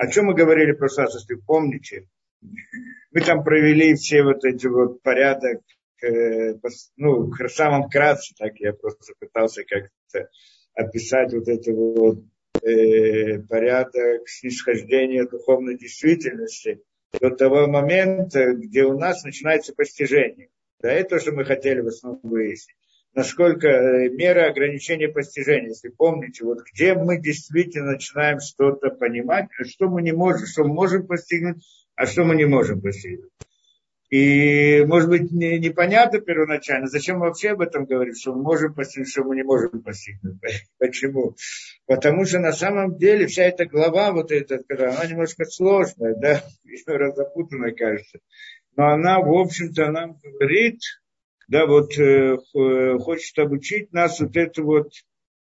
о чем мы говорили в прошлый раз, если помните, мы там провели все вот эти вот порядок, э, ну, в самом кратце, так я просто пытался как-то описать вот это вот э, порядок снисхождения духовной действительности до того момента, где у нас начинается постижение. Да, это то, что мы хотели в основном выяснить. Насколько э, мера ограничения постижения, если помните, вот где мы действительно начинаем что-то понимать, а что мы не можем, что мы можем постигнуть, а что мы не можем постигнуть. И, может быть, не, непонятно первоначально, зачем вообще об этом говорим, что мы можем постигнуть, что мы не можем постигнуть. Почему? Потому что на самом деле вся эта глава, вот эта, она немножко сложная, да, запутанная, кажется. Но она, в общем-то, нам говорит, да, вот э, хочет обучить нас вот это вот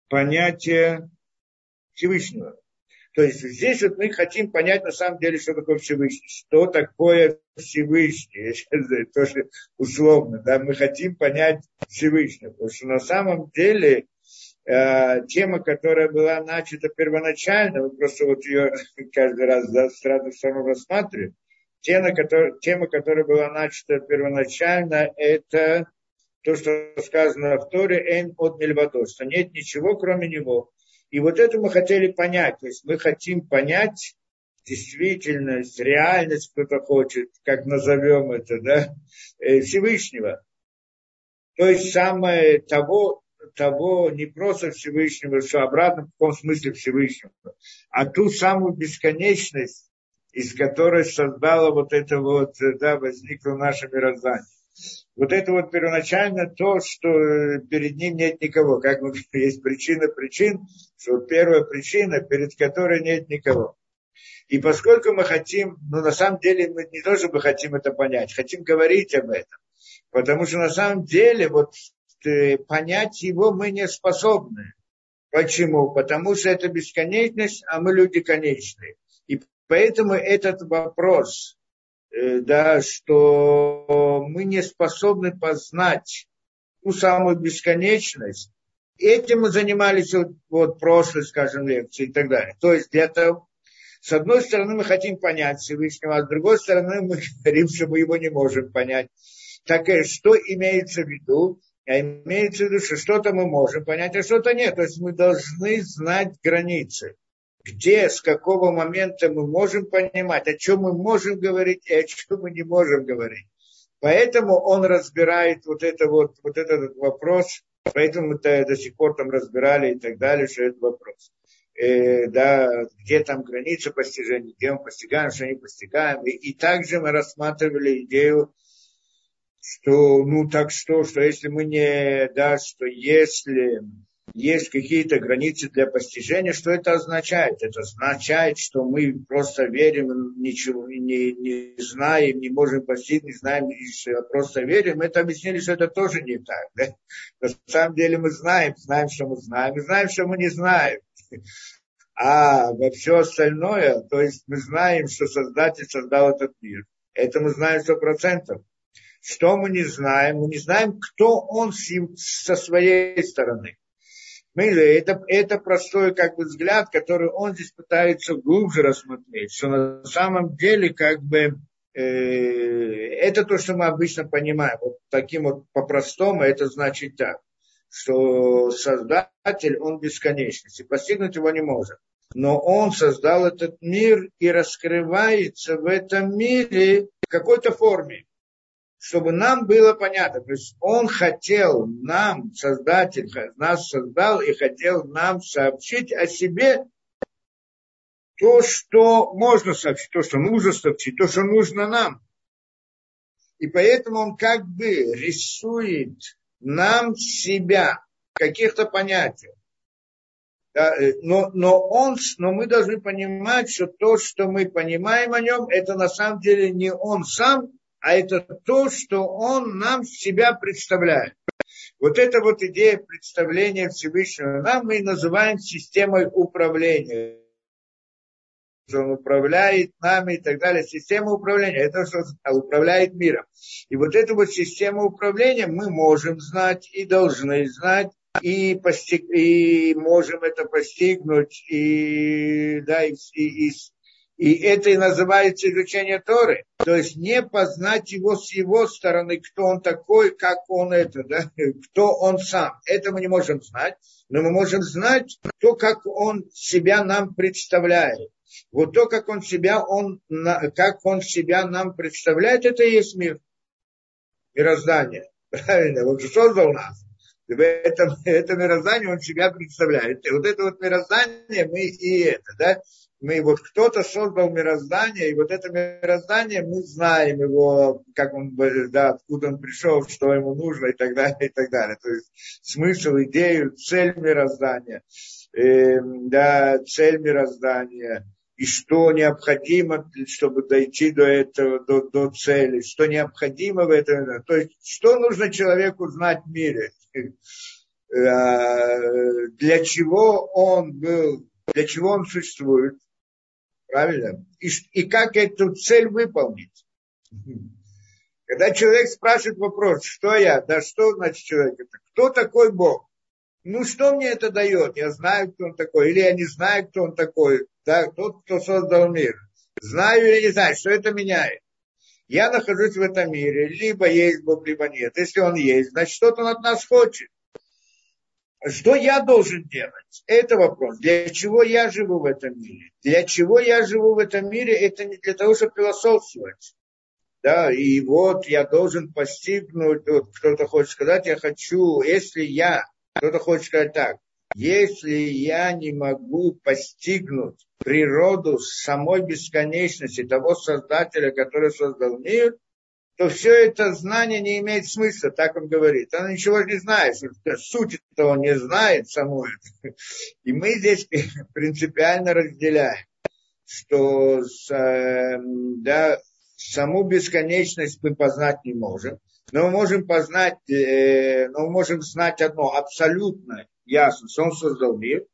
понятие Всевышнего. То есть здесь вот мы хотим понять на самом деле, что такое Всевышний, что такое Всевышний, тоже условно, да, мы хотим понять Всевышнего, потому что на самом деле э, тема, которая была начата первоначально, мы просто вот ее каждый раз да, сразу самому рассматриваем, тема, которая, тема, которая была начата первоначально, это то, что сказано в Торе, «Эн от мельвадо», что нет ничего, кроме него. И вот это мы хотели понять. То есть мы хотим понять действительность, реальность, кто-то хочет, как назовем это, да, э, Всевышнего. То есть самое того, того не просто Всевышнего, что обратно в каком смысле Всевышнего, а ту самую бесконечность, из которой создало вот это вот, да, возникло наше мироздание вот это вот первоначально то, что перед ним нет никого. Как мы есть причина причин, что первая причина, перед которой нет никого. И поскольку мы хотим, ну на самом деле мы не то, чтобы хотим это понять, хотим говорить об этом. Потому что на самом деле вот э, понять его мы не способны. Почему? Потому что это бесконечность, а мы люди конечные. И поэтому этот вопрос, Э, да, что мы не способны познать ту самую бесконечность. Этим мы занимались вот, вот прошлой, скажем, лекции и так далее. То есть для того, с одной стороны, мы хотим понять Всевышнего, а с другой стороны, мы говорим, что мы его не можем понять. Так что имеется в виду? А имеется в виду, что что-то мы можем понять, а что-то нет. То есть мы должны знать границы где, с какого момента мы можем понимать, о чем мы можем говорить и о чем мы не можем говорить. Поэтому он разбирает вот, это вот, вот этот вопрос, поэтому мы до сих пор там разбирали и так далее, что это вопрос. Э, да, где там граница постижения, где мы постигаем, что не постигаем. И, и также мы рассматривали идею, что, ну так что, что если мы не, да, что если есть какие-то границы для постижения. Что это означает? Это означает, что мы просто верим, ничего не, не знаем, не можем постичь, не знаем, просто верим. Мы это объяснили, что это тоже не так. Да? На самом деле мы знаем, знаем, что мы знаем, и знаем, что мы не знаем. А во все остальное, то есть мы знаем, что Создатель создал этот мир. Это мы знаем сто процентов. Что мы не знаем? Мы не знаем, кто он со своей стороны. Это, это простой как бы взгляд, который он здесь пытается глубже рассмотреть, что на самом деле как бы э, это то, что мы обычно понимаем. Вот таким вот по-простому это значит так, что Создатель, он бесконечность, и постигнуть его не может. Но он создал этот мир и раскрывается в этом мире в какой-то форме чтобы нам было понятно. То есть он хотел нам, Создатель нас создал и хотел нам сообщить о себе то, что можно сообщить, то, что нужно сообщить, то, что нужно нам. И поэтому он как бы рисует нам себя в каких-то понятиях. Да, э, но, но, он, но мы должны понимать, что то, что мы понимаем о нем, это на самом деле не он сам, а это то, что он нам себя представляет. Вот эта вот идея представления Всевышнего нам мы называем системой управления. Что он управляет нами и так далее. Система управления, это что управляет миром. И вот эту вот систему управления мы можем знать и должны знать, и, постиг, и можем это постигнуть, и, да, и, и, И это и называется изучение Торы. То есть не познать его с его стороны, кто он такой, как он это, да, кто он сам. Это мы не можем знать, но мы можем знать то, как он себя нам представляет. Вот то, как он себя, он, как он себя нам представляет, это и есть мир. Мироздание. Правильно, же создал нас. В этом, это мироздание он себя представляет. И вот это вот мироздание мы и это, да, мы вот кто-то создал мироздание, и вот это мироздание мы знаем его, как он, да, откуда он пришел, что ему нужно и так далее, и так далее. То есть смысл, идею, цель мироздания, э, да, цель мироздания, и что необходимо, чтобы дойти до этого, до, до цели, что необходимо в этом, то есть что нужно человеку знать в мире, э, для чего он был, для чего он существует, правильно, и, и как эту цель выполнить. Когда человек спрашивает вопрос, что я, да что значит человек это, кто такой Бог? Ну, что мне это дает? Я знаю, кто он такой, или я не знаю, кто он такой да, тот, кто создал мир. Знаю или не знаю, что это меняет. Я нахожусь в этом мире, либо есть Бог, либо нет. Если он есть, значит, что-то он от нас хочет. Что я должен делать? Это вопрос. Для чего я живу в этом мире? Для чего я живу в этом мире? Это не для того, чтобы философствовать. Да, и вот я должен постигнуть, вот кто-то хочет сказать, я хочу, если я, кто-то хочет сказать так, если я не могу постигнуть природу самой бесконечности того Создателя, который создал мир, то все это знание не имеет смысла, так он говорит. Он ничего не знает, суть этого не знает саму это. И мы здесь принципиально разделяем, что эм, да, саму бесконечность мы познать не можем, но мы можем познать, э, но мы можем знать одно абсолютно ясно, что он создал мир,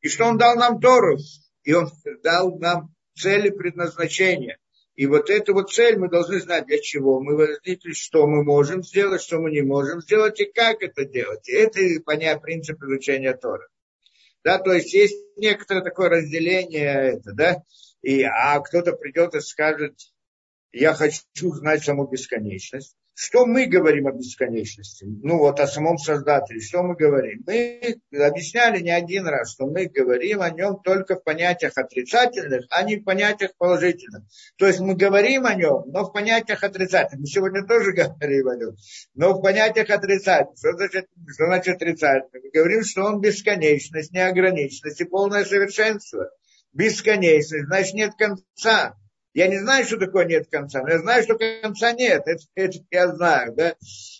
и что он дал нам Тору, и он дал нам цели предназначения. И вот эту вот цель мы должны знать, для чего мы возникли, что мы можем сделать, что мы не можем сделать и как это делать. И это понять принцип изучения Тора. Да, то есть есть некоторое такое разделение, это, да, и, а кто-то придет и скажет, я хочу знать саму бесконечность. Что мы говорим о бесконечности? Ну вот о самом Создателе. Что мы говорим? Мы объясняли не один раз, что мы говорим о нем только в понятиях отрицательных, а не в понятиях положительных. То есть мы говорим о нем, но в понятиях отрицательных. Мы сегодня тоже говорим о нем, но в понятиях отрицательных. Что значит, что значит отрицательных? Мы говорим, что он бесконечность, неограниченность и полное совершенство. Бесконечность, значит нет конца. Я не знаю, что такое нет конца, но я знаю, что конца нет. Это, это я знаю, да.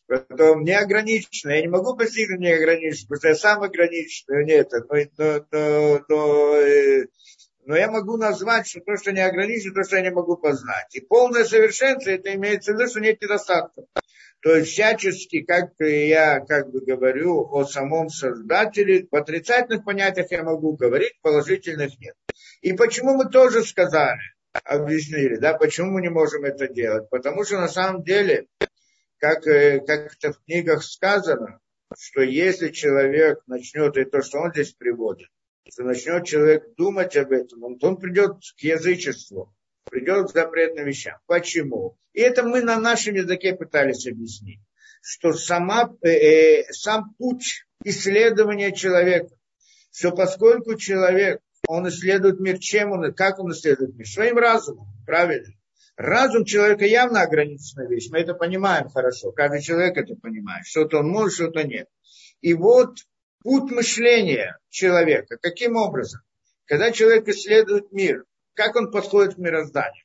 Потом неограниченно. Я не могу постигнуть неограниченно, потому что я сам ограниченный. Нет, но, но, но, но, э, но я могу назвать, что то, что не ограничено, то, что я не могу познать. И полное совершенство, это имеется в виду, что нет недостатков. То есть всячески, как я как бы говорю о самом Создателе, в отрицательных понятиях я могу говорить, положительных нет. И почему мы тоже сказали, объяснили, да, почему мы не можем это делать. Потому что на самом деле, как, э, как это в книгах сказано, что если человек начнет, и то, что он здесь приводит, что начнет человек думать об этом, он, он придет к язычеству, придет к запретным вещам. Почему? И это мы на нашем языке пытались объяснить, что сама, э, э сам путь исследования человека, что поскольку человек он исследует мир, чем он, как он исследует мир? Своим разумом, правильно? Разум человека явно ограниченная вещь, мы это понимаем хорошо, каждый человек это понимает, что-то он может, что-то нет. И вот путь мышления человека, каким образом? Когда человек исследует мир, как он подходит к мирозданию?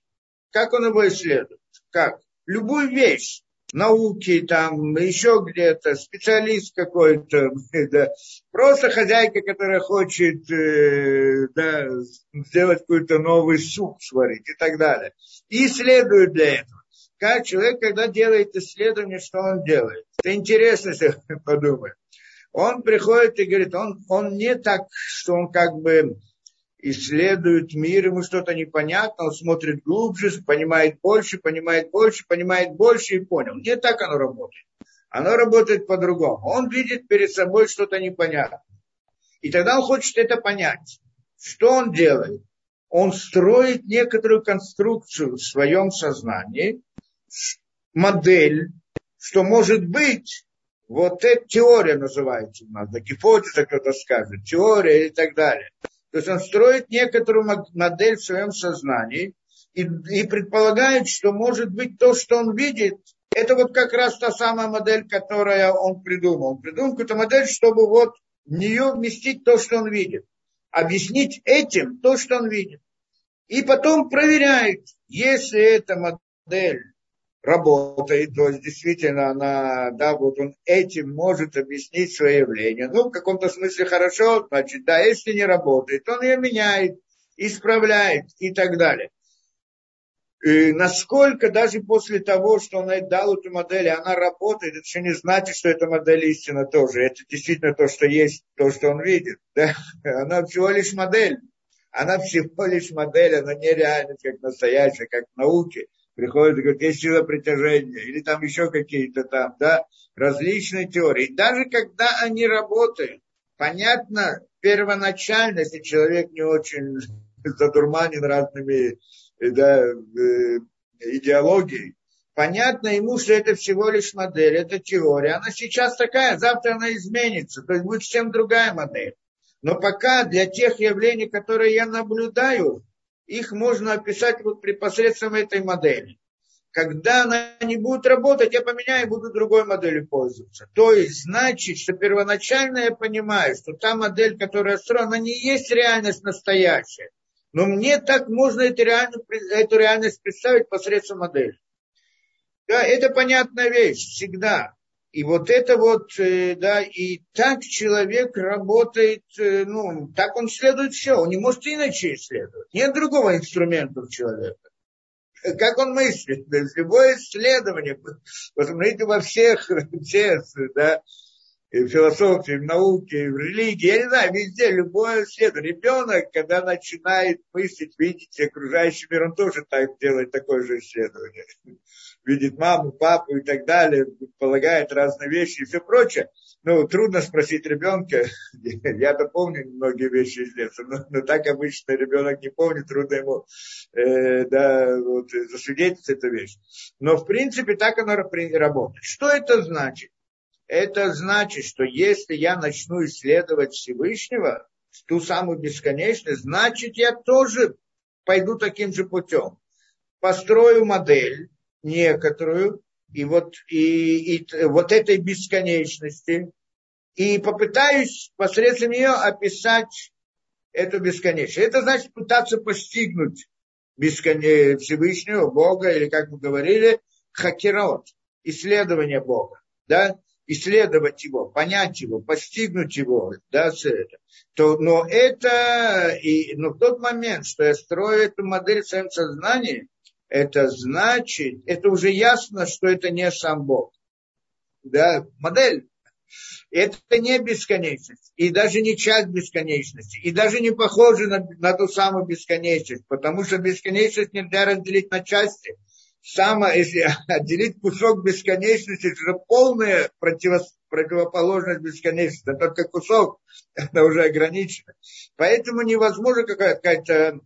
Как он его исследует? Как? Любую вещь, науки, там, еще где-то, специалист какой-то, да, просто хозяйка, которая хочет э, да, сделать какой-то новый суп сварить и так далее. И исследует для этого. Как человек, когда делает исследование, что он делает? Это интересно, если подумать. Он приходит и говорит, он, он не так, что он как бы исследует мир, ему что-то непонятно, он смотрит глубже, понимает больше, понимает больше, понимает больше и понял. Не так оно работает. Оно работает по-другому. Он видит перед собой что-то непонятное. И тогда он хочет это понять. Что он делает? он строит некоторую конструкцию в своем сознании, модель, что может быть, вот эта теория называется у нас, да, гипотеза кто-то скажет, теория и так далее. То есть он строит некоторую модель в своем сознании и, и предполагает, что может быть то, что он видит, это вот как раз та самая модель, которую он придумал. Он придумал какую-то модель, чтобы вот в нее вместить то, что он видит. Объяснить этим то, что он видит. И потом проверяет, если эта модель работает, то есть действительно она, да, вот он этим может объяснить свое явление. Ну, в каком-то смысле хорошо, значит, да, если не работает, он ее меняет, исправляет и так далее. И насколько даже после того, что он дал эту модель, она работает, это еще не значит, что эта модель истина тоже. Это действительно то, что есть, то, что он видит. Да? Она всего лишь модель. Она всего лишь модель, она не реальность, как настоящая, как в науке приходит и говорит, есть сила притяжения, или там еще какие-то там, да, различные теории. даже когда они работают, понятно, первоначально, если человек не очень задурманен разными да, э, идеологией, понятно ему, что это всего лишь модель, это теория. Она сейчас такая, завтра она изменится, то есть будет совсем другая модель. Но пока для тех явлений, которые я наблюдаю, их можно описать вот при посредством этой модели. Когда она не будет работать, я поменяю и буду другой моделью пользоваться. То есть, значит, что первоначально я понимаю, что та модель, которая строена, она не есть реальность настоящая. Но мне так можно эту реальность, эту реальность представить посредством модели. Да, это понятная вещь всегда. И вот это вот, э, да, и так человек работает, э, ну, так он следует все, он не может иначе исследовать. Нет другого инструмента у человека. Как он мыслит, то есть любое исследование, посмотрите во всех, все, да, и в философии, в науке, в религии, я не знаю, везде, любое исследование. Ребенок, когда начинает мыслить, видеть окружающий мир, он тоже так делает такое же исследование видит маму, папу и так далее, полагает разные вещи и все прочее. Ну, трудно спросить ребенка, я-то помню многие вещи из детства, но, но так обычно ребенок не помнит, трудно ему э, да, вот, засвидетельствовать эту вещь. Но, в принципе, так оно работает. Что это значит? Это значит, что если я начну исследовать Всевышнего, ту самую бесконечность, значит, я тоже пойду таким же путем. Построю модель, некоторую, и вот, и, и вот этой бесконечности, и попытаюсь посредством нее описать эту бесконечность. Это значит пытаться постигнуть бесконе... Всевышнего Бога, или, как мы говорили, хакерот, исследование Бога, да, исследовать его, понять его, постигнуть его, да, все это. То, но это, и, но в тот момент, что я строю эту модель в своем сознании, это значит, это уже ясно, что это не сам Бог. Да, модель. Это не бесконечность, и даже не часть бесконечности, и даже не похоже на, на ту самую бесконечность, потому что бесконечность нельзя разделить на части. Само, если отделить кусок бесконечности, это полная противо, противоположность бесконечности, а только кусок, это уже ограничено. Поэтому невозможно какая-то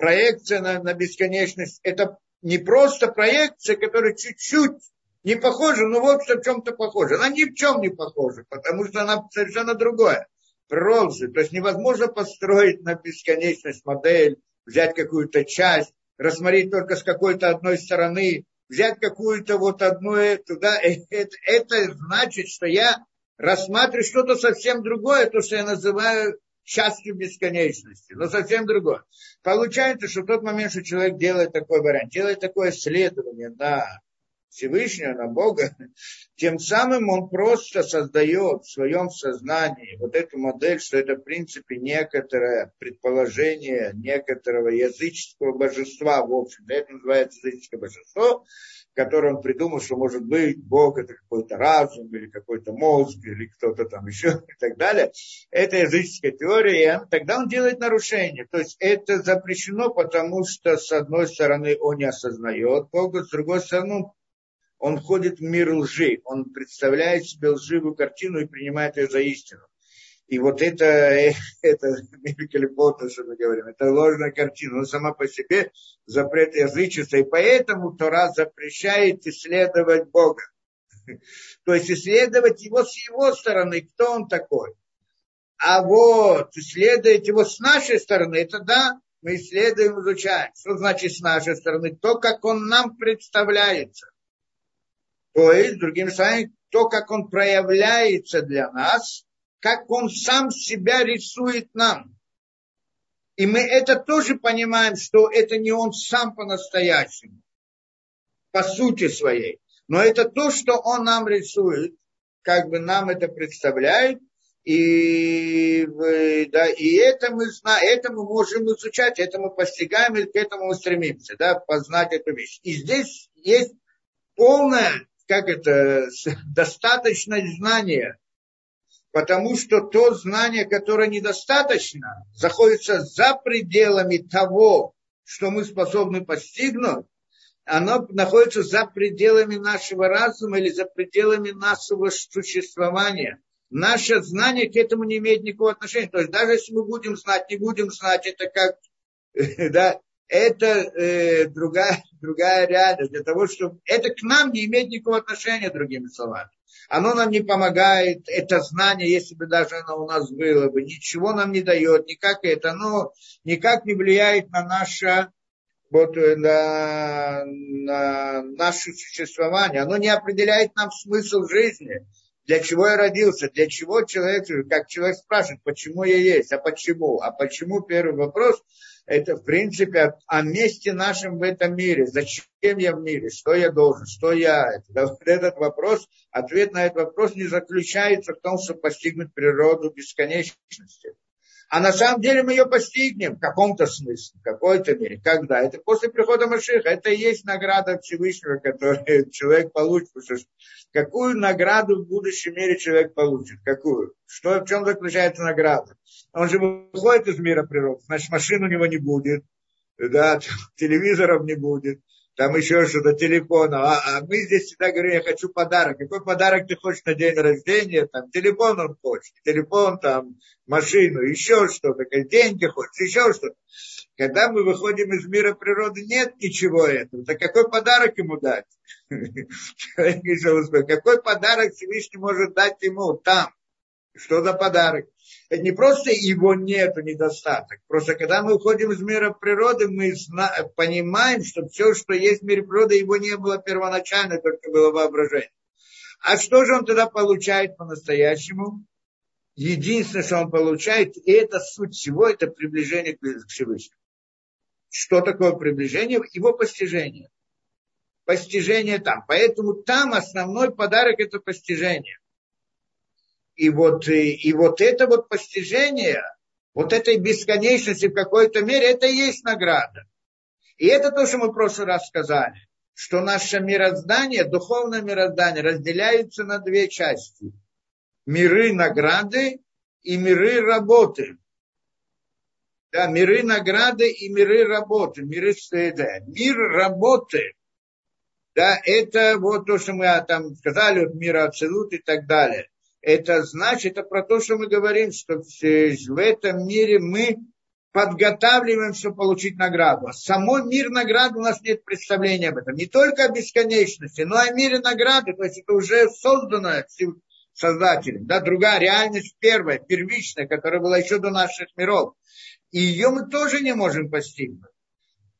проекция на, на бесконечность, это не просто проекция, которая чуть-чуть не похожа, но в общем в чем-то похожа. Она ни в чем не похожа, потому что она совершенно другое. Прозы. То есть невозможно построить на бесконечность модель, взять какую-то часть, рассмотреть только с какой-то одной стороны, взять какую-то вот одну эту, да, это, это значит, что я рассматриваю что-то совсем другое, то, что я называю частью бесконечности, но совсем другое. Получается, что в тот момент, что человек делает такой вариант, делает такое исследование на Всевышнего, на Бога, тем самым он просто создает в своем сознании вот эту модель, что это в принципе некоторое предположение некоторого языческого божества, в общем, это называется языческое божество, который он придумал, что может быть Бог это какой-то разум или какой-то мозг или кто-то там еще и так далее. Это языческая теория, и тогда он делает нарушение. То есть это запрещено, потому что с одной стороны он не осознает Бога, с другой стороны он входит в мир лжи, он представляет себе лживую картину и принимает ее за истину. И вот это, это великолепно, что мы говорим, это ложная картина, но сама по себе запрет язычества, и поэтому Тора запрещает исследовать Бога. То есть исследовать его с его стороны, кто он такой. А вот исследовать его с нашей стороны, это да, мы исследуем, изучаем. Что значит с нашей стороны? То, как он нам представляется. То есть, другими словами, то, как он проявляется для нас, как он сам себя рисует нам. И мы это тоже понимаем, что это не он сам по-настоящему, по сути своей. Но это то, что он нам рисует, как бы нам это представляет, и, да, и это мы знаем, это мы можем изучать, это мы постигаем, и к этому мы стремимся, да, познать эту вещь. И здесь есть полное, как это, достаточное знание, потому что то знание, которое недостаточно, заходится за пределами того, что мы способны постигнуть, оно находится за пределами нашего разума или за пределами нашего существования. Наше знание к этому не имеет никакого отношения. То есть даже если мы будем знать, не будем знать, это как, да, это э, другая, другая реальность. Для того, чтобы это к нам не имеет никакого отношения, другими словами. Оно нам не помогает, это знание, если бы даже оно у нас было бы, ничего нам не дает, никак это, оно никак не влияет на наше вот э, на, на наше существование. Оно не определяет нам смысл жизни. Для чего я родился? Для чего человек, как человек спрашивает, почему я есть? А почему? А почему первый вопрос? Это, в принципе, о, месте нашем в этом мире. Зачем я в мире? Что я должен? Что я? Этот вопрос, ответ на этот вопрос не заключается в том, чтобы постигнуть природу бесконечности. А на самом деле мы ее постигнем в каком-то смысле, в какой-то мере. Когда? Это после прихода Машиха. Это и есть награда Всевышнего, которую человек получит. Какую награду в будущем мире человек получит? Какую? Что, в чем заключается награда? Он же выходит из мира природы, значит, машин у него не будет, да, телевизоров не будет, там еще что-то, телефона. А, а мы здесь всегда говорим, я хочу подарок. Какой подарок ты хочешь на день рождения? Там телефон он хочет, телефон, там, машину, еще что-то, деньги хочет, еще что-то. Когда мы выходим из мира природы, нет ничего этого. Так какой подарок ему дать? Какой подарок Всевышний может дать ему там? Что за подарок? Это не просто его нет, недостаток. Просто когда мы уходим из мира природы, мы понимаем, что все, что есть в мире природы, его не было первоначально, только было воображение. А что же он тогда получает по-настоящему? Единственное, что он получает, и это суть всего, это приближение к Всевышнему. Что такое приближение? Его постижение. Постижение там. Поэтому там основной подарок – это постижение. И вот, и, и вот это вот постижение, вот этой бесконечности в какой-то мере, это и есть награда. И это то, что мы в прошлый раз сказали, что наше мироздание, духовное мироздание разделяется на две части. Миры награды и миры работы. Да, миры награды и миры работы. Миры, да, мир работы. Да, это вот то, что мы там сказали, вот мир абсолют и так далее это значит, это про то, что мы говорим, что в этом мире мы подготавливаем, чтобы получить награду. А самой мир награды у нас нет представления об этом. Не только о бесконечности, но и о мире награды. То есть это уже созданное создателем. Да, другая реальность первая, первичная, которая была еще до наших миров. И ее мы тоже не можем постигнуть.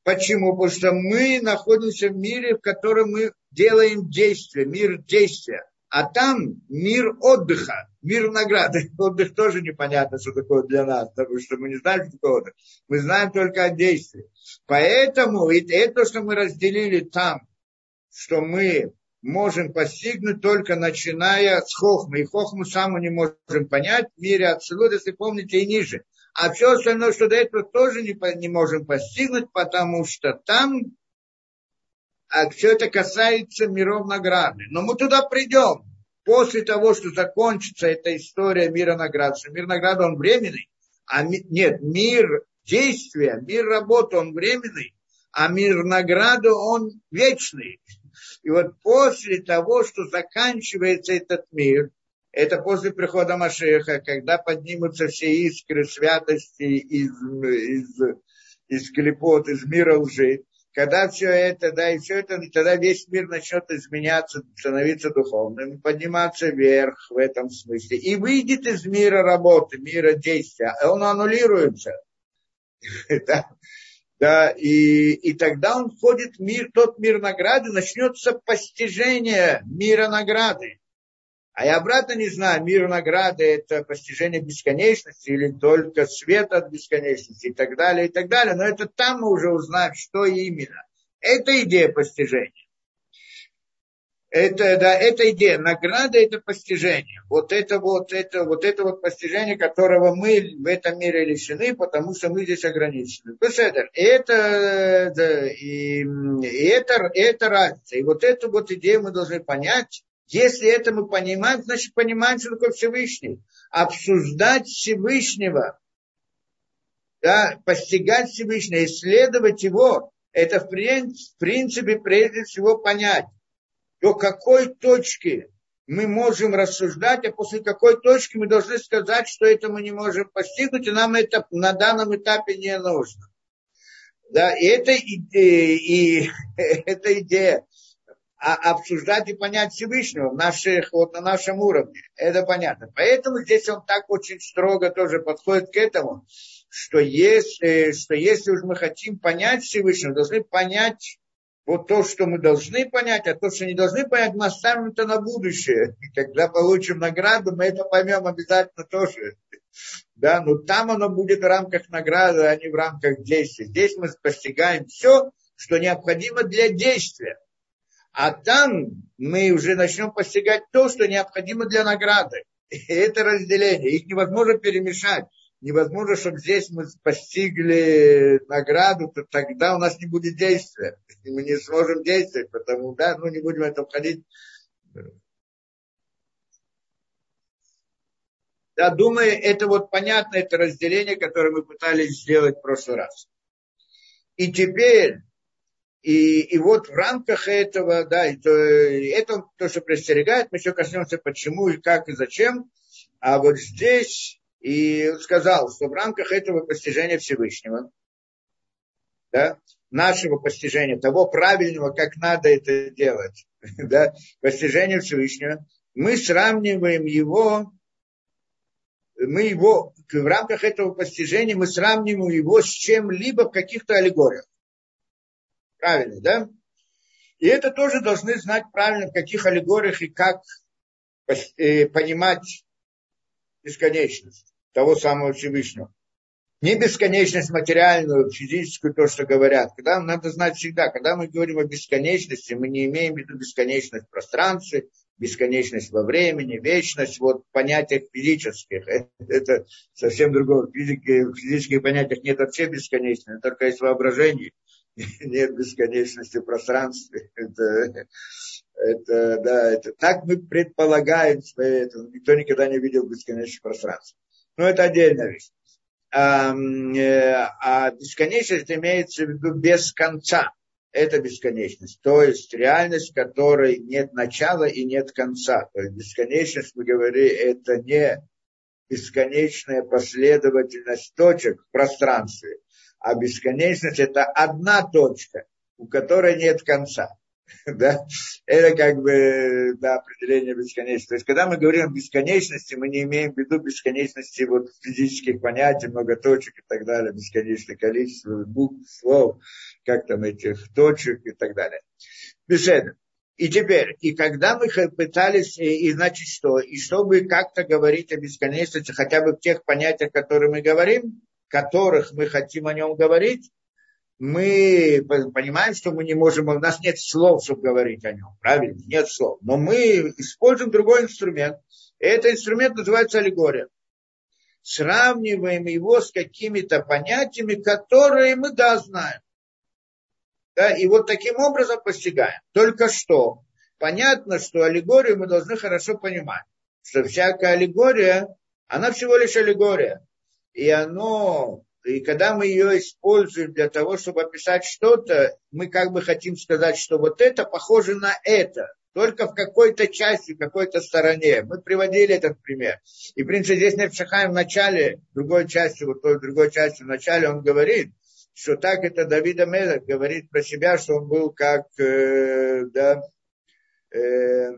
Почему? Потому что мы находимся в мире, в котором мы делаем действия, мир действия. А там мир отдыха, мир награды. Отдых тоже непонятно, что такое для нас, потому что мы не знаем, что такое отдых. Мы знаем только о действии. Поэтому и это, что мы разделили там, что мы можем постигнуть только начиная с хохмы. И хохму саму не можем понять в мире абсолют, если помните, и ниже. А все остальное, что до этого тоже не, не можем постигнуть, потому что там все это касается миров награды. Но мы туда придем после того, что закончится эта история мира награды. Что мир награды, он временный. А ми, нет, мир действия, мир работы, он временный. А мир награды, он вечный. И вот после того, что заканчивается этот мир, это после прихода Машеха, когда поднимутся все искры святости из, из, из клепот, из мира лжи, когда все это, да, и все это, тогда весь мир начнет изменяться, становиться духовным, подниматься вверх в этом смысле. И выйдет из мира работы, мира действия. Он аннулируется. Да и, и тогда он входит в мир, тот мир награды, начнется постижение мира награды. А я обратно не знаю, мир награды – это постижение бесконечности или только свет от бесконечности и так далее, и так далее. Но это там мы уже узнаем, что именно. Это идея постижения. Это, да, это идея. Награда – это постижение. Вот это вот, это, вот это вот постижение, которого мы в этом мире лишены, потому что мы здесь ограничены. И это, да, и, и это, это разница. И вот эту вот идею мы должны понять, если это мы понимаем, значит понимаем, что такое Всевышний. Обсуждать Всевышнего, да, постигать Всевышнего, исследовать его, это в принципе прежде всего понять, до какой точки мы можем рассуждать, а после какой точки мы должны сказать, что это мы не можем постигнуть, и нам это на данном этапе не нужно. Да, и это идея, и эта идея а обсуждать и понять Всевышнего в наших, вот на нашем уровне. Это понятно. Поэтому здесь он так очень строго тоже подходит к этому, что если, что если уж мы хотим понять Всевышнего, должны понять вот то, что мы должны понять, а то, что не должны понять, мы оставим это на будущее. И когда получим награду, мы это поймем обязательно тоже. Да, но там оно будет в рамках награды, а не в рамках действия. Здесь мы постигаем все, что необходимо для действия. А там мы уже начнем постигать то, что необходимо для награды. И это разделение. Их невозможно перемешать. Невозможно, чтобы здесь мы постигли награду, то тогда у нас не будет действия. И мы не сможем действовать, потому да, ну не будем в это входить. Да, думаю, это вот понятно, это разделение, которое мы пытались сделать в прошлый раз. И теперь и, и вот в рамках этого, да, это, это то, что предостерегает, мы еще коснемся почему и как и зачем. А вот здесь и сказал, что в рамках этого постижения Всевышнего, да, нашего постижения, того правильного, как надо это делать, да, постижения Всевышнего, мы сравниваем его, мы его, в рамках этого постижения мы сравниваем его с чем-либо в каких-то аллегориях. Правильно, да? И это тоже должны знать правильно, в каких аллегориях и как э, понимать бесконечность того самого Всевышнего. Не бесконечность материальную, физическую, то, что говорят. Когда надо знать всегда, когда мы говорим о бесконечности, мы не имеем в виду бесконечность в пространстве, бесконечность во времени, вечность, вот понятиях физических. Это, это совсем другое. В, физике, в физических понятиях нет вообще бесконечности, только есть воображение. нет бесконечности в пространстве. Это, это, да, это так мы предполагаем, что это, никто никогда не видел бесконечности пространства. Но это отдельная вещь. А, а бесконечность имеется в виду без конца. Это бесконечность. То есть реальность, которой нет начала и нет конца. То есть бесконечность, мы говорим, это не бесконечная последовательность точек в пространстве, а бесконечность это одна точка, у которой нет конца. Да? Это как бы да, определение бесконечности. То есть, когда мы говорим о бесконечности, мы не имеем в виду бесконечности вот физических понятий, много точек и так далее, бесконечное количество букв, слов, как там этих точек и так далее. Беседа. И теперь, и когда мы пытались, и, и значит что, и чтобы как-то говорить о бесконечности, хотя бы в тех понятиях, которые мы говорим, которых мы хотим о нем говорить, мы понимаем, что мы не можем, у нас нет слов, чтобы говорить о нем, правильно? Нет слов. Но мы используем другой инструмент. И этот инструмент называется аллегория. Сравниваем его с какими-то понятиями, которые мы, да, знаем. Да, и вот таким образом постигаем. Только что понятно, что аллегорию мы должны хорошо понимать. Что всякая аллегория, она всего лишь аллегория и оно, и когда мы ее используем для того, чтобы описать что-то, мы как бы хотим сказать, что вот это похоже на это. только в какой-то части, в какой-то стороне. Мы приводили этот пример. И, в принципе, здесь Невшахаем в начале, другой части, вот той другой части в начале он говорит, что так это Давида Мелех говорит про себя, что он был как, э, да, э,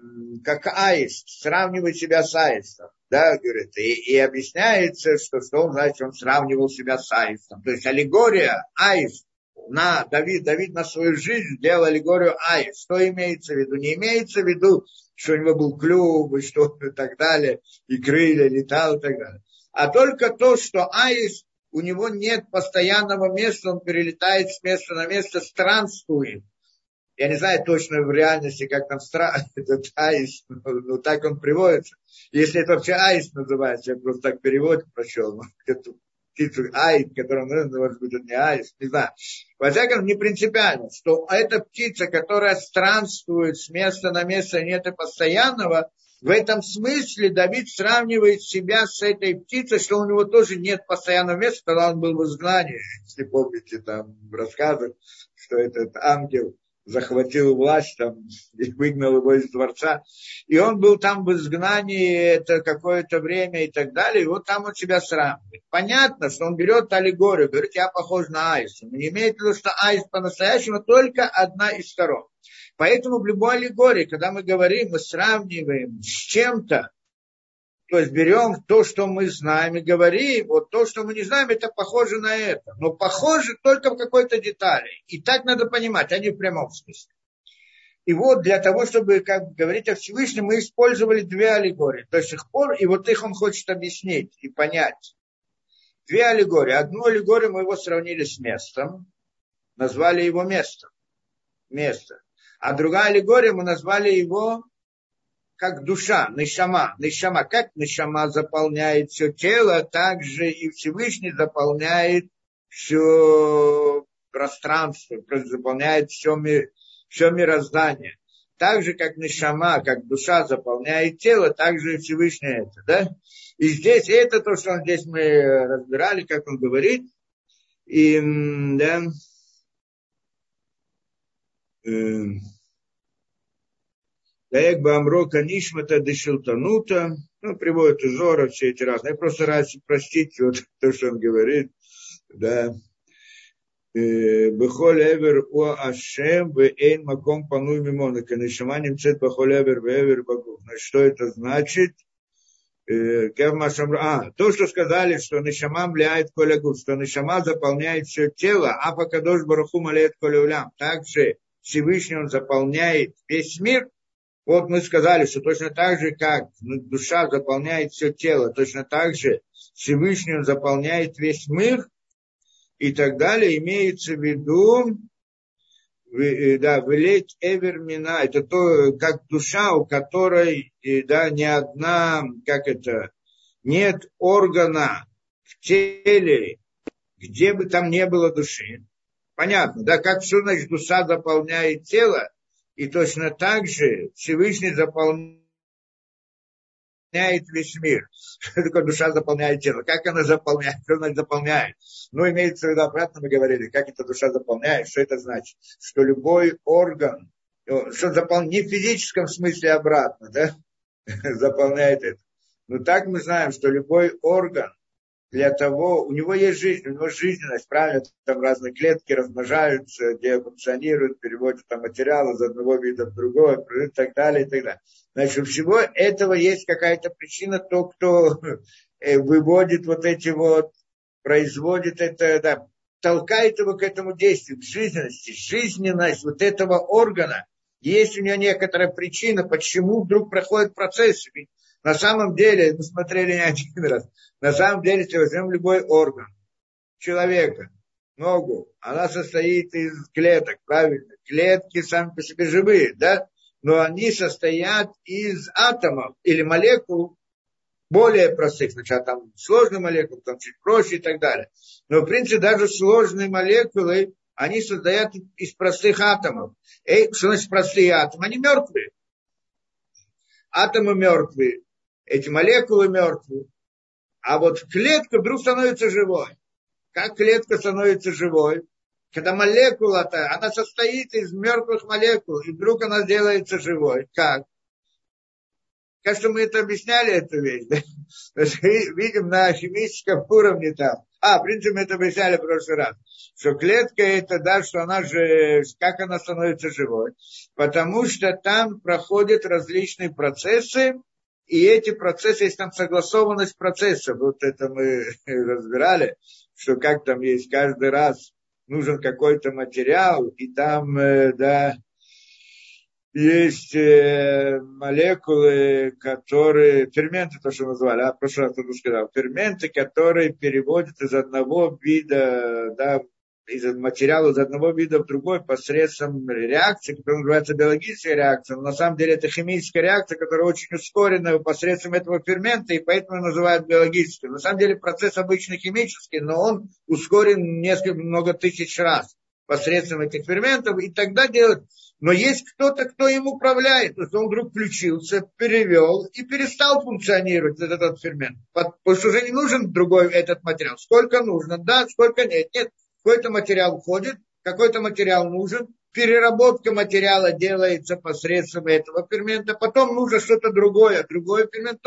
как аист, сравнивает себя с аистом. Да, говорит, и, и объясняется, что, что он, значит, он сравнивал себя с аистом. То есть аллегория аист на Давид, Давид на свою жизнь сделал аллегорию аист. Что имеется в виду? Не имеется в виду, что у него был клюв и что и так далее, и крылья летал и так далее. А только то, что аист, у него нет постоянного места, он перелетает с места на место, странствует. Я не знаю точно в реальности, как там стра... этот аист, но, так он приводится. Если это вообще аист называется, я просто так перевод прочел, эту птицу аист, которую может быть, это не аист, не знаю. Во всяком не принципиально, что эта птица, которая странствует с места на место, нет и постоянного, в этом смысле Давид сравнивает себя с этой птицей, что у него тоже нет постоянного места, когда он был в изгнании. Если помните, там рассказывают, что этот ангел захватил власть там, и выгнал его из дворца. И он был там в изгнании это какое-то время и так далее, и вот там он себя сравнивает. Понятно, что он берет аллегорию, говорит, я похож на аист. Он не имеет в виду, что аист по-настоящему только одна из сторон. Поэтому в любой аллегории, когда мы говорим, мы сравниваем с чем-то, то есть берем то, что мы знаем, и говорим, вот то, что мы не знаем, это похоже на это. Но похоже только в какой-то детали. И так надо понимать, а не в прямом смысле. И вот для того, чтобы, как говорить о Всевышнем, мы использовали две аллегории до сих пор, и вот их он хочет объяснить и понять. Две аллегории. Одну аллегорию мы его сравнили с местом, назвали его местом. Место. А другая аллегория мы назвали его как душа, нишама, нишама, как нишама заполняет все тело, так же и Всевышний заполняет все пространство, заполняет все, мир, все мироздание. Так же, как нишама, как душа заполняет тело, так же и Всевышний это, да? И здесь, это то, что здесь мы разбирали, как он говорит, и, да, э, Даек Бамро Канишмата Дешилтанута, ну, приводит из Зора все эти разные. Я просто раз простить вот то, что он говорит, да. Бехоль эвер у Ашем в эйн маком пануй мимона. Канишама немцет бехоль эвер в эвер багу. Значит, что это значит? А, то, что сказали, что Нишама влияет коля гуд, что Нишама заполняет все тело, а пока дождь Бараху малеет коля улям. Также Всевышний он заполняет весь мир – вот мы сказали, что точно так же, как душа заполняет все тело, точно так же Всевышний заполняет весь мир и так далее, имеется в виду, э, да, вылеть эвермина, это то, как душа, у которой, э, да, ни одна, как это, нет органа в теле, где бы там не было души. Понятно, да, как все, значит, душа заполняет тело, и точно так же Всевышний заполняет весь мир. Что такое душа заполняет тело? Как она заполняет? Что она заполняет? Ну, имеется в виду, обратно мы говорили, как эта душа заполняет, что это значит? Что любой орган, что заполняет, не в физическом смысле обратно, да, заполняет это. Но так мы знаем, что любой орган, для того, у него есть жизнь, у него жизненность, правильно, там разные клетки размножаются, где функционируют, переводят там материалы из одного вида в другой, и так далее, и так далее. Значит, у всего этого есть какая-то причина, то, кто э, выводит вот эти вот, производит это, да, толкает его к этому действию, к жизненности, жизненность вот этого органа. Есть у него некоторая причина, почему вдруг проходит процесс. Ведь на самом деле, мы смотрели не один раз, на самом деле, если возьмем любой орган человека, ногу, она состоит из клеток, правильно? Клетки сами по себе живые, да? Но они состоят из атомов или молекул более простых. Сначала там сложные молекулы, там чуть проще и так далее. Но, в принципе, даже сложные молекулы, они состоят из простых атомов. И, что значит простые атомы? Они мертвые. Атомы мертвые эти молекулы мертвые. А вот клетка вдруг становится живой. Как клетка становится живой? Когда молекула-то, она состоит из мертвых молекул, и вдруг она делается живой. Как? Кажется, мы это объясняли, эту вещь. Да? Видим на химическом уровне там. А, в принципе, мы это объясняли в прошлый раз. Что клетка это, да, что она же, как она становится живой. Потому что там проходят различные процессы, и эти процессы, есть там согласованность процессов. Вот это мы разбирали, что как там есть каждый раз нужен какой-то материал, и там, э, да, есть э, молекулы, которые, ферменты, то, что назвали, а, прошлый раз кто сказал, ферменты, которые переводят из одного вида, да, из материала из одного вида в другой посредством реакции, которая называется биологическая реакция, но на самом деле это химическая реакция, которая очень ускорена посредством этого фермента, и поэтому называют биологической. На самом деле процесс обычно химический, но он ускорен несколько, много тысяч раз посредством этих ферментов, и тогда делают но есть кто-то, кто им управляет. То есть он вдруг включился, перевел и перестал функционировать этот, этот фермент. Потому что уже не нужен другой этот материал. Сколько нужно, да, сколько нет. Нет, какой-то материал входит, какой-то материал нужен, переработка материала делается посредством этого фермента, потом нужно что-то другое, другой фермент,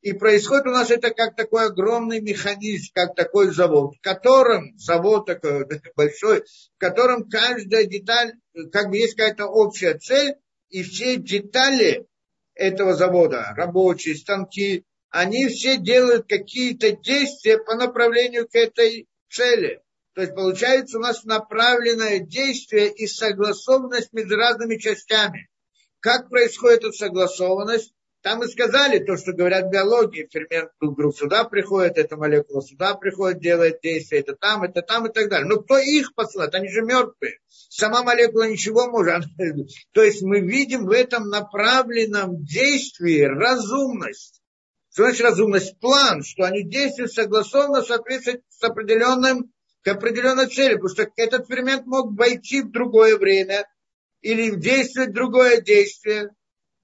и происходит у нас это как такой огромный механизм, как такой завод, в котором, завод такой большой, в котором каждая деталь, как бы есть какая-то общая цель, и все детали этого завода, рабочие, станки, они все делают какие-то действия по направлению к этой цели. То есть получается у нас направленное действие и согласованность между разными частями. Как происходит эта согласованность? Там и сказали то, что говорят в биологии. Фермент вдруг сюда приходит, эта молекула сюда приходит, делает действие, это там, это там и так далее. Но кто их посылает? Они же мертвые. Сама молекула ничего может. То есть мы видим в этом направленном действии разумность. Что значит разумность? План, что они действуют согласованно, соответственно, с определенным определенной цели, потому что этот фермент мог войти в другое время или действовать другое действие,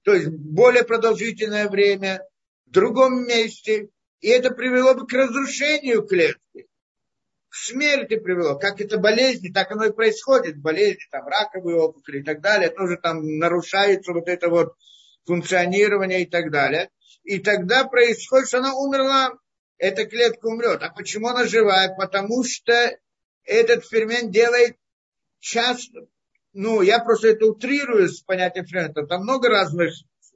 то есть более продолжительное время, в другом месте, и это привело бы к разрушению клетки, к смерти привело. Как это болезни, так оно и происходит. Болезни, там, раковые опухоли и так далее, тоже там нарушается вот это вот функционирование и так далее. И тогда происходит, что она умерла эта клетка умрет. А почему она живая? Потому что этот фермент делает часто, ну, я просто это утрирую с понятием фермента, там много разных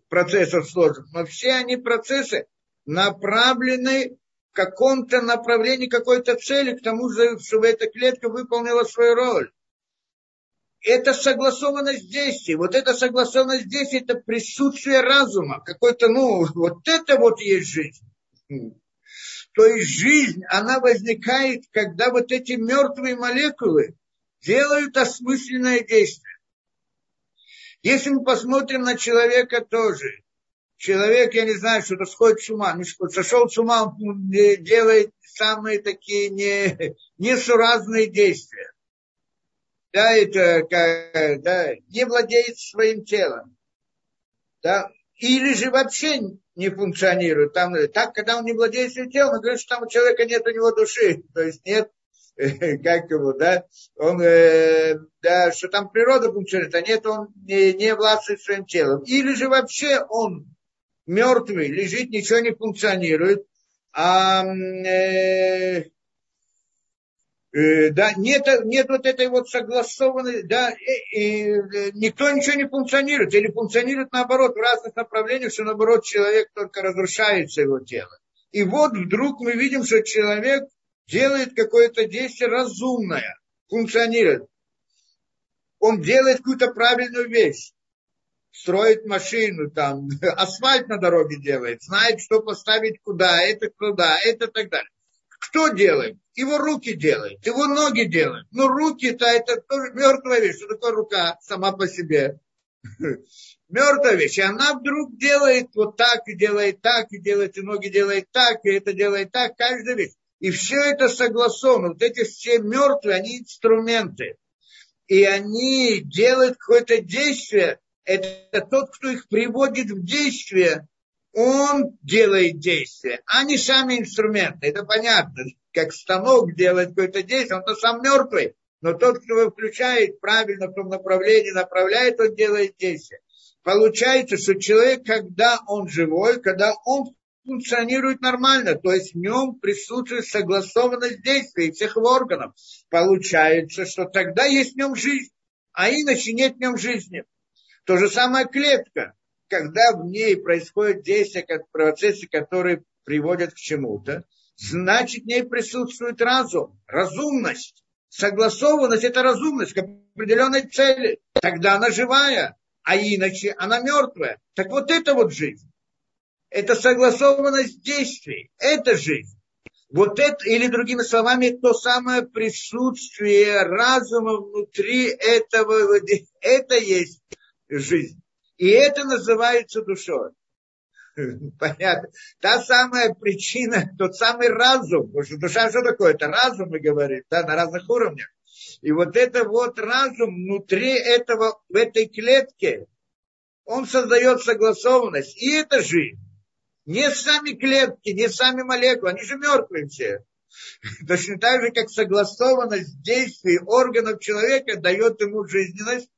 процессов сложных, но все они процессы направлены в каком-то направлении, какой-то цели, к тому, чтобы эта клетка выполнила свою роль. Это согласованность действий. Вот эта согласованность действий, это присутствие разума. Какой-то, ну, вот это вот есть жизнь. То есть жизнь, она возникает, когда вот эти мертвые молекулы делают осмысленное действие. Если мы посмотрим на человека тоже, человек, я не знаю, что-то сходит с ума, сошел с ума, он делает самые такие не, несуразные действия. Да, это, да, не владеет своим телом. Да, или же вообще не функционирует. Там, так, когда он не владеет своим телом, он говорит, что там у человека нет у него души. То есть нет, как его, да, он, э, да, что там природа функционирует, а нет, он не, не властвует своим телом. Или же вообще он мертвый, лежит, ничего не функционирует, а э, Э, да, нет, нет вот этой вот согласованной, да, и, и, никто ничего не функционирует, или функционирует наоборот в разных направлениях, что наоборот человек только разрушается его тело. И вот вдруг мы видим, что человек делает какое-то действие разумное, функционирует. Он делает какую-то правильную вещь. Строит машину, там, асфальт на дороге делает, знает, что поставить куда, это куда, это так далее. Кто делает? Его руки делают, его ноги делают. Но руки-то это тоже мертвая вещь. Что такое рука сама по себе? Мертвая вещь. И она вдруг делает вот так, и делает так, и делает, и ноги делает так, и это делает так, каждая вещь. И все это согласовано. Вот эти все мертвые, они инструменты. И они делают какое-то действие. Это тот, кто их приводит в действие, он делает действие, а не сами инструменты. Это понятно. Как станок делает какое-то действие, он то сам мертвый. Но тот, кто его включает правильно в том направлении, направляет, он делает действие. Получается, что человек, когда он живой, когда он функционирует нормально, то есть в нем присутствует согласованность действий всех его органов. Получается, что тогда есть в нем жизнь, а иначе нет в нем жизни. То же самое клетка, когда в ней происходят действия, как процессы, которые приводят к чему-то, значит в ней присутствует разум, разумность. Согласованность – это разумность к определенной цели. Тогда она живая, а иначе она мертвая. Так вот это вот жизнь. Это согласованность действий. Это жизнь. Вот это, или другими словами, то самое присутствие разума внутри этого, это есть жизнь. И это называется душой. Понятно. Та самая причина, тот самый разум. Потому что душа что такое? Это разум, мы говорим, да, на разных уровнях. И вот это вот разум внутри этого, в этой клетке, он создает согласованность. И это жизнь. Не сами клетки, не сами молекулы, они же мертвые все. Точно так же, как согласованность действий органов человека дает ему жизненность.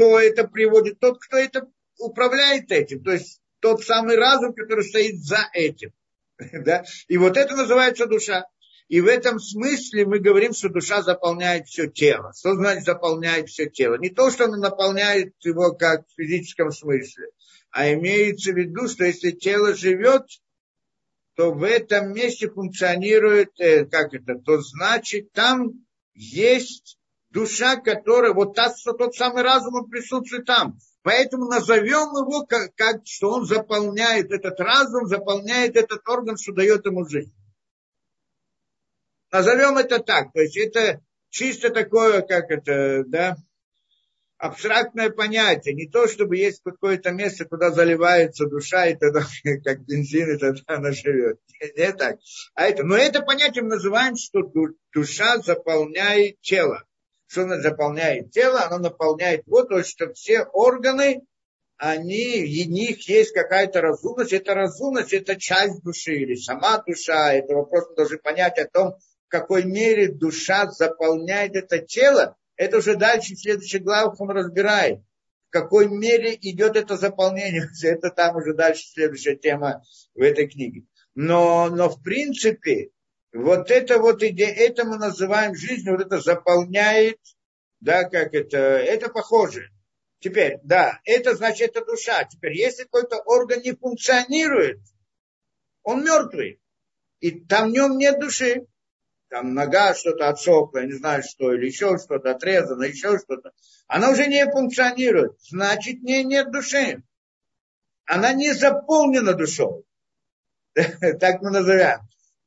Кто это приводит? Тот, кто это управляет этим. То есть тот самый разум, который стоит за этим. Да? И вот это называется душа. И в этом смысле мы говорим, что душа заполняет все тело. Что значит заполняет все тело? Не то, что она наполняет его как в физическом смысле, а имеется в виду, что если тело живет, то в этом месте функционирует, э, как это, то значит там есть душа, которая, вот та, тот самый разум, он присутствует там. Поэтому назовем его, как, как, что он заполняет этот разум, заполняет этот орган, что дает ему жизнь. Назовем это так. То есть это чисто такое, как это, да, абстрактное понятие. Не то, чтобы есть какое-то место, куда заливается душа, и тогда как бензин, и тогда она живет. Не так. А это, но это понятие мы называем, что душа заполняет тело. Что она заполняет тело? Она наполняет вот, то, что все органы, они, в них есть какая-то разумность. Это разумность, это часть души или сама душа. Это вопрос, мы должны понять о том, в какой мере душа заполняет это тело это уже дальше, в следующих главах он разбирает, в какой мере идет это заполнение. Это там уже дальше следующая тема в этой книге. Но, но в принципе, вот это вот идея, это мы называем жизнью, вот это заполняет, да, как это, это похоже. Теперь, да, это значит, это душа. Теперь, если какой-то орган не функционирует, он мертвый. И там в нем нет души там нога что-то отсохла, не знаю что, или еще что-то отрезано, еще что-то, она уже не функционирует. Значит, в ней нет души. Она не заполнена душой. так мы назовем.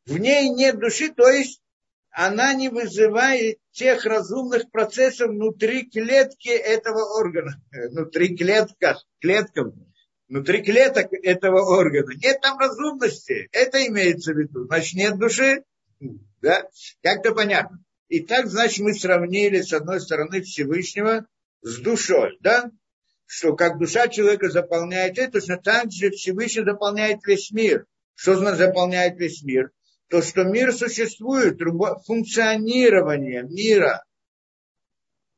В ней нет души, то есть она не вызывает тех разумных процессов внутри клетки этого органа. Внутри клетка, клеткам, внутри клеток этого органа. Нет там разумности. Это имеется в виду. Значит, нет души. Да? Как-то понятно. И так, значит, мы сравнили, с одной стороны, Всевышнего с душой, да? Что как душа человека заполняет это, точно так же Всевышний заполняет весь мир. Что значит заполняет весь мир? То, что мир существует, функционирование мира,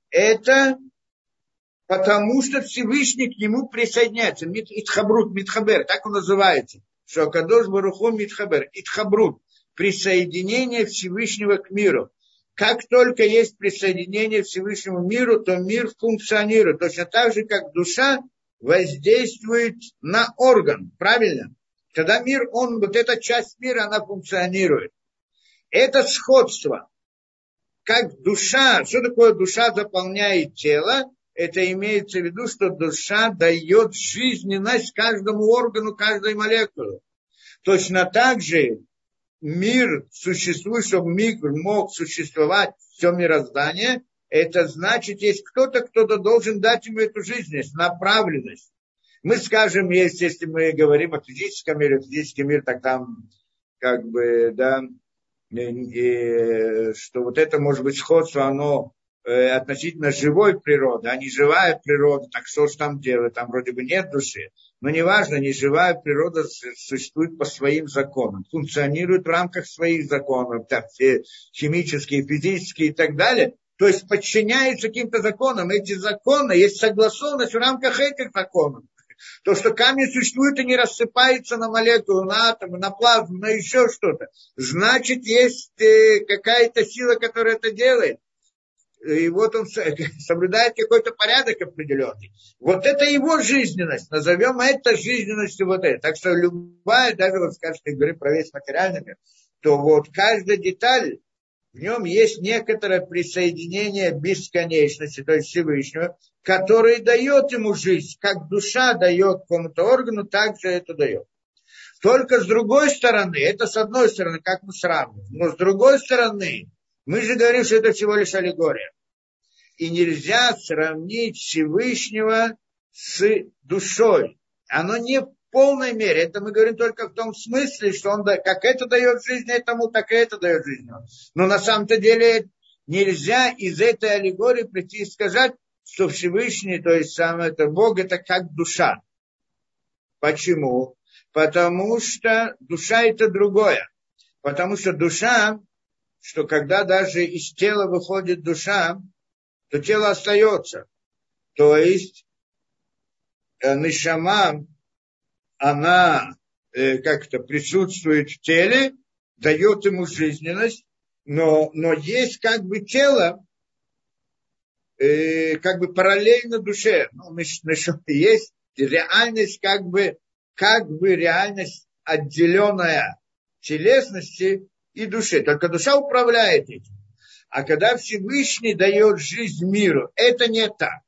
это потому что Всевышний к нему присоединяется. Итхабрут, Митхабер, так он называется. Что Кадош Баруху Митхабер. Итхабрут присоединение Всевышнего к миру. Как только есть присоединение Всевышнему миру, то мир функционирует. Точно так же, как душа воздействует на орган. Правильно? Когда мир, он, вот эта часть мира, она функционирует. Это сходство. Как душа, что такое душа заполняет тело, это имеется в виду, что душа дает жизненность каждому органу, каждой молекуле. Точно так же мир существует, чтобы мир мог существовать, все мироздание, это значит, есть кто-то, кто-то должен дать ему эту жизненность, направленность. Мы скажем, есть, если мы говорим о физическом мире, физический мир, так там, как бы, да, и, что вот это, может быть, сходство, оно э, относительно живой природы, а не живая природа, так что же там делать, там вроде бы нет души. Но неважно, не живая природа существует по своим законам, функционирует в рамках своих законов, так, химические, физические и так далее. То есть подчиняется каким-то законам. Эти законы есть согласованность в рамках этих законов. То, что камень существует и не рассыпается на молекулы, на атомы, на плазму, на еще что-то, значит, есть э, какая-то сила, которая это делает. И вот он соблюдает какой-то порядок определенный. Вот это его жизненность. Назовем это жизненностью вот это. Так что любая, даже вот скажем, говорим про весь материальный мир, то вот каждая деталь в нем есть некоторое присоединение бесконечности, то есть Всевышнего, который дает ему жизнь, как душа дает какому-то органу, так же это дает. Только с другой стороны, это с одной стороны, как мы сравниваем, но с другой стороны, мы же говорим, что это всего лишь аллегория. И нельзя сравнить Всевышнего с душой. Оно не полной мере. Это мы говорим только в том смысле, что он, как это дает жизнь этому, так и это дает жизнь. Но на самом-то деле нельзя из этой аллегории прийти и сказать, что Всевышний, то есть сам это Бог, это как душа. Почему? Потому что душа это другое. Потому что душа, что когда даже из тела выходит душа, то тело остается. То есть э, Нишама она э, как-то присутствует в теле, дает ему жизненность, но, но есть как бы тело, э, как бы параллельно душе. Ну, есть реальность как бы, как бы реальность отделенная телесности и души. Только душа управляет этим. А когда Всевышний дает жизнь миру, это не так.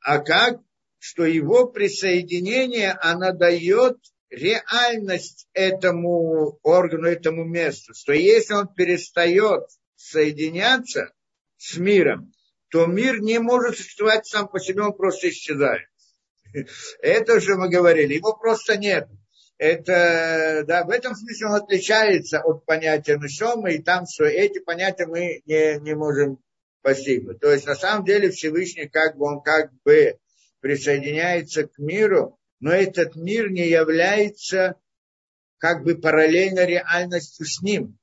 А как? Что его присоединение, она дает реальность этому органу, этому месту. Что если он перестает соединяться с миром, то мир не может существовать сам по себе, он просто исчезает. Это уже мы говорили, его просто нет. Это, да, в этом смысле он отличается от понятия нишома, и там, что эти понятия мы не, не можем постигнуть. То есть, на самом деле, Всевышний, как бы он как бы присоединяется к миру, но этот мир не является как бы параллельно реальностью с ним.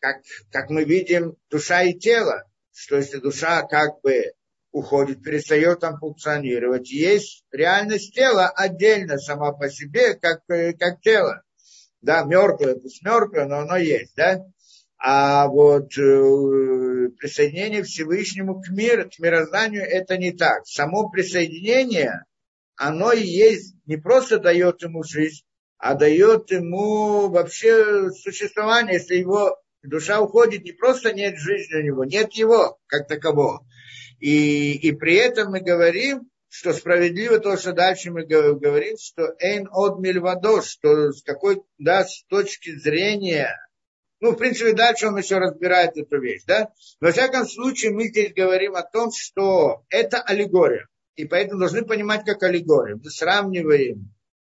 Как, как мы видим, душа и тело, что если душа как бы уходит, перестает там функционировать, есть реальность тела отдельно сама по себе, как, как тело. Да, мертвое, пусть мертвое, но оно есть, да. А вот э, присоединение Всевышнему к миру, к мирозданию, это не так. Само присоединение, оно и есть, не просто дает ему жизнь, а дает ему вообще существование. Если его душа уходит, не просто нет жизни у него, нет его как такового. И, и при этом мы говорим, что справедливо то, что дальше мы говорим, что эйн от мильвадо, что с какой, да, с точки зрения ну, в принципе, дальше он еще разбирает эту вещь, да? Во всяком случае, мы здесь говорим о том, что это аллегория. И поэтому должны понимать, как аллегория. Мы сравниваем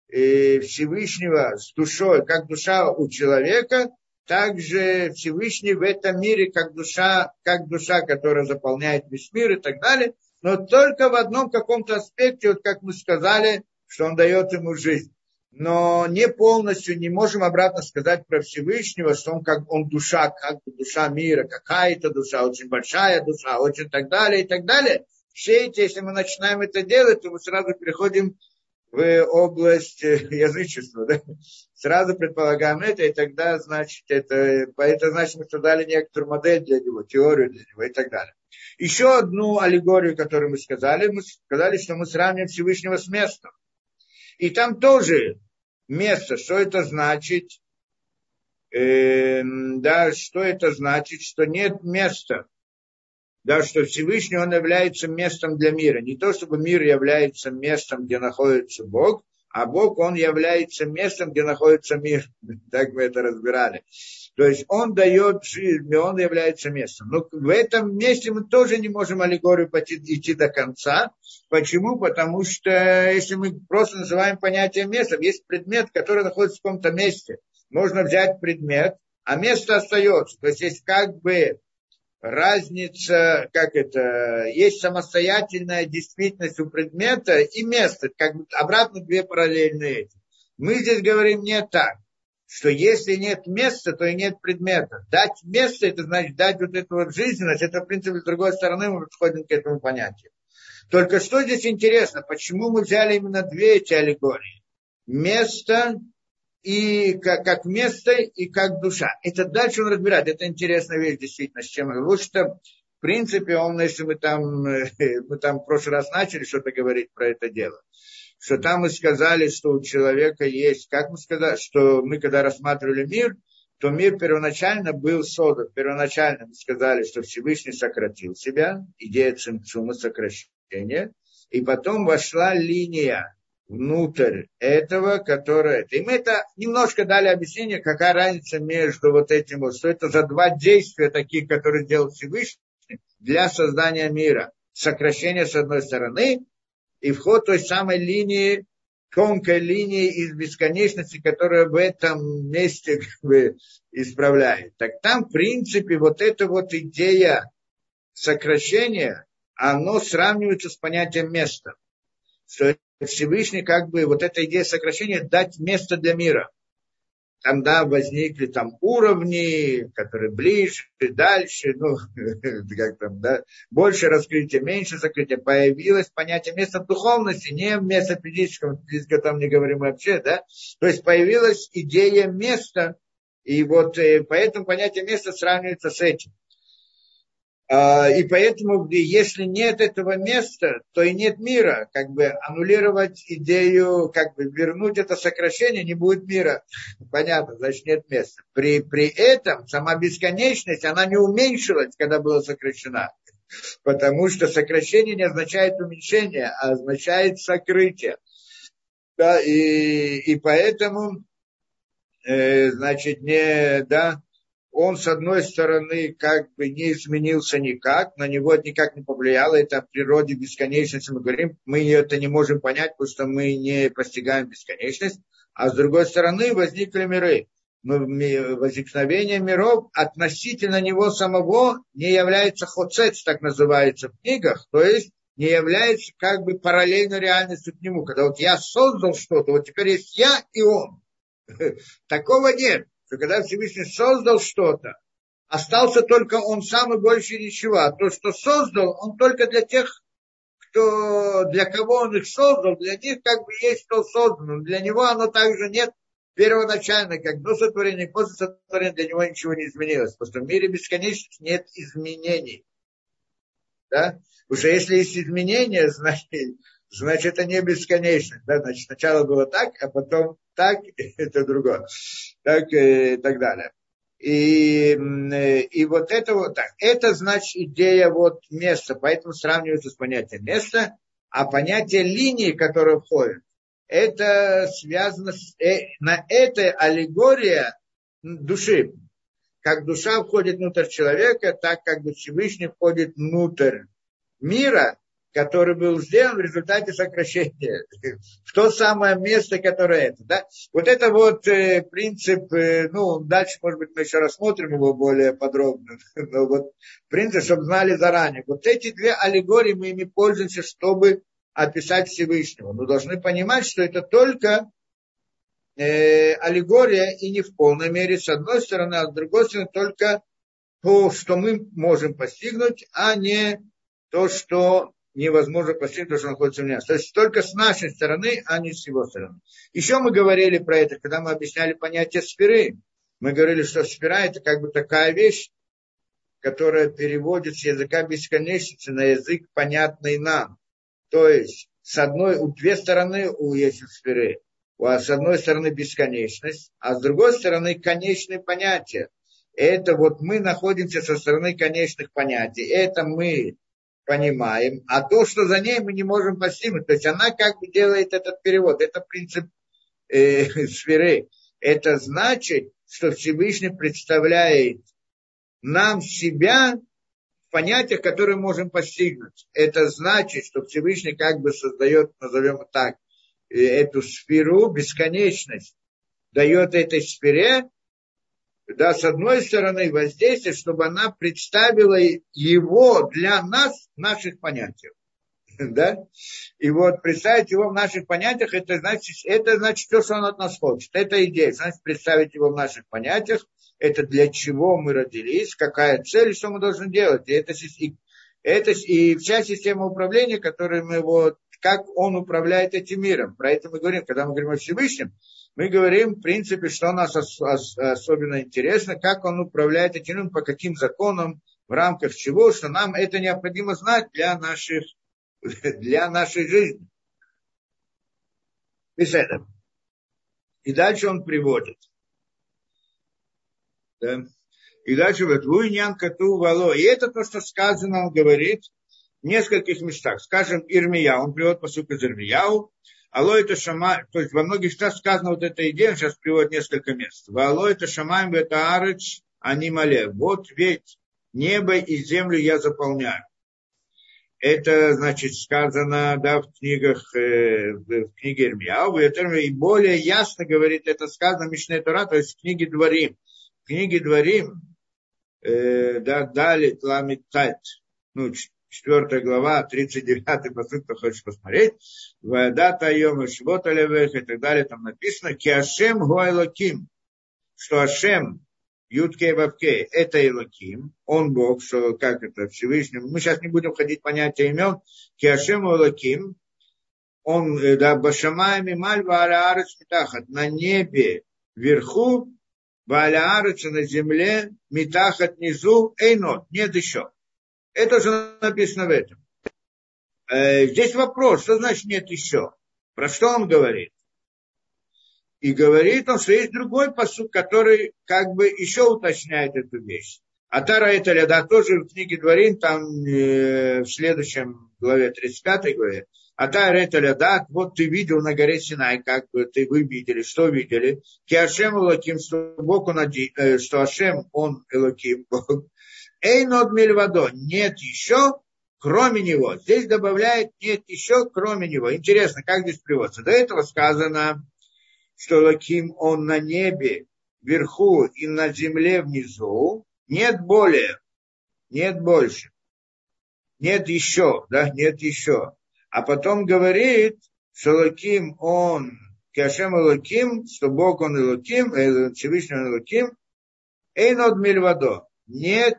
э, Всевышнего с душой, как душа у человека, также Всевышний в этом мире, как душа, как душа, которая заполняет весь мир и так далее, но только в одном каком-то аспекте, вот как мы сказали, что он дает ему жизнь но не полностью не можем обратно сказать про Всевышнего, что он как он душа, как душа мира, какая-то душа, очень большая душа, очень так далее и так далее. Все эти, если мы начинаем это делать, то мы сразу переходим в область э, язычества, да? Сразу предполагаем это, и тогда, значит, это, это значит, мы создали некоторую модель для него, теорию для него и так далее. Еще одну аллегорию, которую мы сказали, мы сказали, что мы сравниваем Всевышнего с местом. И там тоже место, что это значит, э, да, что это значит, что нет места, да, что Всевышний, он является местом для мира. Не то, чтобы мир является местом, где находится Бог, а Бог, он является местом, где находится мир. Так мы это разбирали. То есть он дает жизнь, и он является местом. Но в этом месте мы тоже не можем аллегорию идти до конца. Почему? Потому что если мы просто называем понятие местом, есть предмет, который находится в каком-то месте. Можно взять предмет, а место остается. То есть есть как бы разница, как это, есть самостоятельная действительность у предмета и места, как бы обратно две параллельные. Мы здесь говорим не так, что если нет места, то и нет предмета. Дать место, это значит дать вот эту вот жизненность, это, в принципе, с другой стороны мы подходим к этому понятию. Только что здесь интересно, почему мы взяли именно две эти аллегории? Место и как, как место, и как душа. Это дальше он разбирает. Это интересная вещь, действительно, с чем. Потому что, в принципе, он, если мы там, мы там в прошлый раз начали что-то говорить про это дело, что там мы сказали, что у человека есть, как мы сказали, что мы когда рассматривали мир, то мир первоначально был создан. Первоначально мы сказали, что Всевышний сократил себя, идея цимцума сокращения, и потом вошла линия внутрь этого, которое... И мы это немножко дали объяснение, какая разница между вот этим вот, что это за два действия такие, которые делал Всевышний для создания мира. Сокращение с одной стороны и вход той самой линии, тонкой линии из бесконечности, которая в этом месте как бы исправляет. Так там, в принципе, вот эта вот идея сокращения, оно сравнивается с понятием места. Что Всевышний как бы вот эта идея сокращения дать место для мира. Тогда возникли там уровни, которые ближе, дальше, ну, как там, да, больше раскрытия, меньше закрытия. Появилось понятие места духовности, не место физического, физического там не говорим вообще, да. То есть появилась идея места, и вот э, поэтому понятие места сравнивается с этим. А, и поэтому, если нет этого места, то и нет мира. Как бы аннулировать идею, как бы вернуть это сокращение, не будет мира. Понятно, значит нет места. При, при этом сама бесконечность, она не уменьшилась, когда была сокращена. Потому что сокращение не означает уменьшение, а означает сокрытие. Да, и, и поэтому, э, значит, не, да, он, с одной стороны, как бы не изменился никак, на него это никак не повлияло, это в природе бесконечности, мы говорим, мы это не можем понять, потому что мы не постигаем бесконечность, а с другой стороны возникли миры. Возникновение миров относительно него самого не является хоцец, так называется в книгах, то есть не является как бы параллельной реальностью к нему. Когда вот я создал что-то, вот теперь есть я и он. Такого нет что когда Всевышний создал что-то, остался только он сам и больше ничего. А то, что создал, он только для тех, кто, для кого он их создал, для них как бы есть что создано. Для него оно также нет первоначально, как до сотворения, после сотворения для него ничего не изменилось. Потому что в мире бесконечности нет изменений. Да? Что если есть изменения, значит, значит это не бесконечно. Да? Значит, сначала было так, а потом так, это другое. Так и так далее. И, и вот это вот так. Это значит идея вот места, поэтому сравнивается с понятием места, а понятие линии, которая входит, это связано с, э, на это аллегория души. Как душа входит внутрь человека, так как бы Всевышний входит внутрь мира, который был сделан в результате сокращения, в то самое место, которое это. Да? Вот это вот э, принцип, э, ну, дальше, может быть, мы еще рассмотрим его более подробно, но вот принцип, чтобы знали заранее. Вот эти две аллегории мы ими пользуемся, чтобы описать Всевышнего. Но должны понимать, что это только э, аллегория и не в полной мере, с одной стороны, а с другой стороны, только то, что мы можем постигнуть, а не то, что невозможно постигнуть, потому что находится в нас. То есть только с нашей стороны, а не с его стороны. Еще мы говорили про это, когда мы объясняли понятие сферы. Мы говорили, что сфера это как бы такая вещь, которая переводит с языка бесконечности на язык, понятный нам. То есть, с одной, у две стороны у есть сферы. А с одной стороны бесконечность, а с другой стороны конечные понятия. Это вот мы находимся со стороны конечных понятий. Это мы понимаем, а то, что за ней мы не можем постигнуть. То есть она как бы делает этот перевод. Это принцип э, сферы. Это значит, что Всевышний представляет нам себя в понятиях, которые можем постигнуть. Это значит, что Всевышний как бы создает, назовем так, э, эту сферу, бесконечность, дает этой сфере да, с одной стороны, воздействие, чтобы она представила его для нас в наших понятиях. Да? И вот представить его в наших понятиях, это значит, это значит то, что он от нас хочет. Это идея. Значит, представить его в наших понятиях, это для чего мы родились, какая цель, что мы должны делать. И это, и, это и вся система управления, которую мы вот, как он управляет этим миром. Про это мы говорим, когда мы говорим о Всевышнем, мы говорим, в принципе, что нас особенно интересно, как он управляет этим по каким законам, в рамках чего, что нам это необходимо знать для, наших, для нашей жизни. И дальше он приводит. Да? И дальше вот Луйнян Кату Вало. И это то, что сказано, он говорит в нескольких местах. Скажем, Ирмия, он приводит по сути из Ирмияу, Алло это шама, то есть во многих местах сказана вот эта идея, сейчас приводит несколько мест. Алло это шамаем, это арыч, они мале. Вот ведь небо и землю я заполняю. Это, значит, сказано, да, в книгах, э, в книге Ирмияу, и более ясно говорит, это сказано в Мишне Тора, то есть в книге Дворим. В книге Дворим, э, да, дали Тламитайт, ну, 4 глава, 39 посыл, кто хочет посмотреть, Вадата Йома Швота Левех и так далее, там написано, Киашем Гуайлоким, что Ашем, Юткей Вавкей, это Илоким, он Бог, что как это Всевышний. Мы сейчас не будем ходить понятия имен. Киашем Илоким, он, э, да, Башамаями Мальва Алярец Митахат, на небе вверху, Валярец на земле, Митахат низу, Эйнот, нет еще. Это же написано в этом. Э, здесь вопрос, что значит нет еще? Про что он говорит? И говорит он, что есть другой посуд, который как бы еще уточняет эту вещь. Атара это ляда тоже в книге Дворин, там э, в следующем главе 35 главе. Атара это ляда, вот ты видел на горе Синай, как бы ты вы видели, что видели. Киашем Элоким, что Бог он один, э, что Ашем он Элоким, Бог. Эйнод Мельвадо, нет еще, кроме него. Здесь добавляет нет еще, кроме него. Интересно, как здесь приводится. До этого сказано, что Лаким он на небе вверху и на земле внизу. Нет более, нет больше. Нет еще, да, нет еще. А потом говорит, что Лаким он, Кашем Лаким, что Бог он Лаким, э, Всевышний Лаким, Эйнод Мельвадо нет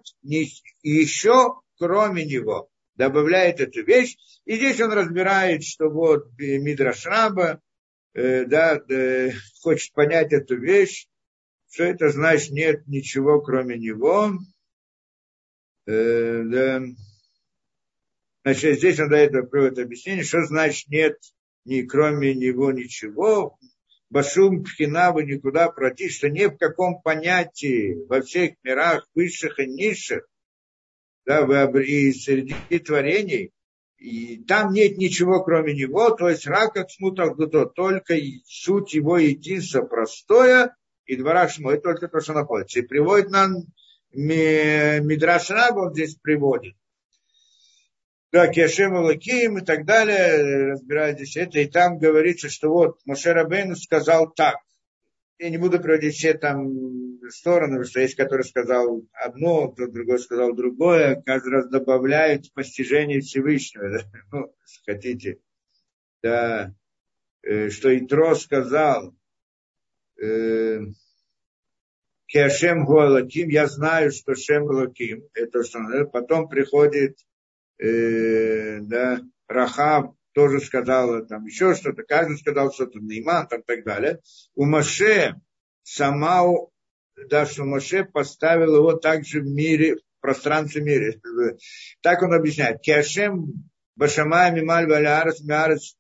еще кроме него. Добавляет эту вещь. И здесь он разбирает, что вот Мидраш Раба, э, да, э, хочет понять эту вещь, что это значит нет ничего кроме него. Э, да. Значит, здесь он дает приводит объяснение, что значит нет ни кроме него ничего. Башум Пхина вы никуда пройти, что ни в каком понятии во всех мирах, высших и низших, да, и среди творений, и там нет ничего кроме него, то есть раках смутах гудо, только суть его единства простое, и двора шмо, это только то, что находится. И приводит нам Мидраш Раб, он здесь приводит да, Кешем Лаким и так далее, разбирают здесь это, и там говорится, что вот Моше Рабейн сказал так. Я не буду приводить все там стороны, потому что есть, который сказал одно, тот другой сказал другое, каждый раз добавляет постижение Всевышнего, да? ну, хотите, да, э, что Итро сказал, э, Кешем Гуалаким, я знаю, что Шем Лаким, это что потом приходит э, да, Рахав тоже сказала там еще что-то, каждый сказал что-то, Нейман там, и так далее. У Маше сама, да, что Маше поставил его также в мире, в пространстве мира. Так он объясняет. Киашем Башамай Мималь Валярас Миарас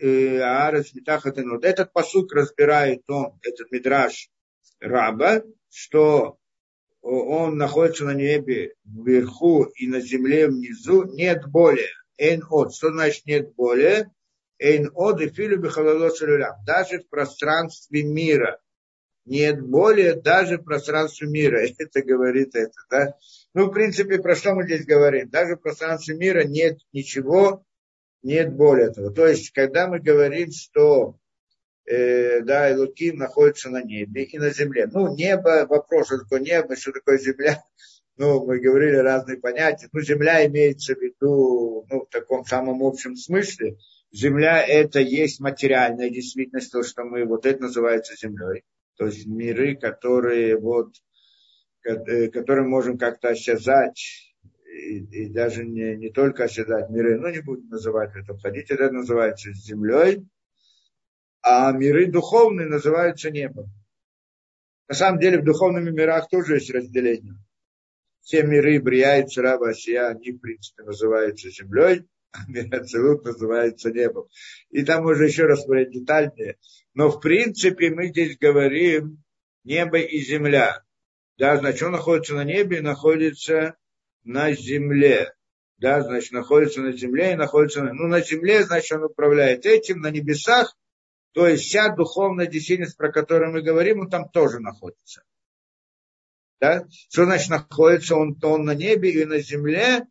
Аарас Митахатенот. Этот посук разбирает он, этот мидраж раба, что он находится на небе вверху и на земле внизу, нет более. Эйн от. Что значит нет более? Эйн от и филю Даже в пространстве мира. Нет более даже в пространстве мира. Это говорит это, да? Ну, в принципе, про что мы здесь говорим? Даже в пространстве мира нет ничего, нет более этого. То есть, когда мы говорим, что э, да, Элуким находится на небе и на земле. Ну, небо, вопрос, что такое небо, что такое земля. Ну, мы говорили разные понятия. Ну, земля имеется в виду, ну, в таком самом общем смысле. Земля это есть материальная действительность, то, что мы, вот это называется землей. То есть миры, которые вот, э, которые можем как-то осязать, и, и даже не, не только осязать миры, но не будем называть это, входить, это называется землей а миры духовные называются небом. На самом деле в духовных мирах тоже есть разделение. Все миры, Брия и Цараба, Асия, они, в принципе, называются землей, а мир Ацелут называется небом. И там можно еще раз говорить детальнее. Но, в принципе, мы здесь говорим небо и земля. Да, значит, он находится на небе и находится на земле. Да, значит, находится на земле и находится на... Ну, на земле, значит, он управляет этим, на небесах то есть вся духовная действительность, про которую мы говорим, он там тоже находится. Да? Что значит находится? Он, он на небе и на земле.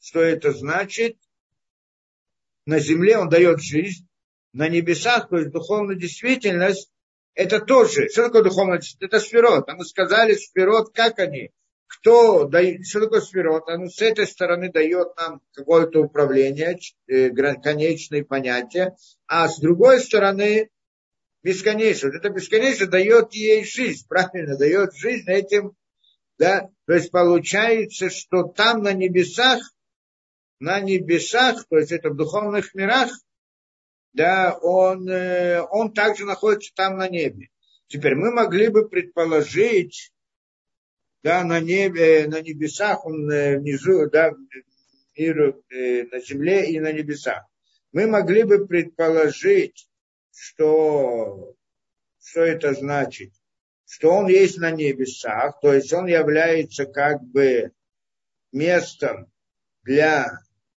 Что это значит? На земле он дает жизнь, на небесах, то есть духовная действительность, это тоже. Что такое духовная действительность? Это сферот. А мы сказали, сферот, как они? Кто дает, что такое сферот? Оно с этой стороны дает нам какое-то управление, э, конечные понятия, а с другой стороны бесконечность. Это бесконечность дает ей жизнь, правильно, дает жизнь этим, да, то есть получается, что там на небесах, на небесах, то есть это в духовных мирах, да, он, э, он также находится там на небе. Теперь мы могли бы предположить, да, на небе, на небесах, он э, внизу, да, мир э, на земле и на небесах. Мы могли бы предположить, что, что это значит, что он есть на небесах, то есть он является как бы местом для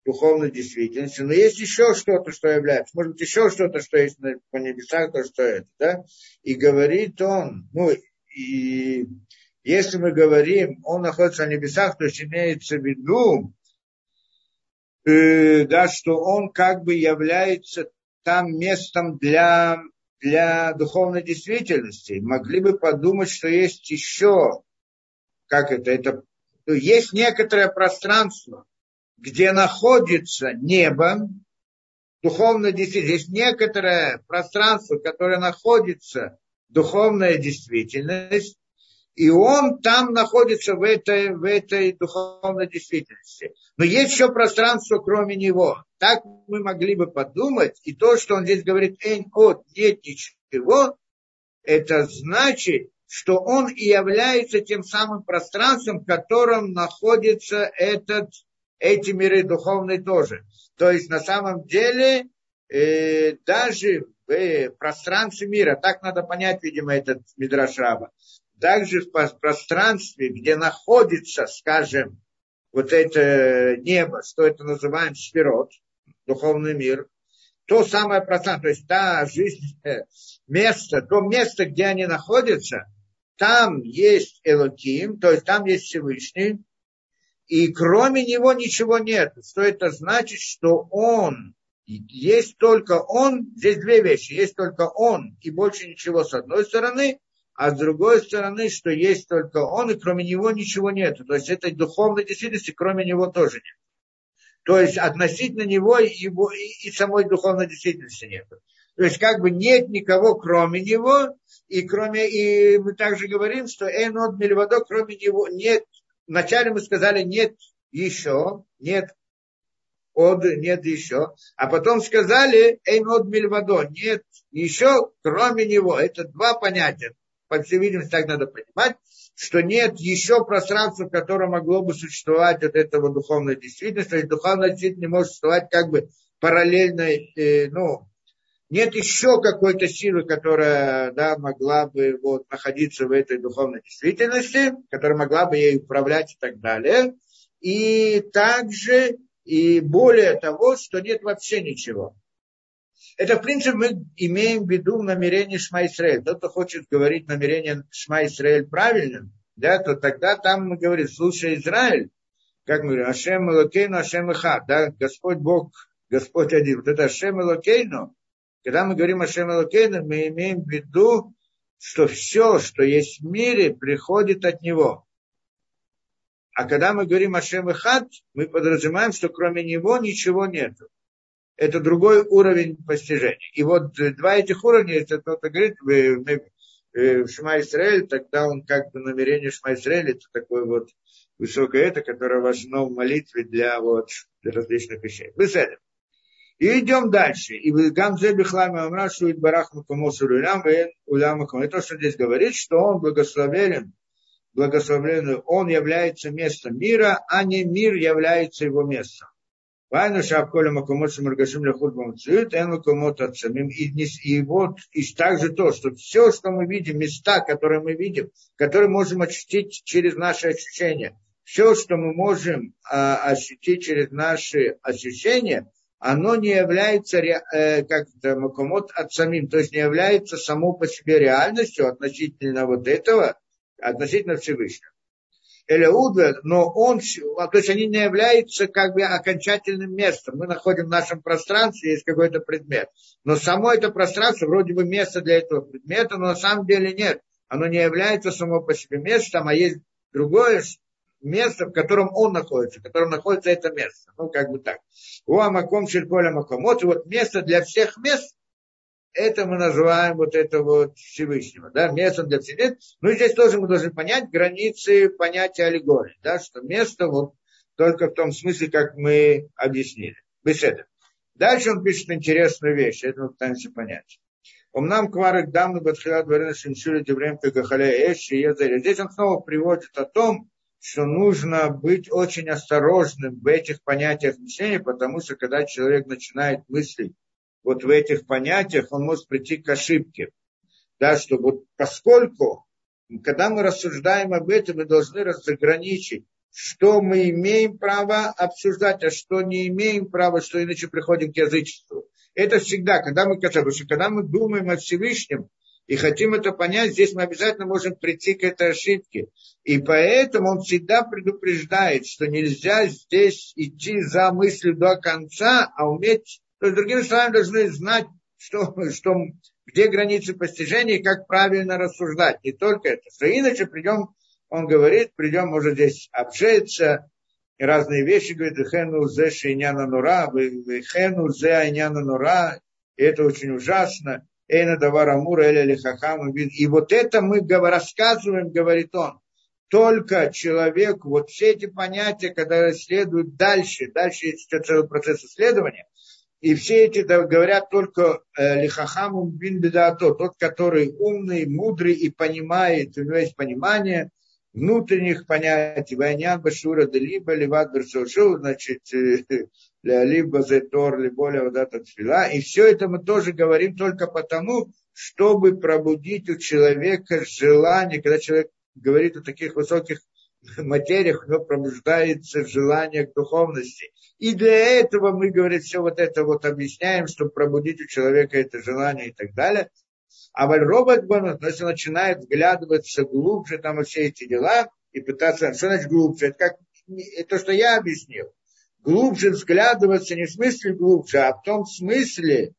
духовной действительности, но есть еще что-то, что является, может быть, еще что-то, что есть на, по небесах, то что это, да, и говорит он, ну, и если мы говорим, он находится на небесах, то есть имеется в виду, э, да, что он как бы является там местом для, для духовной действительности. Могли бы подумать, что есть еще, как это, это есть некоторое пространство, где находится небо, духовная действительность. Есть некоторое пространство, которое находится духовная действительность, и он там находится в этой, в этой духовной действительности. Но есть еще пространство, кроме него. Так мы могли бы подумать, и то, что он здесь говорит, «Эйн от, нет ничего», это значит, что он и является тем самым пространством, в котором находится этот, эти миры духовные тоже. То есть на самом деле э, даже в пространстве мира, так надо понять, видимо, этот Мидраш Раба, также в пространстве, где находится, скажем, вот это небо, что это называем сферот, духовный мир, то самое пространство, то есть та жизнь, место, то место, где они находятся, там есть Элоким, то есть там есть Всевышний, и кроме него ничего нет. Что это значит, что он, есть только он, здесь две вещи, есть только он и больше ничего с одной стороны, а с другой стороны, что есть только он, и кроме него ничего нет. То есть этой духовной действительности кроме него тоже нет. То есть относительно него, его и, и самой духовной действительности нет. То есть как бы нет никого кроме него, и кроме, и мы также говорим, что Эйнод Мельвадо, кроме него нет. Вначале мы сказали нет еще, нет от, нет еще. А потом сказали Эйнод Мельвадо, нет еще, кроме него. Это два понятия по всей видимости, так надо понимать, что нет еще пространства, в котором могло бы существовать от этого духовной действительности. То есть духовная действительность не может существовать как бы параллельно, э, ну, нет еще какой-то силы, которая да, могла бы вот, находиться в этой духовной действительности, которая могла бы ей управлять и так далее. И также, и более того, что нет вообще ничего. Это, в принципе, мы имеем в виду намерение Шма Исраэль. Тот, кто хочет говорить намерение Шма Исраэль правильным, да, то тогда там мы говорим, слушай, Израиль, как мы говорим, Ашем Элокейну, Ашем Ихад, да, Господь Бог, Господь один. Вот это Ашем Элокейну, Когда мы говорим о Шемалокейна, мы имеем в виду, что все, что есть в мире, приходит от него. А когда мы говорим о Шем Хат, мы подразумеваем, что кроме него ничего нет. Это другой уровень постижения. И вот два этих уровня, если кто-то говорит, мы, мы, в Шма Исраэль, тогда он как бы намерение Шма Исраэль, это такое вот высокое это, которое в молитве для, вот, для различных вещей. Беседа. И идем дальше. И Гамзе Бихлами Амрашу и Барах Макамосу Улям Улям И то, что здесь говорит, что он благословен, благословленный, он является местом мира, а не мир является его местом. Вайну шапколя макомот маргашим лехут бамцуют, эн макомот от самим. И вот, и также то, что все, что мы видим, места, которые мы видим, которые можем очистить через наши ощущения, все, что мы можем а, ощутить через наши ощущения, оно не является э, как макомот от самим, то есть не является само по себе реальностью относительно вот этого, относительно Всевышнего. Элеуда, но он, то есть они не являются как бы окончательным местом. Мы находим в нашем пространстве, есть какой-то предмет. Но само это пространство вроде бы место для этого предмета, но на самом деле нет. Оно не является само по себе местом, а есть другое место, в котором он находится, в котором находится это место. Ну, как бы так. Уамаком Ширколя Маком. Вот, вот место для всех мест, это мы называем вот это вот Всевышнего, да, местом для Всевышнего. Ну и здесь тоже мы должны понять границы понятия аллегории, да, что место вот только в том смысле, как мы объяснили. Беседа. Дальше он пишет интересную вещь, это мы пытаемся понять. Умнам кварик дамны батхила дворина шимшули деврем кагахаля эши Здесь он снова приводит о том, что нужно быть очень осторожным в этих понятиях мышления, потому что когда человек начинает мыслить вот в этих понятиях, он может прийти к ошибке. Да, что вот поскольку, когда мы рассуждаем об этом, мы должны разграничить, что мы имеем право обсуждать, а что не имеем права, что иначе приходим к язычеству. Это всегда, когда мы, потому что когда мы думаем о Всевышнем, и хотим это понять, здесь мы обязательно можем прийти к этой ошибке. И поэтому он всегда предупреждает, что нельзя здесь идти за мыслью до конца, а уметь, то есть, другими словами, должны знать, что, что, где границы постижения и как правильно рассуждать. Не только это. Что иначе придем, он говорит, придем, может здесь обжечься, и разные вещи, говорит, хену зе шиняна нура, хену зе айняна нура, и это очень ужасно. Эйна давар амура эля хахам. И вот это мы рассказываем, говорит он, только человек, вот все эти понятия, когда исследуют дальше, дальше есть целый процесс исследования, и все эти говорят только э, лихахамум бин бедато, тот, который умный, мудрый и понимает, у него есть понимание внутренних понятий, вайнян башура да либо ливат берсошу, значит, э, либо зетор, либо левадат отфила. И все это мы тоже говорим только потому, чтобы пробудить у человека желание, когда человек говорит о таких высоких материях, но пробуждается желание к духовности. И для этого мы, говорит, все вот это вот объясняем, чтобы пробудить у человека это желание и так далее. А робот Бонус, если начинает вглядываться глубже там все эти дела и пытаться, что значит глубже, это как это то, что я объяснил глубже взглядываться не в смысле глубже, а в том смысле,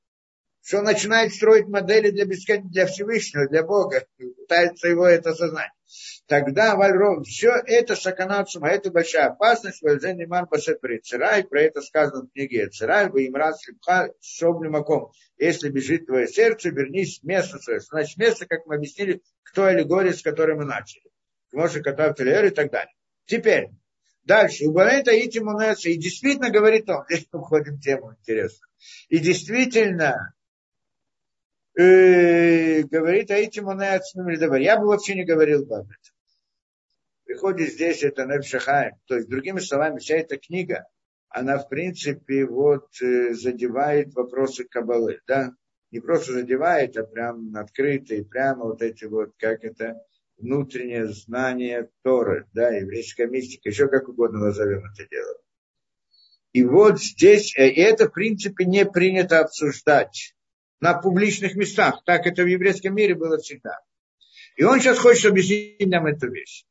что начинает строить модели для, бескон... для Всевышнего, для Бога, пытается его это осознать. Тогда Вальров, все это саканацума, это большая опасность, Вальзен Иман Басепри Цирай, про это сказано в книге Цирай, раз липха шоблимаком. Если бежит твое сердце, вернись в место свое. Значит, место, как мы объяснили, кто аллегория, с которой мы начали. Может, Катав и так далее. Теперь, Дальше. Убавит Аити Мунеса. И действительно говорит он, здесь уходим в тему интересно. И действительно, э, говорит Аити Мунеса Я бы вообще не говорил бы об этом. Приходит здесь это Невшахаем. То есть, другими словами, вся эта книга, она, в принципе, вот э, задевает вопросы Кабалы, да? Не просто задевает, а прям открыто и прямо вот эти вот, как это, внутреннее знание Торы, да, еврейская мистика, еще как угодно назовем это дело. И вот здесь, э, и это, в принципе, не принято обсуждать на публичных местах. Так это в еврейском мире было всегда. И он сейчас хочет объяснить нам эту вещь.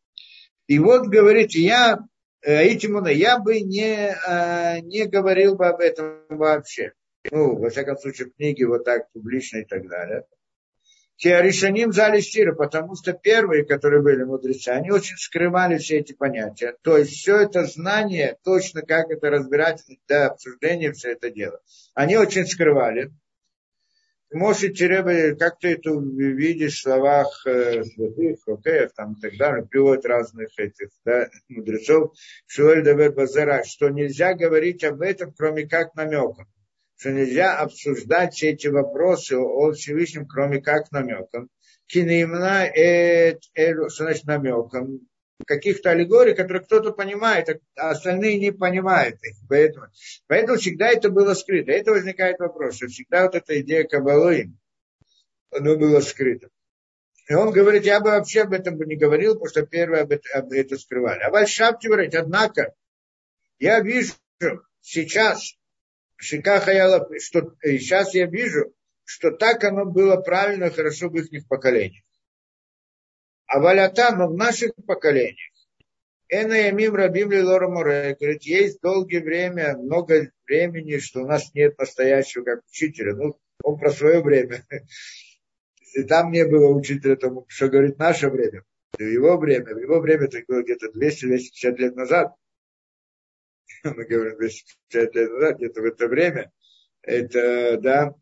И вот говорит, я, этим я бы не, э, не говорил бы об этом вообще. ну, во всяком случае, в книге вот так публично и так далее. Теоришаним зали стира, потому что первые, которые были мудрецы, они очень скрывали все эти понятия. То есть все это знание, точно как это разбирать, для обсуждения все это дело. Они очень скрывали. Может, Череба, как ты это видишь в словах э, святых, Рокеев, там и так далее, приводят разных этих да, мудрецов, Шуэль Давер что нельзя говорить об этом, кроме как намеком что нельзя обсуждать все эти вопросы о Всевышнем, кроме как намеком. Кинеимна, что значит намеком? Каких-то аллегорий, которые кто-то понимает, а остальные не понимают их. Поэтому, поэтому всегда это было скрыто. Это возникает вопрос, что всегда вот эта идея Кабалы, оно было скрыто. И он говорит, я бы вообще об этом бы не говорил, потому что первые об, это, об этом скрывали. А Вальшапти говорит, однако, я вижу сейчас, Шика Хаяла, что сейчас я вижу, что так оно было правильно, хорошо в их поколениях. А валята, но в наших поколениях, Эна Ямим Рабим Лилора Море, говорит, есть долгое время, много времени, что у нас нет настоящего как учителя. Ну, он про свое время. И там не было учителя, тому, что говорит наше время. Его время, его время, это было где-то 200-250 лет назад. мы говорим 250 лет назад, где-то в это время, это, да,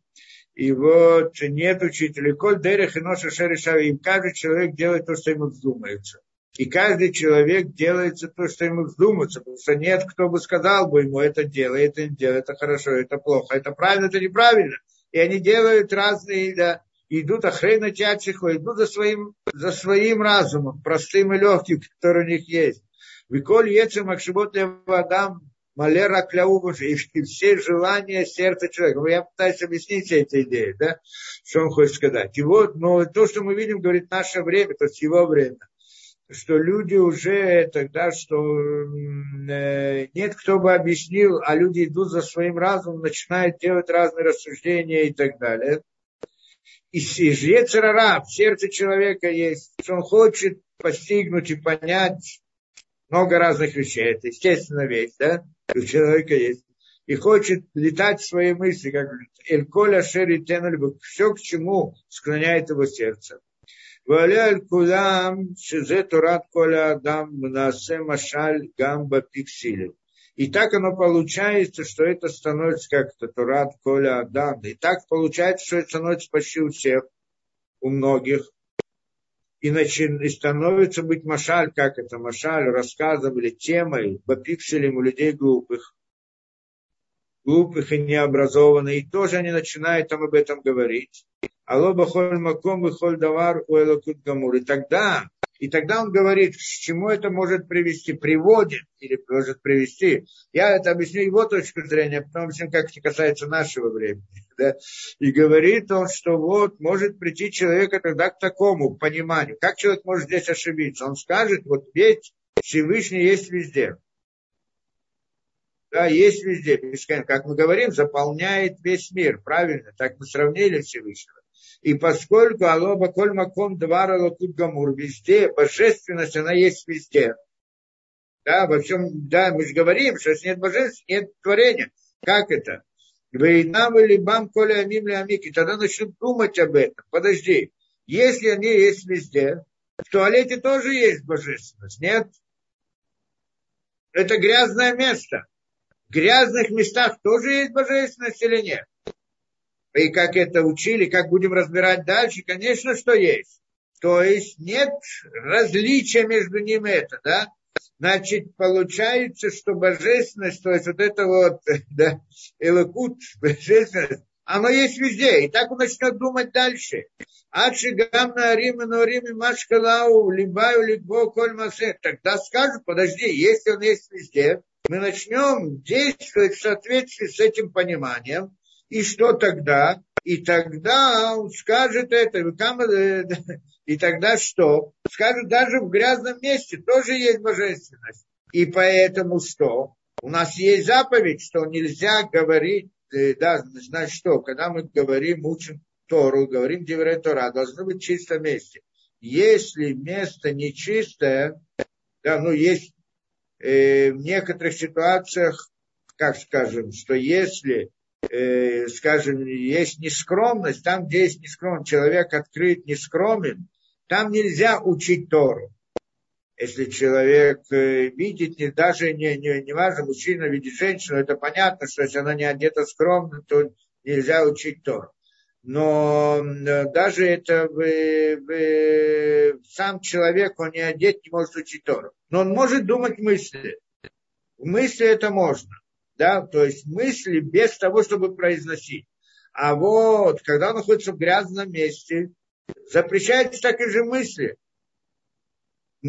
и вот нет учителей, коль дерех и ноша и каждый человек делает то, что ему вздумается. И каждый человек делает то, что ему вздумается, потому что нет, кто бы сказал бы ему, это делай, это не делай, это хорошо, это плохо, это правильно, это неправильно. И они делают разные, да, идут охрена тячиху, идут за своим, за своим разумом, простым и легким, который у них есть. Виколь Ецем Макшибот Адам Малера Кляубуш, и все желания сердца человека. Я пытаюсь объяснить эти идеи, да, что он хочет сказать. И вот, но то, что мы видим, говорит, наше время, то есть его время, что люди уже тогда, что э, нет кто бы объяснил, а люди идут за своим разумом, начинают делать разные рассуждения и так далее. И, и в сердце человека есть, что он хочет постигнуть и понять много разных вещей. Это естественно вещь, да? У человека есть. И хочет летать в свои мысли, как говорит, «Эль коля шери тенульбук», все, к чему склоняет его сердце. Валя Эль кудам шизе турат коля адам мнасе машаль гамба пиксилю». И так оно получается, что это становится как-то турат коля адам. И так получается, что это становится почти у всех, у многих и, начин, и становится быть машаль, как это машаль, рассказом или темой, бапикселем у людей глупых, глупых и необразованных, и тоже они начинают там об этом говорить. Алло холь маком и давар у гамур. И тогда, и тогда он говорит, к чему это может привести, приводит или может привести. Я это объясню его точку зрения, потом объясню, как это касается нашего времени да, и говорит он, что вот может прийти человек тогда к такому пониманию. Как человек может здесь ошибиться? Он скажет, вот ведь Всевышний есть везде. Да, есть везде. Как мы говорим, заполняет весь мир. Правильно? Так мы сравнили Всевышнего. И поскольку Алоба Коль Маком Двара Лакут Гамур везде, божественность, она есть везде. Да, во всем, да, мы же говорим, что если нет божественности, нет творения. Как это? Вейнам или бам коля амим амики. Тогда начнут думать об этом. Подожди. Если они есть везде, в туалете тоже есть божественность, нет? Это грязное место. В грязных местах тоже есть божественность или нет? И как это учили, как будем разбирать дальше, конечно, что есть. То есть нет различия между ними это, да? Значит, получается, что божественность, то есть вот это вот, да, элокут, божественность, оно есть везде. И так он начнет думать дальше. Адши гамна Рим и Рим и Машкалау, Либаю, Либо, Коль. Тогда скажут, подожди, если он есть везде, мы начнем действовать в соответствии с этим пониманием. И что тогда? И тогда он скажет это, и тогда что? Скажут, даже в грязном месте тоже есть божественность. И поэтому что? У нас есть заповедь, что нельзя говорить, э, да, значит что, когда мы говорим, учим Тору, говорим Девре Тора, должно быть чисто месте. Если место нечистое, да, ну есть э, в некоторых ситуациях, как скажем, что если э, скажем, есть нескромность, там, где есть нескромность, человек открыт, нескромен, там нельзя учить Тору. Если человек э, видит, не, даже не, не, не важно, мужчина видит женщину, это понятно, что если она не одета скромно, то нельзя учить Тору. Но даже это в, в, сам человек, он не одет, не может учить Тору. Но он может думать мысли. В мысли это можно. Да? То есть мысли без того, чтобы произносить. А вот, когда он находится в грязном месте, запрещается так и же мысли.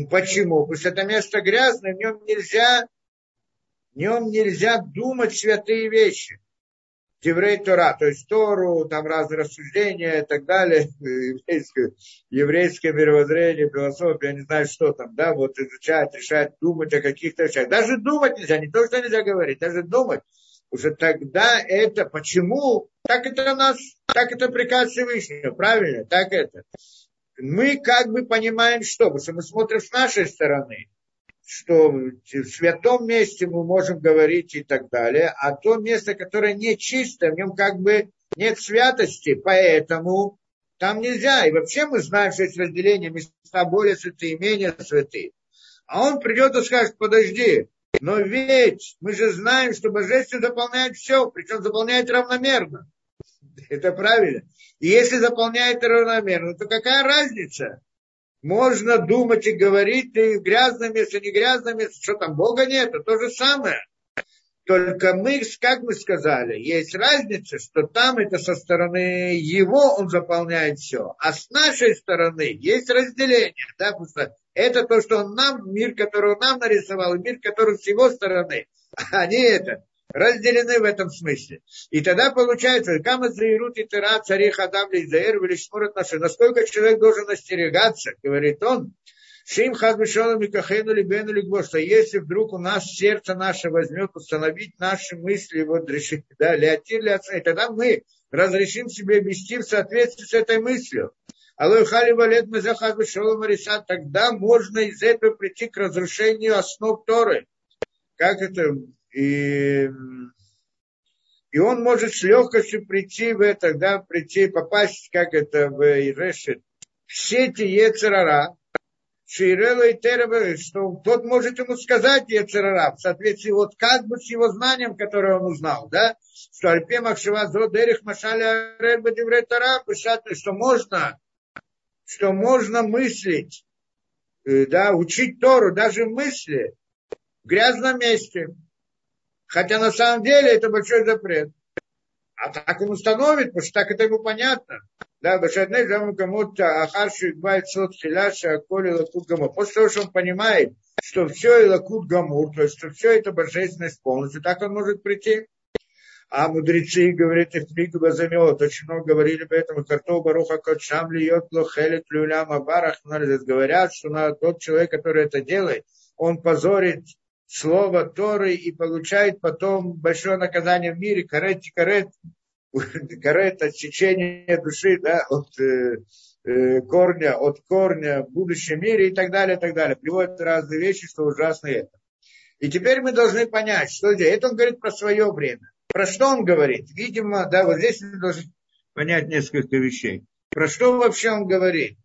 Почему? Потому что это место грязное, в нем нельзя, в нем нельзя думать святые вещи. Еврей Тора, то есть Тору, там разные рассуждения и так далее, еврейское, еврейское мировоззрение, философия, я не знаю, что там, да, вот изучать, решать, думать о каких-то вещах. Даже думать нельзя, не то, что нельзя говорить, даже думать. Уже тогда это, почему, так это у нас, так это приказ Всевышнего, правильно, так это. Мы как бы понимаем что, потому что мы смотрим с нашей стороны, что в святом месте мы можем говорить и так далее, а то место, которое не чисто, в нем как бы нет святости, поэтому там нельзя. И вообще мы знаем, что есть разделение места более святые, менее святые. А он придет и скажет, подожди, но ведь мы же знаем, что божество заполняет все, причем заполняет равномерно. Это правильно. И если заполняет равномерно, то какая разница? Можно думать и говорить, и грязное место, не грязное место, что там Бога нет, это то же самое. Только мы, как мы сказали, есть разница, что там это со стороны его он заполняет все, а с нашей стороны есть разделение, да, потому что это то, что он нам, мир, который он нам нарисовал, и мир, который с его стороны, а не это разделены в этом смысле. И тогда получается, кама заирут и тера цари хадам лизаэр велишмурат наши. Насколько человек должен остерегаться, говорит он, Шим хазбешону микахену либену лигбо, что если вдруг у нас сердце наше возьмет установить наши мысли, вот решить, да, леотир, и тогда мы разрешим себе вести в соответствии с этой мыслью. Алой хали валет мезахаз мариса, тогда можно из этого прийти к разрушению основ Торы. Как это и, и он может с легкостью прийти в это, да, прийти, попасть, как это в Ирешет, в сети Ецерара, Ширела и Теребе, что тот может ему сказать Ецерара, в соответствии вот как бы с его знанием, которое он узнал, да, что Альпе Махшива Зодерих Машаля Ребе Девретара, что можно, что можно мыслить, э, да, учить Тору, даже мысли в грязном месте. Хотя на самом деле это большой запрет. А так он установит, потому что так это ему понятно. Да, Башадней Жаму кому-то Ахаршу Игбайт Сот Хиляша Аколи Лакут Гамур. После того, что он понимает, что все и Лакут Гамур, то есть, что все это божественность полностью, так он может прийти. А мудрецы, говорят, их книгу Базамиот, очень много говорили об этом, Картов Баруха Кочам Льет Лохелет Люлям Абарах, говорят, что на тот человек, который это делает, он позорит слово Торы и получает потом большое наказание в мире, карет карет, карет отсечение души да, от э, э, корня, от корня в будущем мире и так далее, и так далее. Приводят разные вещи, что ужасно это. И теперь мы должны понять, что здесь. Это он говорит про свое время. Про что он говорит? Видимо, да, вот здесь мы должны понять несколько вещей. Про что вообще он говорит?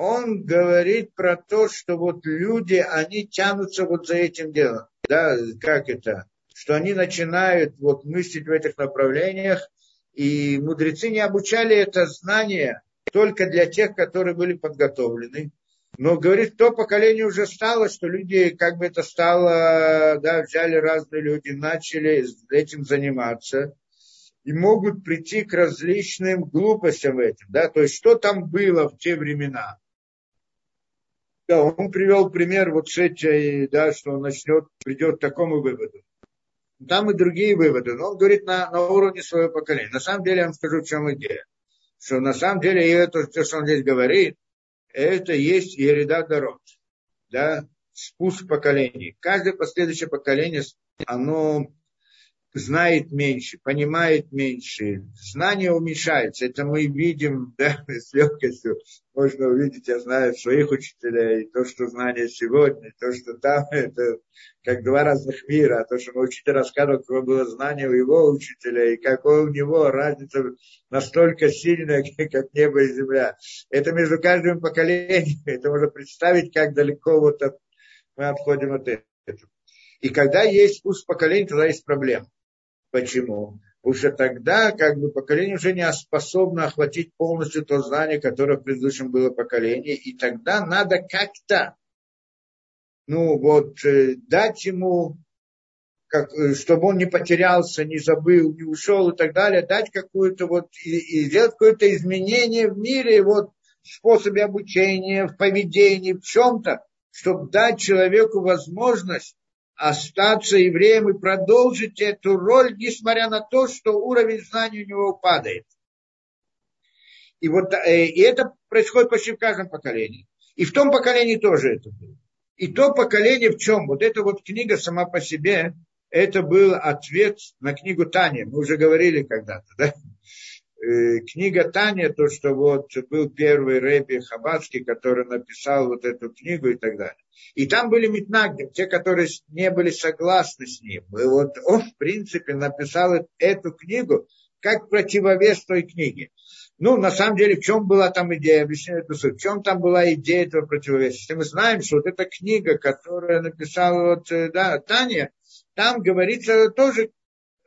он говорит про то, что вот люди, они тянутся вот за этим делом. Да, как это? Что они начинают вот мыслить в этих направлениях, и мудрецы не обучали это знание только для тех, которые были подготовлены. Но, говорит, то поколение уже стало, что люди, как бы это стало, да, взяли разные люди, начали этим заниматься и могут прийти к различным глупостям в этом. Да? То есть, что там было в те времена. Да, он привел пример вот с этой, да, что он начнет, придет к такому выводу. Там и другие выводы, но он говорит на, на уровне своего поколения. На самом деле, я вам скажу, в чем идея. Что на самом деле, и это, то, что он здесь говорит, это есть ереда дорог. Да, спуск поколений. Каждое последующее поколение, оно знает меньше, понимает меньше, знания уменьшаются. Это мы видим да, с легкостью. Можно увидеть, я знаю, своих учителей, то, что знания сегодня, то, что там, это как два разных мира. А то, что мой учитель рассказывал, какое было знание у его учителя, и какое у него разница настолько сильная, как небо и земля. Это между каждым поколением. Это можно представить, как далеко вот от, мы отходим от этого. И когда есть вкус поколения, тогда есть проблема. Почему? Потому что тогда как бы поколение уже не способно охватить полностью то знание, которое в предыдущем было поколение, и тогда надо как-то, ну вот, э, дать ему, как, э, чтобы он не потерялся, не забыл, не ушел и так далее, дать какую-то вот, и, и сделать какое-то изменение в мире, вот, в способе обучения, в поведении, в чем-то, чтобы дать человеку возможность остаться евреем и продолжить эту роль, несмотря на то, что уровень знаний у него падает. И, вот, э, и это происходит почти в каждом поколении. И в том поколении тоже это было. И то поколение в чем? Вот эта вот книга сама по себе, это был ответ на книгу Таня. Мы уже говорили когда-то, да? Э, книга Таня, то, что вот был первый рэби Хабадский, который написал вот эту книгу и так далее. И там были Митнагдим, те, которые не были согласны с ним. И вот он, в принципе, написал эту книгу как противовес той книге. Ну, на самом деле, в чем была там идея, объясняю эту суть, в чем там была идея этого противовеса. Если мы знаем, что вот эта книга, которую написала вот, э, да, Таня, там говорится тоже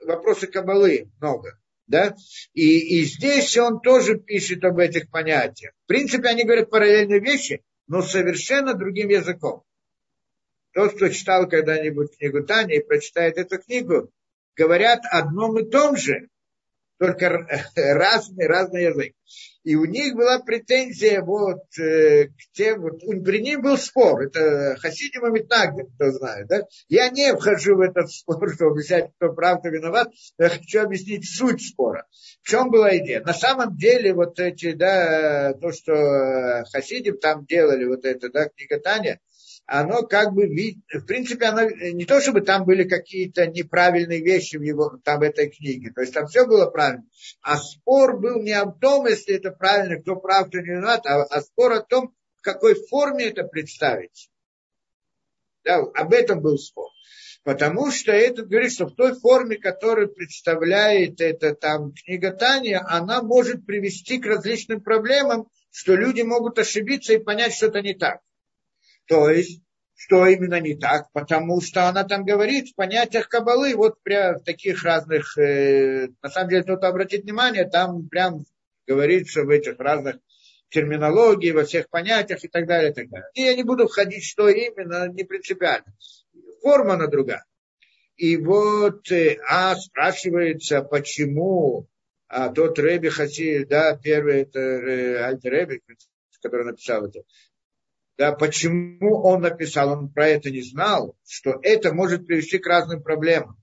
вопросы Кабалы много. Да? И, и здесь он тоже пишет об этих понятиях. В принципе, они говорят параллельные вещи, но совершенно другим языком. Тот, кто читал когда-нибудь книгу Тани и прочитает эту книгу, говорят одном и том же, только разный, разный язык. И у них была претензия вот э, к тем, вот, при них был спор, это Хасидим и кто знает, да? Я не вхожу в этот спор, чтобы объяснять, кто прав, кто виноват, я хочу объяснить суть спора. В чем была идея? На самом деле вот эти, да, то, что Хасидим там делали, вот это, да, книга Таня, оно как бы, в принципе, оно, не то чтобы там были какие-то неправильные вещи в его, там в этой книге, то есть там все было правильно, а спор был не о том, если это правильно, кто прав, кто не виноват, а, а спор о том, в какой форме это представить. Да, об этом был спор. Потому что это говорит, что в той форме, которую представляет эта там книга Таня, она может привести к различным проблемам, что люди могут ошибиться и понять что-то не так. То есть, что именно не так, потому что она там говорит в понятиях кабалы, вот прям в таких разных, э, на самом деле, кто-то обратит внимание, там прям говорится в этих разных терминологии, во всех понятиях и так далее, и так далее. И я не буду входить, что именно, не принципиально. Форма на другая. И вот, э, а спрашивается, почему а тот Рэби Хаси, да, первый это э, Альтер Рэби, который написал это, да, почему он написал, он про это не знал, что это может привести к разным проблемам.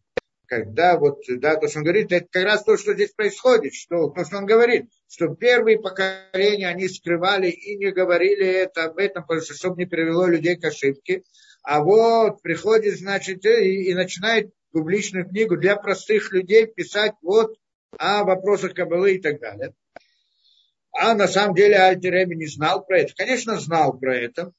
Когда вот, да, то, что он говорит, это как раз то, что здесь происходит, что, то, что он говорит, что первые поколения, они скрывали и не говорили это об этом, потому что, чтобы не привело людей к ошибке. А вот приходит, значит, и, и начинает публичную книгу для простых людей писать вот о вопросах Кабалы и так далее. А на самом деле Альтереби не знал про это. Конечно, знал про это,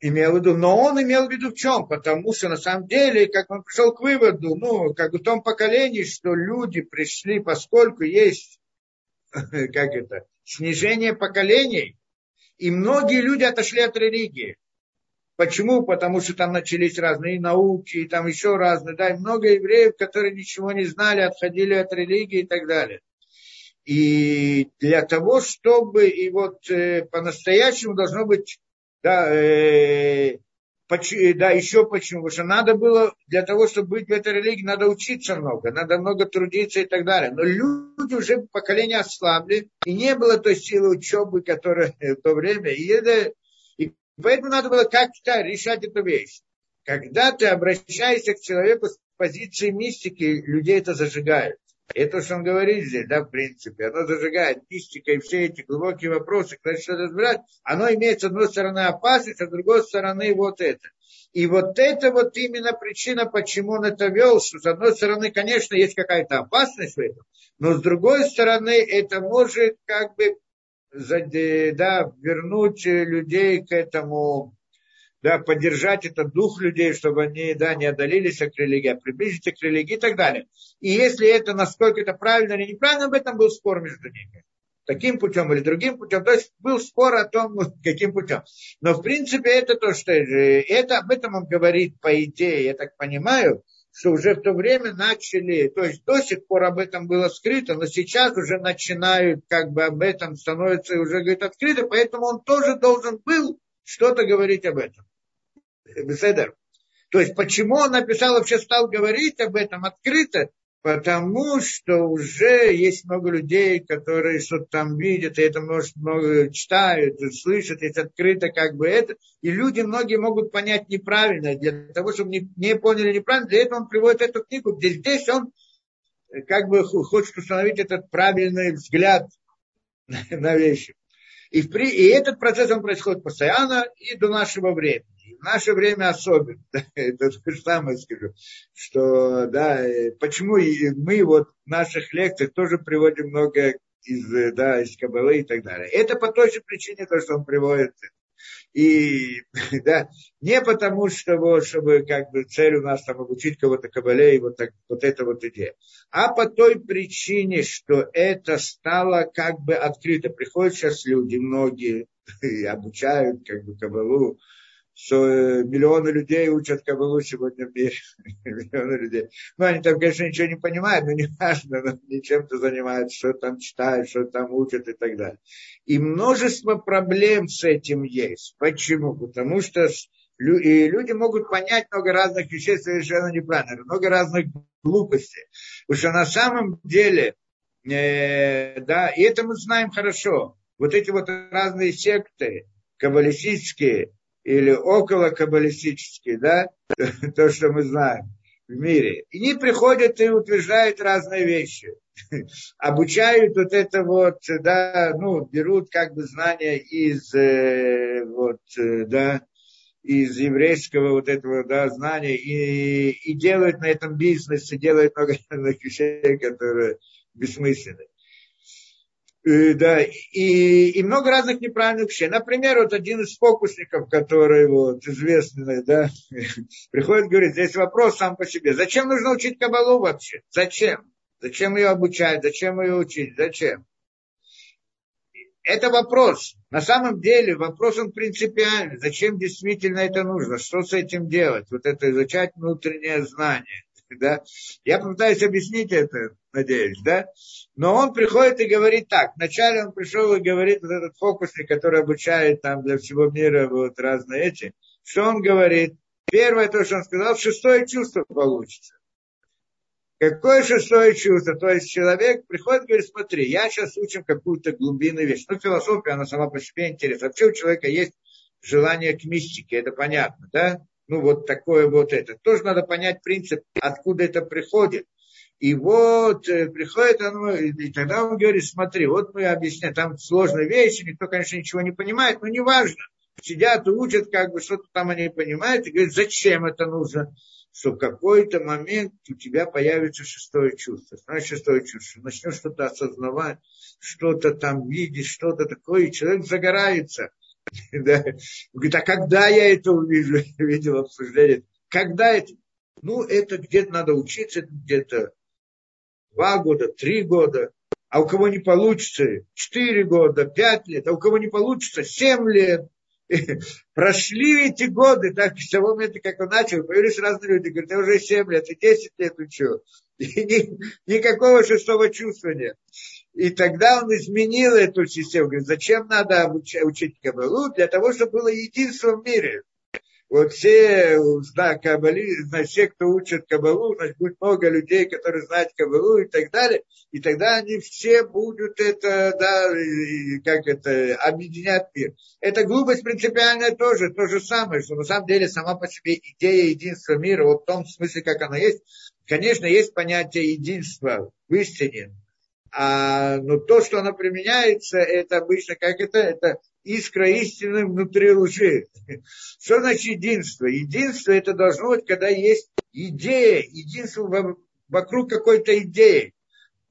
имел в виду, но он имел в виду в чем? Потому что на самом деле, как он пришел к выводу, ну, как в том поколении, что люди пришли, поскольку есть, как это, снижение поколений, и многие люди отошли от религии. Почему? Потому что там начались разные науки, и там еще разные, да, и много евреев, которые ничего не знали, отходили от религии и так далее. И для того, чтобы, и вот э, по-настоящему должно быть, да, э, поч, да, еще почему, потому что надо было, для того, чтобы быть в этой религии, надо учиться много, надо много трудиться и так далее. Но люди уже поколение ослабли, и не было той силы учебы, которая в то время, и, это, и поэтому надо было как-то решать эту вещь. Когда ты обращаешься к человеку с позиции мистики, людей это зажигает Это, что он говорит здесь, да, в принципе, оно зажигает мистика и все эти глубокие вопросы, когда что разбирать, оно имеет с одной стороны опасность, а с другой стороны вот это. И вот это вот именно причина, почему он это вел, что с одной стороны, конечно, есть какая-то опасность в этом, но с другой стороны, это может как бы да, вернуть людей к этому, да, поддержать этот дух людей, чтобы они да, не одолелись от религии, а приблизиться к религии и так далее. И если это, насколько это правильно или неправильно, об этом был спор между ними. Таким путем или другим путем. То есть был спор о том, каким путем. Но в принципе это то, что это, об этом он говорит по идее, я так понимаю, что уже в то время начали, то есть до сих пор об этом было скрыто, но сейчас уже начинают как бы об этом становится уже говорит открыто, поэтому он тоже должен был что-то говорить об этом. Беседер. То есть почему он написал, вообще стал говорить об этом открыто, потому что уже есть много людей, которые что-то там видят, и это, может, много читают, и слышат, есть открыто как бы это, и люди многие могут понять неправильно, для того, чтобы не, не поняли неправильно, для этого он приводит эту книгу, где здесь он как бы хочет установить этот правильный взгляд на вещи. И, в, и этот процесс он происходит постоянно и до нашего времени в наше время особенно, это то же самое скажу, что, да, почему мы вот в наших лекциях тоже приводим много из, да, из Кабалы и так далее. Это по той же причине, то, что он приводит. И, да, не потому, что, вот, чтобы, как бы, цель у нас там обучить кого-то Кабале, и вот, так, вот это вот идея. А по той причине, что это стало как бы открыто. Приходят сейчас люди, многие, и обучают, как бы, Кабалу, что э, миллионы людей учат Кабалу сегодня в мире. миллионы людей. Ну, они там, конечно, ничего не понимают, но не важно, но они чем-то занимаются, что там читают, что там учат и так далее. И множество проблем с этим есть. Почему? Потому что и люди могут понять много разных вещей совершенно неправильно, много разных глупостей. Потому что на самом деле, э, да, и это мы знаем хорошо, вот эти вот разные секты, каббалистические, или около каббалистические, да, то, что мы знаем в мире. И они приходят и утверждают разные вещи. Обучают вот это вот, да, ну, берут как бы знания из, э, вот, э, да, из еврейского вот этого да, знания и, и делают на этом бизнес, и делают много вещей, которые бессмысленны. И, да, и, и много разных неправильных вещей. Например, вот один из фокусников, который вот, известный, да, приходит и говорит, здесь вопрос сам по себе. Зачем нужно учить кабалу вообще? Зачем? Зачем ее обучать? Зачем ее учить? Зачем? Это вопрос. На самом деле вопрос он принципиальный. Зачем действительно это нужно? Что с этим делать? Вот это изучать внутреннее знание да. Я попытаюсь объяснить это, надеюсь, да. Но он приходит и говорит так. Вначале он пришел и говорит, вот этот фокусник, который обучает там для всего мира вот разные эти, что он говорит? Первое, то, что он сказал, шестое чувство получится. Какое шестое чувство? То есть человек приходит и говорит, смотри, я сейчас учим какую-то глубинную вещь. Ну, философия, она сама по себе интересна. Вообще у человека есть желание к мистике, это понятно, да? Ну вот такое вот это. Тоже надо понять принцип, откуда это приходит. И вот э, приходит оно, и тогда он говорит, смотри, вот мы объясняем, там сложные вещи, никто, конечно, ничего не понимает, но неважно. Сидят учат, как бы что-то там они понимают, и говорят, зачем это нужно? Что в какой-то момент у тебя появится шестое чувство. Знаешь, шестое чувство. Начнешь что-то осознавать, что-то там видеть, что-то такое, и человек загорается. Да. Говорит, а когда я это увижу? Видел обсуждение. Когда это? Ну, это где-то надо учиться, где-то два года, три года. А у кого не получится, четыре года, пять лет. А у кого не получится, семь лет. Прошли эти годы, так, с того момента, как он начал, появились разные люди, говорят, я уже 7 лет и 10 лет учу. И ни, никакого шестого чувства нет. И тогда он изменил эту систему. Говорит, зачем надо учить Кабалу? Для того, чтобы было единство в мире. Вот все, да, кабали, значит, все, кто учат Кабалу, значит, будет много людей, которые знают Кабалу и так далее. И тогда они все будут это, да, как это, объединять мир. Это глупость принципиальная тоже, то же самое, что на самом деле сама по себе идея единства мира, вот в том смысле, как она есть, конечно, есть понятие единства в истине, а, но то, что оно применяется, это обычно как это, это искра истины внутри лжи. Что значит единство? Единство это должно быть, когда есть идея, единство вокруг какой-то идеи.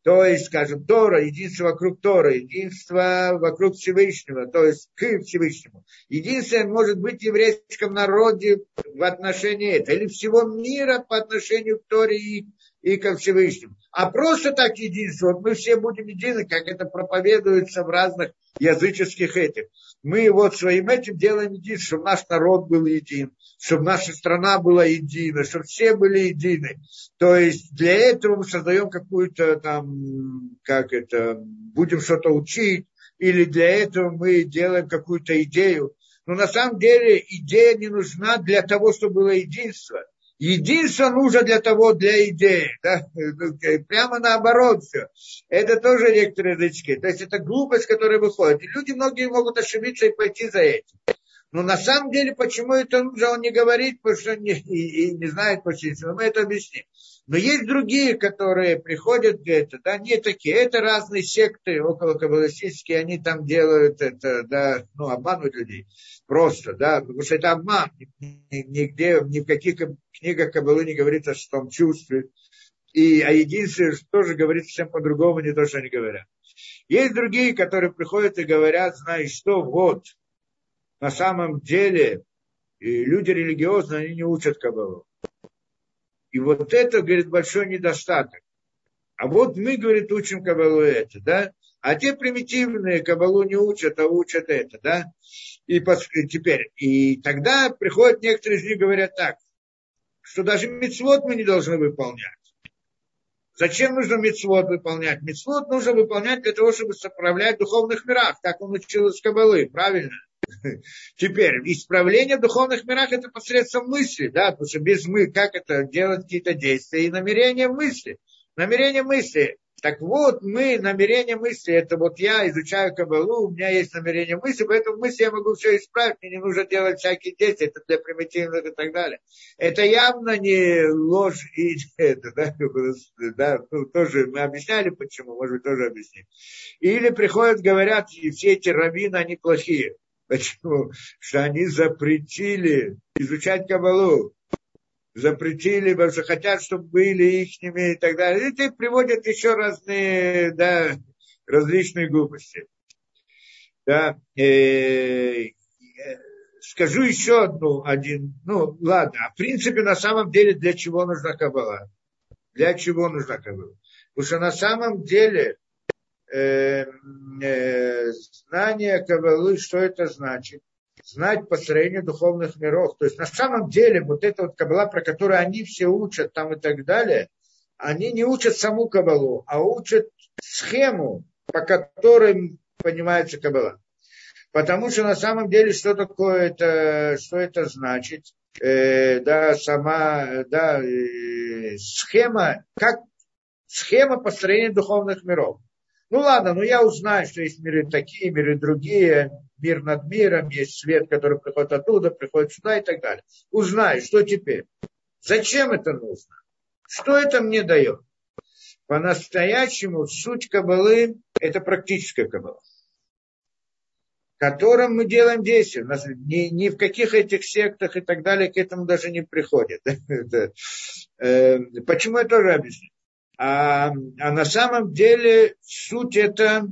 То есть, скажем, Тора, единство вокруг Тора, единство вокруг Всевышнего, то есть к Всевышнему. Единственное может быть в еврейском народе в отношении этого, или всего мира по отношению к Торе и, и ко Всевышнему. А просто так единство, вот мы все будем едины, как это проповедуется в разных языческих этих. Мы вот своим этим делаем единство, чтобы наш народ был един, чтобы наша страна была едина, чтобы все были едины. То есть для этого мы создаем какую-то там, как это, будем что-то учить, или для этого мы делаем какую-то идею. Но на самом деле идея не нужна для того, чтобы было единство. Единство нужно для того, для идеи. Да? Прямо наоборот все. Это тоже некоторые язычки. То есть это глупость, которая выходит. И люди многие могут ошибиться и пойти за этим. Но на самом деле, почему это нужно, он не говорит, потому что не, и, и не знает почему. Мы это объясним. Но есть другие, которые приходят где-то, да, не такие. Это разные секты около каббалистические, они там делают это, да, ну, обманывают людей. Просто, да, потому что это обман. Нигде, ни в каких книгах Каббалы не говорится о том чувстве. И о единстве тоже говорится совсем по-другому, не то, что они говорят. Есть другие, которые приходят и говорят, знаешь что, вот, на самом деле люди религиозные, они не учат Кабалу. И вот это, говорит, большой недостаток. А вот мы, говорит, учим Кабалу это, да? А те примитивные Кабалу не учат, а учат это, да? И теперь, и тогда приходят некоторые из них говорят так, что даже мецвод мы не должны выполнять. Зачем нужно мецвод выполнять? Мецвод нужно выполнять для того, чтобы соправлять в духовных мирах, как он учил из Кабалы, правильно? Теперь, исправление в духовных мирах это посредством мысли, да, потому что без мы, как это делать какие-то действия и намерения мысли. Намерение мысли. Так вот, мы, намерение мысли, это вот я изучаю Кабалу, у меня есть намерение мысли, поэтому мысли я могу все исправить, мне не нужно делать всякие действия, это для примитивных и так далее. Это явно не ложь и это, да, да ну, тоже мы объясняли, почему, может быть, тоже объясним. Или приходят, говорят, и все эти раввины, они плохие. Почему? Что они запретили изучать Кабалу запретили, потому что хотят, чтобы были ихними и так далее. И ты приводят еще разные, да, различные глупости. Да, э, скажу еще одну, один, ну, ладно, в принципе, на самом деле, для чего нужна Кабала? Для чего нужна Кабала? Потому что на самом деле, знание Кабалы, что это значит? знать построение духовных миров. То есть на самом деле вот эта вот кабала, про которую они все учат там и так далее, они не учат саму кабалу, а учат схему, по которой понимается кабала. Потому что на самом деле что такое это, что это значит? Э, да, сама, да, э, схема, как схема построения духовных миров. Ну ладно, ну я узнаю, что есть миры такие, миры другие, мир над миром, есть свет, который приходит оттуда, приходит сюда и так далее. Узнай, что теперь. Зачем это нужно? Что это мне дает? По-настоящему суть кабалы – это практическая кабала которым мы делаем действия. нас ни, ни в каких этих сектах и так далее к этому даже не приходит. Э, почему я тоже объясню? А, а на самом деле суть это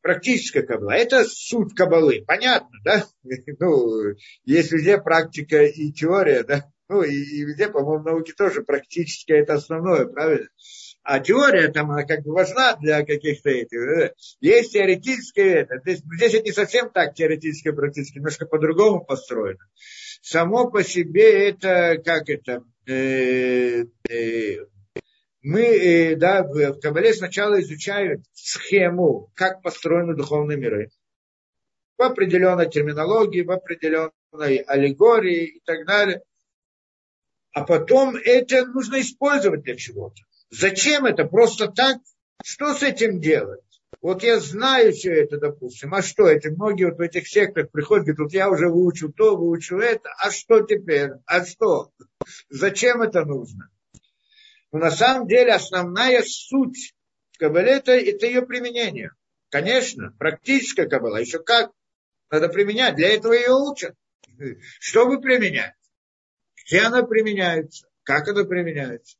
практическая кабала. Это суть кабалы. Понятно, да? Ну, есть везде практика и теория, да? Ну, и, и везде, по-моему, в науке тоже практически это основное, правильно? А теория там, она как бы важна для каких-то этих. Есть теоретическое это. Здесь, здесь это не совсем так теоретическое, практически, немножко по-другому построено. Само по себе это, как это, э, э, мы э, да, в Кабале сначала изучают схему, как построены духовные миры. В определенной терминологии, в определенной аллегории и так далее. А потом это нужно использовать для чего-то. Зачем это? Просто так? Что с этим делать? Вот я знаю все это, допустим, а что это? Многие вот в этих сектах приходят, говорят, вот я уже выучил то, выучил это, а что теперь? А что? Зачем это нужно? Но на самом деле основная суть Каббале это, это ее применение. Конечно, практическая Каббала. Еще как надо применять. Для этого ее учат. Что вы применяете? Где она применяется? Как она применяется?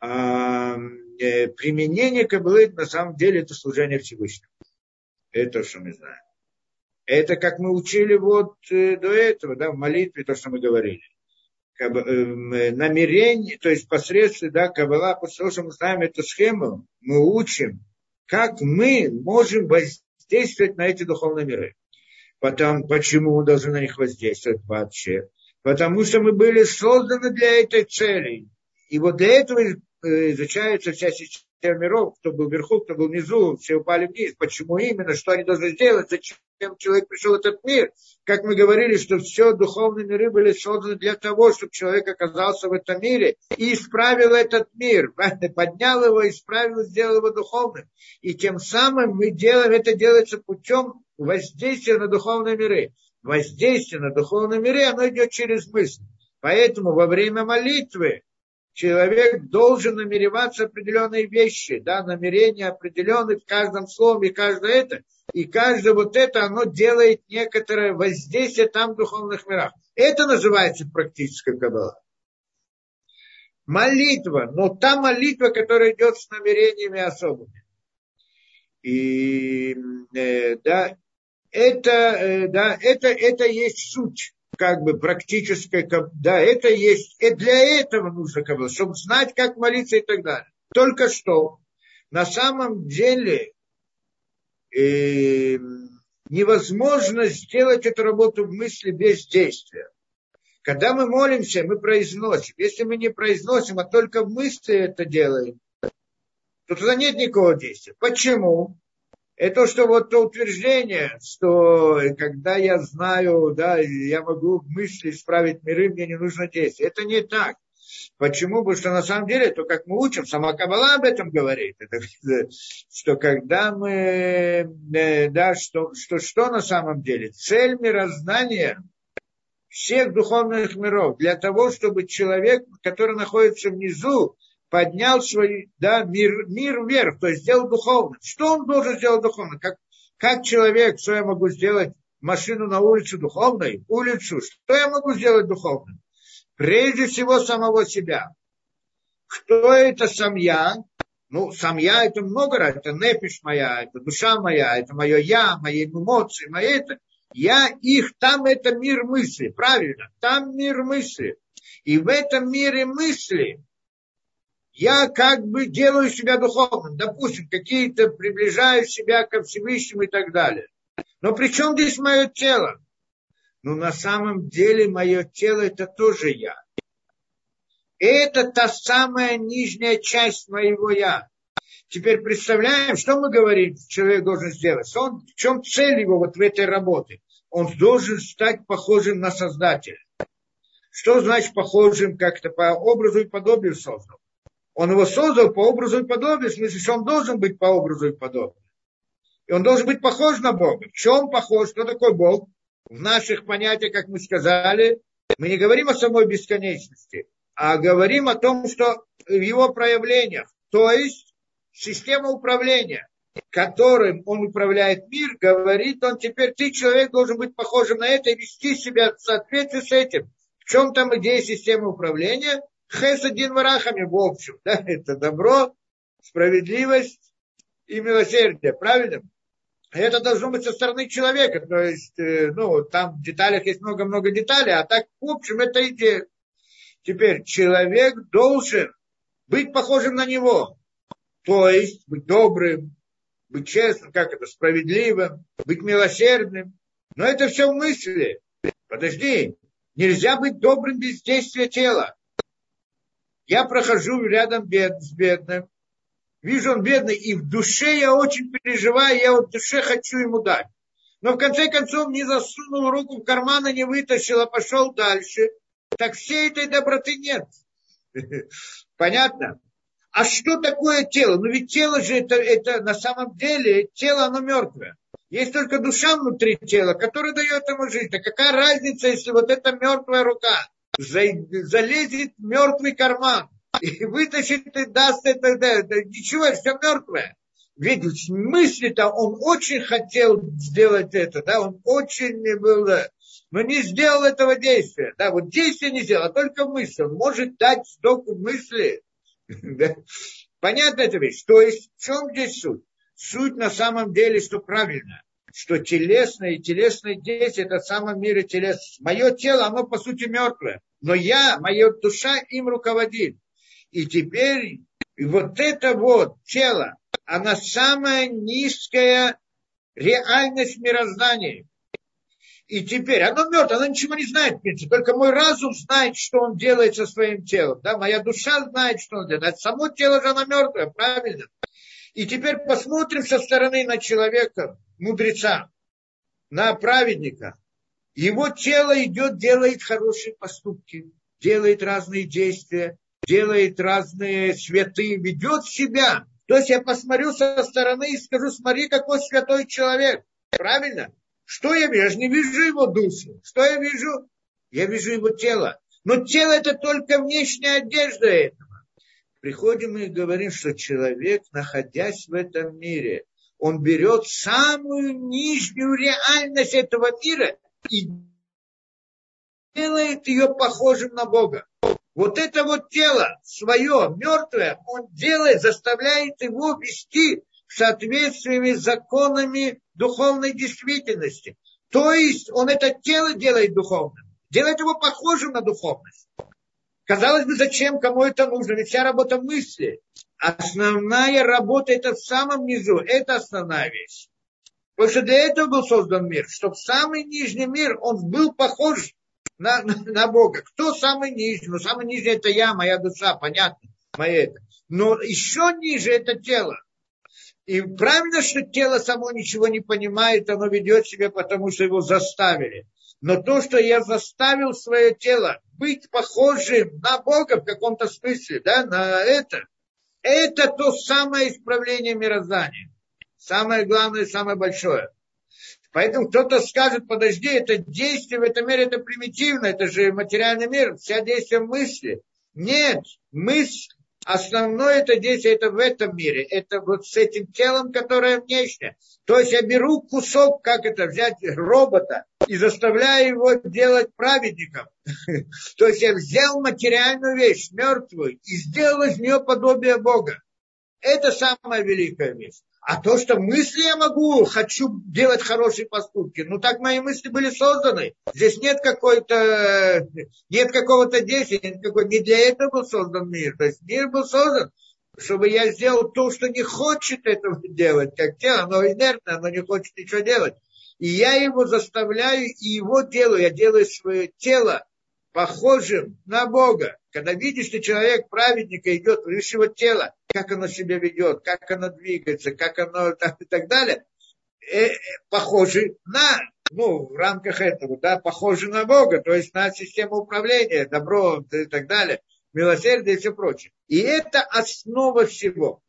А, э, применение Каббалы на самом деле это служение Всевышнему. Это то, что мы знаем. Это как мы учили вот э, до этого, да, в молитве, то, что мы говорили. Каб, э, намерение, то есть посредством, да, Каббала, после того, что мы знаем эту схему, мы учим, как мы можем воздействовать на эти духовные миры. Потом, почему мы должны на них воздействовать вообще? Потому что мы были созданы для этой цели. И вот для этого Э, изучается вся система миров, кто был вверху, кто был внизу, все упали вниз. Почему именно, что они должны сделать, зачем человек пришел в этот мир. Как мы говорили, что все духовные миры были созданы для того, чтобы человек оказался в этом мире и исправил этот мир, поднял его, исправил, сделал его духовным. И тем самым мы делаем, это делается путем воздействия на духовные миры. Воздействие на духовные миры, оно идет через мысль. Поэтому во время молитвы человек должен намереваться определенные вещи, да, намерения определенные в каждом слове, каждое это. И каждое вот это, оно делает некоторое воздействие там в духовных мирах. Это называется практическая кабала. Молитва, но та молитва, которая идет с намерениями особыми. И э, да, это, э, да, это, это есть суть как бы практической, да, это есть, и для этого нужно каббала, чтобы знать, как молиться и так далее. Только что на самом деле э, невозможно сделать эту работу в мысли без действия. Когда мы молимся, мы произносим. Если мы не произносим, а только в мысли это делаем, то туда нет никакого действия. Почему? Это что вот то утверждение, что когда я знаю, да, я могу мысли исправить миры, мне не нужно действовать. Это не так. Почему? Потому что на самом деле, то как мы учим, сама Кабала об этом говорит, это, что когда мы, э, да, что, что, что на самом деле? Цель мироздания всех духовных миров для того, чтобы человек, который находится внизу, поднял свой да, мир, мир вверх, то есть сделал духовным. Что он должен сделать духовным? Как, как человек, что я могу сделать машину на улице духовной, улицу, что я могу сделать духовным? Прежде всего самого себя. Кто это сам я? Ну, сам я это много раз, это нефиш моя, это душа моя, это мое я, мои эмоции, мои это. Я их, там это мир мысли, правильно, там мир мысли. И в этом мире мысли я как бы делаю себя духовным. Допустим, какие-то приближаю себя ко Всевышнему и так далее. Но при чем здесь мое тело? Ну, на самом деле, мое тело это тоже я. Это та самая нижняя часть моего я. Теперь представляем, что мы говорим, человек должен сделать. Он, в чем цель его вот в этой работе? Он должен стать похожим на Создателя. Что значит похожим как-то по образу и подобию создал? Он его создал по образу и подобию, в смысле, что он должен быть по образу и подобию. И он должен быть похож на Бога. В чем похож? Кто такой Бог? В наших понятиях, как мы сказали, мы не говорим о самой бесконечности, а говорим о том, что в его проявлениях, то есть система управления, которым он управляет мир, говорит он, теперь ты, человек, должен быть похожим на это и вести себя в соответствии с этим. В чем там идея системы управления? Хесадин варахами в общем. Да, это добро, справедливость и милосердие. Правильно? Это должно быть со стороны человека. То есть, э, ну, там в деталях есть много-много деталей, а так, в общем, это идея. Теперь человек должен быть похожим на него. То есть быть добрым, быть честным, как это, справедливым, быть милосердным. Но это все в мысли. Подожди, нельзя быть добрым без действия тела. Я прохожу рядом бед, с бедным, вижу он бедный, и в душе я очень переживаю, я вот в душе хочу ему дать. Но в конце концов не засунул руку в карман и не вытащил, а пошел дальше. Так всей этой доброты нет. Понятно? А что такое тело? Ну ведь тело же это, это на самом деле, тело оно мертвое. Есть только душа внутри тела, которая дает ему жизнь. А какая разница, если вот эта мертвая рука залезет в мертвый карман. и вытащит и даст это, это, это ничего, все мертвое. Ведь мысли-то он очень хотел сделать это, да, он очень был, но не сделал этого действия. Да, вот действие не сделал, а только мысль. Он может дать столько мысли. Понятно эта вещь? То есть в чем здесь суть? Суть на самом деле, что правильно что телесное и телесное действие это в самом мире телес. Мое тело, оно по сути мертвое. Но я, моя душа им руководит. И теперь вот это вот тело, она самая низкая реальность мироздания. И теперь оно мертвое, оно ничего не знает. Только мой разум знает, что он делает со своим телом. Да? Моя душа знает, что он делает. А само тело же оно мертвое, правильно? И теперь посмотрим со стороны на человека, мудреца, на праведника. Его тело идет, делает хорошие поступки, делает разные действия, делает разные святые, ведет себя. То есть я посмотрю со стороны и скажу, смотри, какой святой человек. Правильно? Что я вижу? Я же не вижу его душу. Что я вижу? Я вижу его тело. Но тело это только внешняя одежда этого. Приходим и говорим, что человек, находясь в этом мире, он берет самую нижнюю реальность этого мира и делает ее похожим на Бога. Вот это вот тело свое, мертвое, он делает, заставляет его вести в соответствии с законами духовной действительности. То есть он это тело делает духовным, делает его похожим на духовность. Казалось бы, зачем, кому это нужно? Ведь вся работа мысли. Основная работа это в самом низу. Это основная вещь. Потому что для этого был создан мир. Чтобы самый нижний мир, он был похож на, на, на Бога. Кто самый нижний? Ну, самый нижний это я, моя душа, понятно. Моя это. Но еще ниже это тело. И правильно, что тело само ничего не понимает, оно ведет себя, потому что его заставили. Но то, что я заставил свое тело быть похожим на Бога в каком-то смысле, да, на это, это то самое исправление мироздания. Самое главное, самое большое. Поэтому кто-то скажет, подожди, это действие в этом мире, это примитивно, это же материальный мир, вся действие мысли. Нет, мысль Основное это действие это в этом мире. Это вот с этим телом, которое внешне. То есть я беру кусок, как это взять робота и заставляю его делать праведником. То есть я взял материальную вещь, мертвую, и сделал из нее подобие Бога. Это самая великая вещь. А то, что мысли я могу, хочу делать хорошие поступки, ну так мои мысли были созданы. Здесь нет какой-то, нет какого-то действия, нет какой, не для этого был создан мир. То есть мир был создан, чтобы я сделал то, что не хочет этого делать, как тело, оно инертно, оно не хочет ничего делать. И я его заставляю, и его делаю, я делаю свое тело похожим на Бога. Когда видишь, что человек праведника идет, видишь его тело, как оно себя ведет, как оно двигается, как оно и так далее, э, похожи на, ну, в рамках этого, да, похожи на Бога, то есть на систему управления, добро и так далее, милосердие и все прочее. И это основа всего.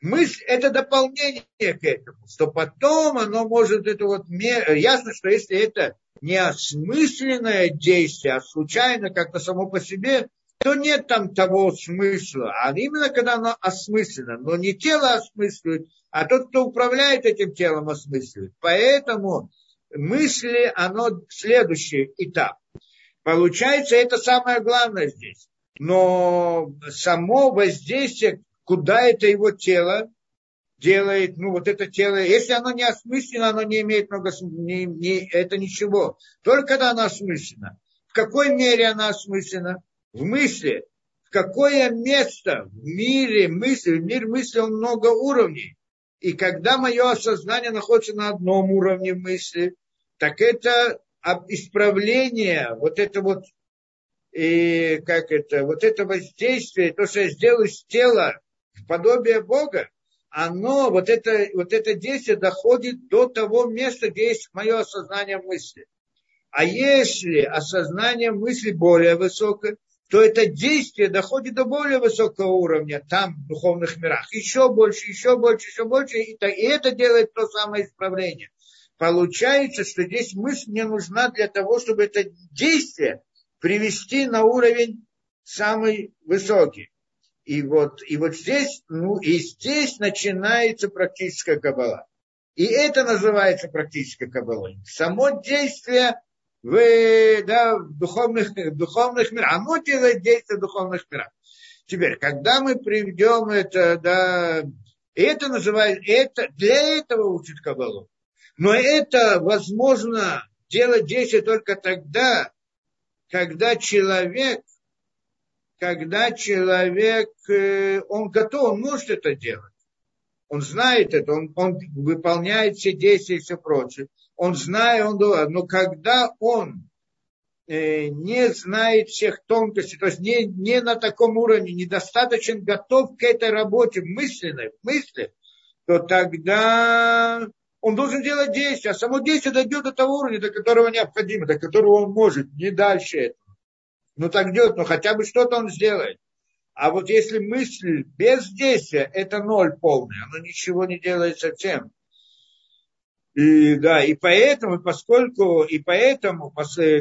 Мысль – это дополнение к этому, что потом оно может, это вот, ясно, что если это не осмысленное действие, а случайно как-то само по себе, то нет там того смысла. А именно когда оно осмысленно. Но не тело осмысливает, а тот, кто управляет этим телом, осмысливает. Поэтому мысли, оно следующий этап. Получается, это самое главное здесь. Но само воздействие, куда это его тело делает, ну вот это тело, если оно не осмысленно, оно не имеет много, не, не, это ничего. Только когда оно осмысленно. В какой мере оно осмысленно? в мысли, в какое место в мире мысли, в мир мысли он много уровней. И когда мое осознание находится на одном уровне мысли, так это исправление, вот это вот, и как это, вот это воздействие, то, что я сделал из тела в подобие Бога, оно, вот это, вот это действие доходит до того места, где есть мое осознание мысли. А если осознание мысли более высокое, то это действие доходит до более высокого уровня там, в духовных мирах. Еще больше, еще больше, еще больше. И, и это делает то самое исправление. Получается, что здесь мысль мне нужна для того, чтобы это действие привести на уровень самый высокий. И вот, и вот здесь, ну, и здесь начинается практическая кабала. И это называется практической кабалой. Само действие в, да, в духовных, духовных мирах. Оно делает действие в духовных мирах. Теперь, когда мы приведем это, да, это называется, это, для этого учит Кабалу. Но это возможно делать действие только тогда, когда человек, когда человек, э, он готов, он может это делать. Он знает это, он, он выполняет все действия и все прочее. Он знает, он думает, но когда он э, не знает всех тонкостей, то есть не, не на таком уровне, недостаточно готов к этой работе мысленной, в мысли, то тогда он должен делать действие, а само действие дойдет до того уровня, до которого необходимо, до которого он может, не дальше этого. Ну так делать, но хотя бы что-то он сделает. А вот если мысль без действия, это ноль полный, оно ничего не делает совсем. И, да, и поэтому, поскольку, и поэтому,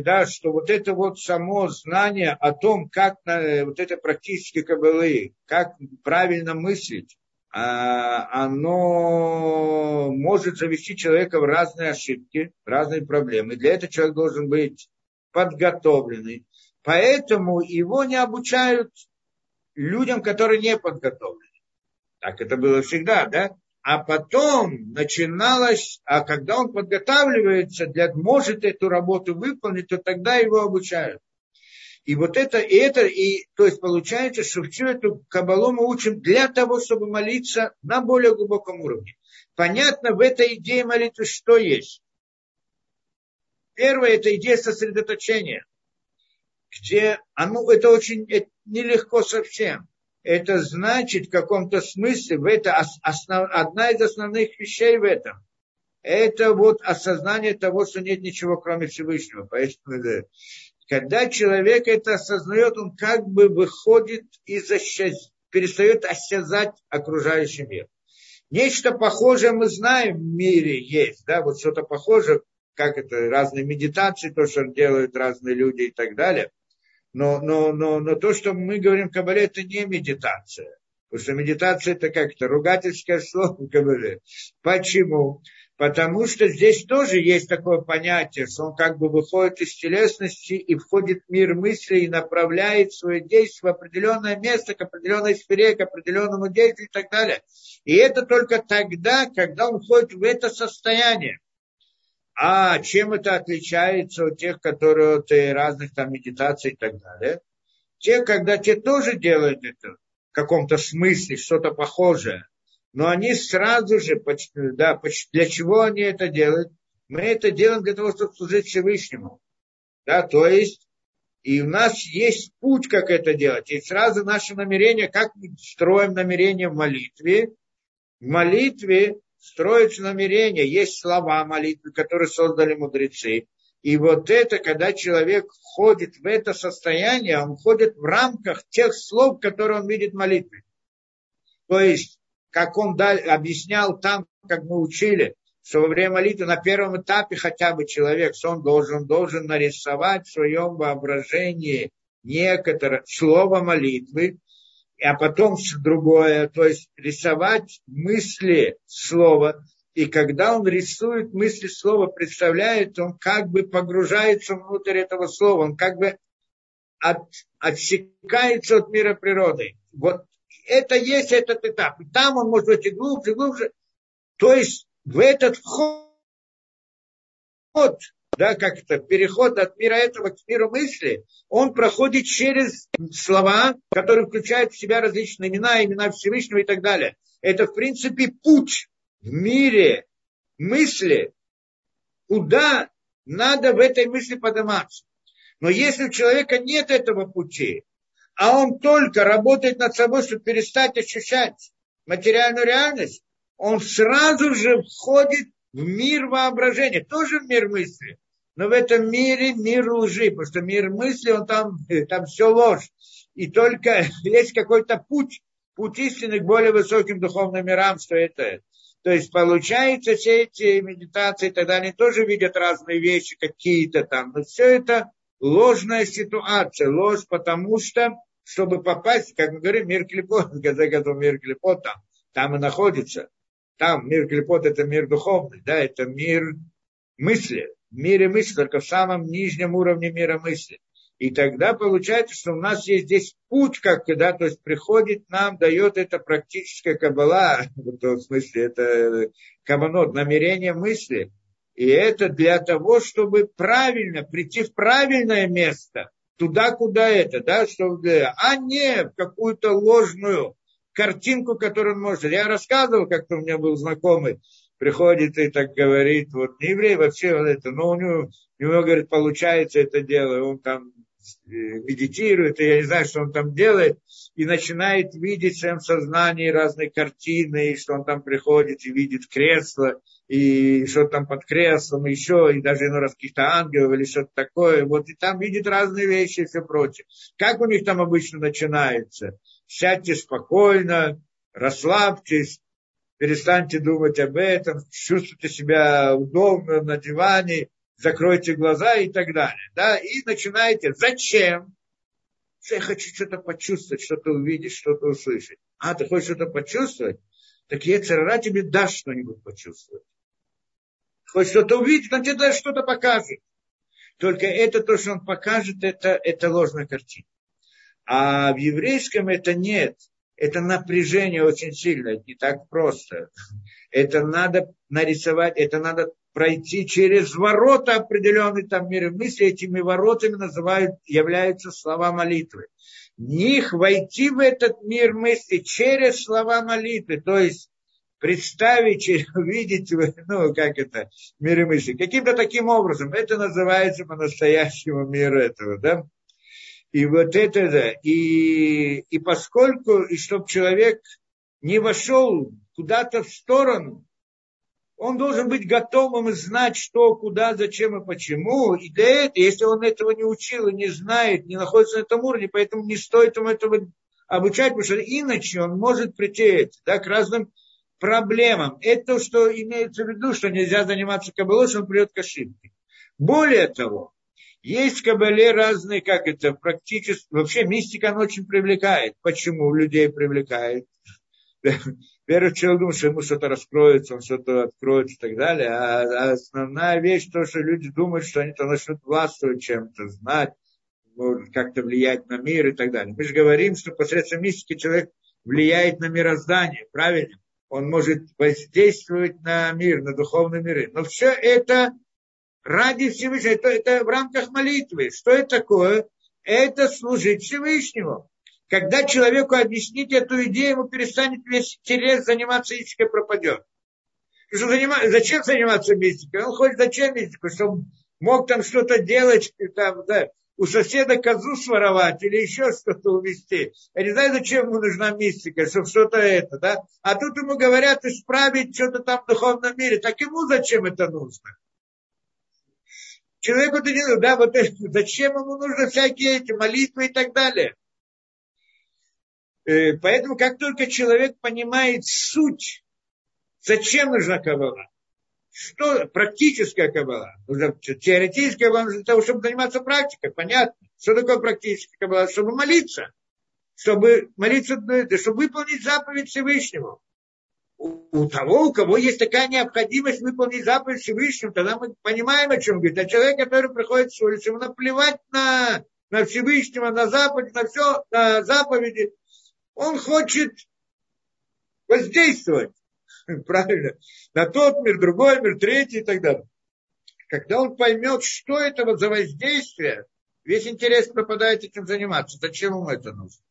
да, что вот это вот само знание о том, как вот это практически кабалы, как правильно мыслить, а, оно может завести человека в разные ошибки, разные проблемы. Для этого человек должен быть подготовленный. Поэтому его не обучают людям, которые не подготовлены. Так это было всегда, да? А потом начиналось, а когда он подготавливается, для, может эту работу выполнить, то тогда его обучают. И вот это, и это, и, то есть получается, что всю эту кабалу мы учим для того, чтобы молиться на более глубоком уровне. Понятно, в этой идее молитвы что есть? Первое, это идея сосредоточения, где оно, это очень это нелегко совсем. Это значит в каком-то смысле, в это основ, одна из основных вещей в этом. Это вот осознание того, что нет ничего, кроме Всевышнего. Поэтому когда человек это осознает, он как бы выходит из перестает осязать окружающий мир. Нечто похожее мы знаем в мире есть, да, вот что-то похожее, как это, разные медитации, то, что делают разные люди и так далее. Но, но, но, но то, что мы говорим в Кабале, это не медитация. Потому что медитация это как-то ругательское слово в Кабале. Почему? Потому что здесь тоже есть такое понятие, что он как бы выходит из телесности и входит в мир мысли и направляет свое действие в определенное место, к определенной сфере, к определенному действию и так далее. И это только тогда, когда он входит в это состояние. А чем это отличается от тех, которые от разных там медитаций и так далее? Те, когда те тоже делают это в каком-то смысле, что-то похожее, но они сразу же, да, для чего они это делают? Мы это делаем для того, чтобы служить Всевышнему. Да, то есть, и у нас есть путь, как это делать. И сразу наше намерение, как мы строим намерение в молитве. В молитве строится намерение, есть слова молитвы, которые создали мудрецы. И вот это, когда человек входит в это состояние, он входит в рамках тех слов, которые он видит в молитве. То есть как он объяснял там, как мы учили, что во время молитвы на первом этапе хотя бы человек, что он должен, должен нарисовать в своем воображении некоторое слово молитвы, а потом другое, то есть рисовать мысли слова. И когда он рисует мысли слова, представляет, он как бы погружается внутрь этого слова, он как бы от, отсекается от мира природы. Вот это есть этот этап. И там он может быть и глубже, и глубже. То есть в этот вход, да, как это, переход от мира этого к миру мысли, он проходит через слова, которые включают в себя различные имена, имена Всевышнего и так далее. Это, в принципе, путь в мире мысли, куда надо в этой мысли подниматься. Но если у человека нет этого пути, а он только работает над собой, чтобы перестать ощущать материальную реальность, он сразу же входит в мир воображения, тоже в мир мысли. Но в этом мире мир лжи, потому что мир мысли, он там, там все ложь. И только есть какой-то путь, путь истины к более высоким духовным мирам, что это. То есть получается, все эти медитации, тогда они тоже видят разные вещи какие-то там. Но все это ложная ситуация, ложь, потому что чтобы попасть, как мы говорим, мир клепот, в конце мир клепот там, там и находится. Там мир клепот это мир духовный, да, это мир мысли, в мире мысли, только в самом нижнем уровне мира мысли. И тогда получается, что у нас есть здесь путь, как да, то есть приходит нам, дает это практическая кабала, в том смысле, это кабанот, намерение мысли. И это для того, чтобы правильно прийти в правильное место, туда, куда это, да, чтобы, а не в какую-то ложную картинку, которую он может. Я рассказывал, как-то у меня был знакомый, приходит и так говорит, вот не еврей вообще вот это, но у него, у него, говорит, получается это дело, он там э, медитирует, и я не знаю, что он там делает, и начинает видеть в своем сознании разные картины, и что он там приходит и видит кресло, и что там под креслом, еще, и даже иной раз каких-то ангелов или что-то такое, вот, и там видит разные вещи и все прочее. Как у них там обычно начинается? Сядьте спокойно, расслабьтесь, перестаньте думать об этом, чувствуйте себя удобно на диване, закройте глаза и так далее. Да? И начинаете. Зачем? Я хочу что-то почувствовать, что-то увидеть, что-то услышать. А, ты хочешь что-то почувствовать? Так я царара тебе даст что-нибудь почувствовать. Хочешь что-то увидеть, он тебе даже что-то покажет. Только это то, что он покажет, это, это ложная картина. А в еврейском это нет это напряжение очень сильное, не так просто. Это надо нарисовать, это надо пройти через ворота определенный там мир мысли. Этими воротами называют, являются слова молитвы. Них войти в этот мир мысли через слова молитвы, то есть представить, увидеть, ну, как это, мир мысли. Каким-то таким образом. Это называется по-настоящему мир этого, да? И вот это, да. И, и поскольку, и чтобы человек не вошел куда-то в сторону, он должен быть готовым знать, что, куда, зачем и почему. И для этого, если он этого не учил и не знает, не находится на этом уровне, поэтому не стоит ему этого обучать, потому что иначе он может прийти да, к разным проблемам. Это что имеется в виду, что нельзя заниматься кабалой, что он придет к ошибке. Более того, есть в Кабале разные, как это, практически, вообще мистика, она очень привлекает. Почему людей привлекает? Первый человек думает, что ему что-то раскроется, он что-то откроет и так далее. А основная вещь, то, что люди думают, что они то начнут властвовать чем-то, знать, как-то влиять на мир и так далее. Мы же говорим, что посредством мистики человек влияет на мироздание, правильно? Он может воздействовать на мир, на духовные миры. Но все это ради Всевышнего. Это, это в рамках молитвы. Что это такое? Это служить Всевышнему. Когда человеку объяснить эту идею, ему перестанет весь интерес заниматься мистикой пропадет. Что занима... Зачем заниматься мистикой? Он хочет зачем мистику? Чтобы мог там что-то делать, там, да, у соседа козу своровать или еще что-то увести. Я не знаю, зачем ему нужна мистика, чтобы что-то это, да. А тут ему говорят исправить что-то там в духовном мире. Так ему зачем это нужно? Человеку это не да, вот зачем ему нужны всякие эти молитвы и так далее. Э, поэтому, как только человек понимает суть, зачем нужна кабала, что практическая кабала, нужна теоретическая кабала для того, чтобы заниматься практикой, понятно. Что такое практическая кабала? Чтобы молиться, чтобы молиться, чтобы выполнить заповедь Всевышнему у того, у кого есть такая необходимость выполнить заповедь Всевышнему, тогда мы понимаем, о чем говорит. А человек, который приходит с улицы, ему наплевать на, на Всевышнего, на заповедь, на все, на заповеди. Он хочет воздействовать, правильно, на тот мир, другой мир, третий и так далее. Когда он поймет, что это вот за воздействие, весь интерес пропадает этим заниматься. Зачем ему это нужно?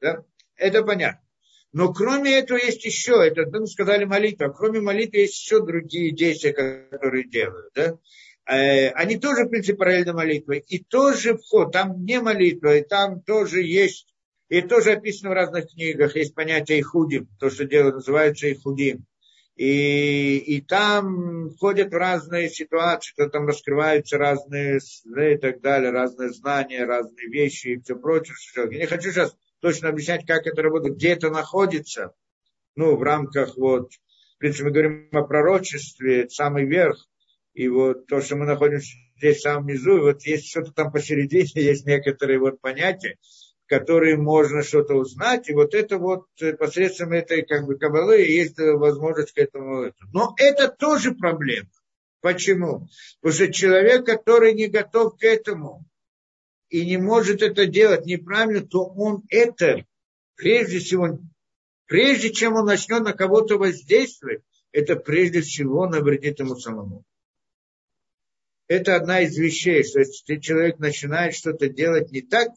Да? Это понятно. Но кроме этого есть еще, это мы сказали молитва, кроме молитвы есть еще другие действия, которые делают. Да? Э, они тоже, в принципе, параллельно молитвы. И тоже вход, там не молитва, и там тоже есть, и тоже описано в разных книгах, есть понятие ихудим, то, что делают, называется ихудим. И, и там входят разные ситуации, что там раскрываются разные и так далее, разные знания, разные вещи и все прочее. Я не хочу сейчас точно объяснять, как это работает, где это находится, ну, в рамках вот, в принципе, мы говорим о пророчестве, самый верх, и вот то, что мы находимся здесь в самом низу, и вот есть что-то там посередине, есть некоторые вот понятия, которые можно что-то узнать, и вот это вот э, посредством этой как бы кабалы есть возможность к этому. Но это тоже проблема. Почему? Потому что человек, который не готов к этому и не может это делать неправильно, то он это, прежде всего, прежде чем он начнет на кого-то воздействовать, это прежде всего навредит ему самому. Это одна из вещей, что если человек начинает что-то делать не так,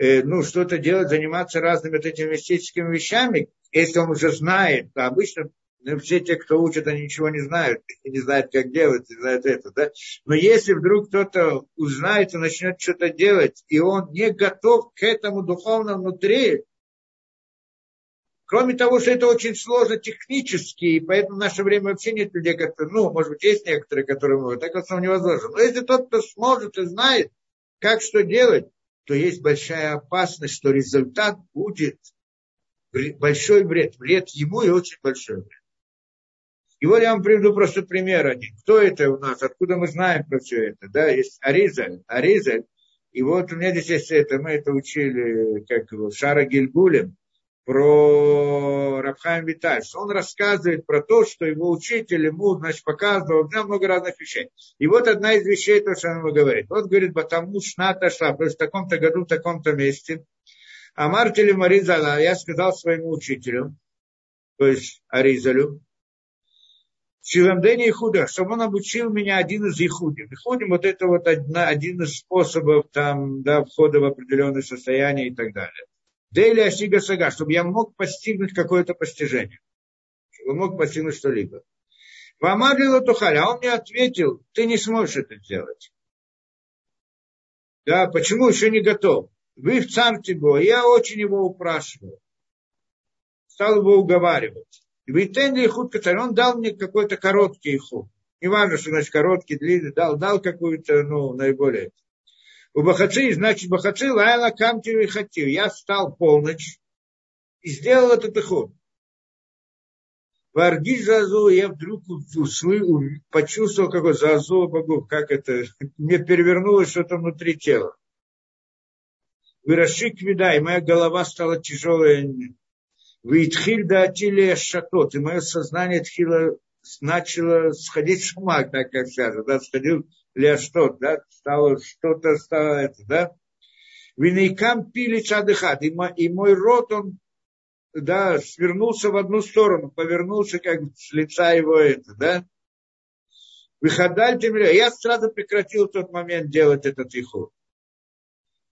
Э, ну, что-то делать, заниматься разными вот этими мистическими вещами, если он уже знает, то обычно ну, все те, кто учат, они ничего не знают, не знают, как делать, не знают это, да. Но если вдруг кто-то узнает и начнет что-то делать, и он не готов к этому духовно внутри, Кроме того, что это очень сложно технически, и поэтому в наше время вообще нет людей, которые, ну, может быть, есть некоторые, которые могут, так в основном невозможно. Но если тот, кто сможет и знает, как что делать, то есть большая опасность, что результат будет большой вред. Вред ему и очень большой вред. И вот я вам приведу просто пример один. Кто это у нас? Откуда мы знаем про все это? Да, есть Аризаль. Аризаль. И вот у меня здесь есть это, мы это учили, как его, Шара Гильгулем про Рабхайм Витальс. Он рассказывает про то, что его учитель ему, значит, показывал, у много разных вещей. И вот одна из вещей, то, что он ему говорит. Вот говорит, потому шната шла, то есть в таком-то году, в таком-то месте. А Мартеле Маризала, я сказал своему учителю, то есть Аризалю, Шиламдени Ихуда, чтобы он обучил меня один из Ихудим. Ихудим вот это вот одна, один из способов там, да, входа в определенное состояние и так далее. Дейли Ашига Сага, чтобы я мог постигнуть какое-то постижение. Чтобы мог постигнуть что-либо. Вамадлила Тухаль, а он мне ответил, ты не сможешь это сделать. Да, почему еще не готов? Вы в царь Тибо, я очень его упрашивал. Стал его уговаривать. И вы Тенли Ихуд он дал мне какой-то короткий ихуд. Не важно, что значит короткий, длинный, дал, дал какую-то, ну, наиболее. У Бахаци, значит, Бахаци, лайла камти и хатил. Я встал полночь и сделал этот иход. Варги зазу, я вдруг почувствовал какой зазу, богу, как это, мне перевернулось что-то внутри тела. Вырашик вида, и моя голова стала тяжелая. Витхиль да атилия шатот, и мое сознание тхило, начало сходить с ума, так как скажут, да, сходил что, да, стало что-то, стало это, да. Винейкам пили чадыхат, и мой рот, он, да, свернулся в одну сторону, повернулся как с лица его это, да. Выходальте меня. Я сразу прекратил в тот момент делать этот ихуд.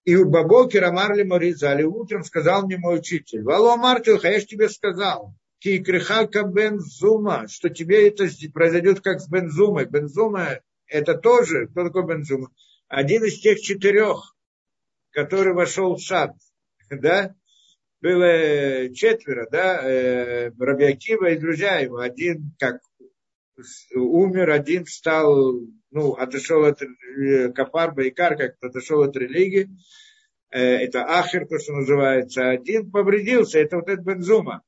И у Бабокера Марли Моризали утром сказал мне мой учитель, Вало Мартилха, я же тебе сказал, Кикрихака Бензума, что тебе это произойдет как с Бензумой. Бензума это тоже, кто такой Бензума? Один из тех четырех, который вошел в сад, да, было четверо, да, э, Рабиакива и друзья его. Один как умер, один стал, ну, отошел от э, Кафар Байкар, как отошел от религии. Э, это Ахер, то, что называется. Один повредился, это вот этот Бензума.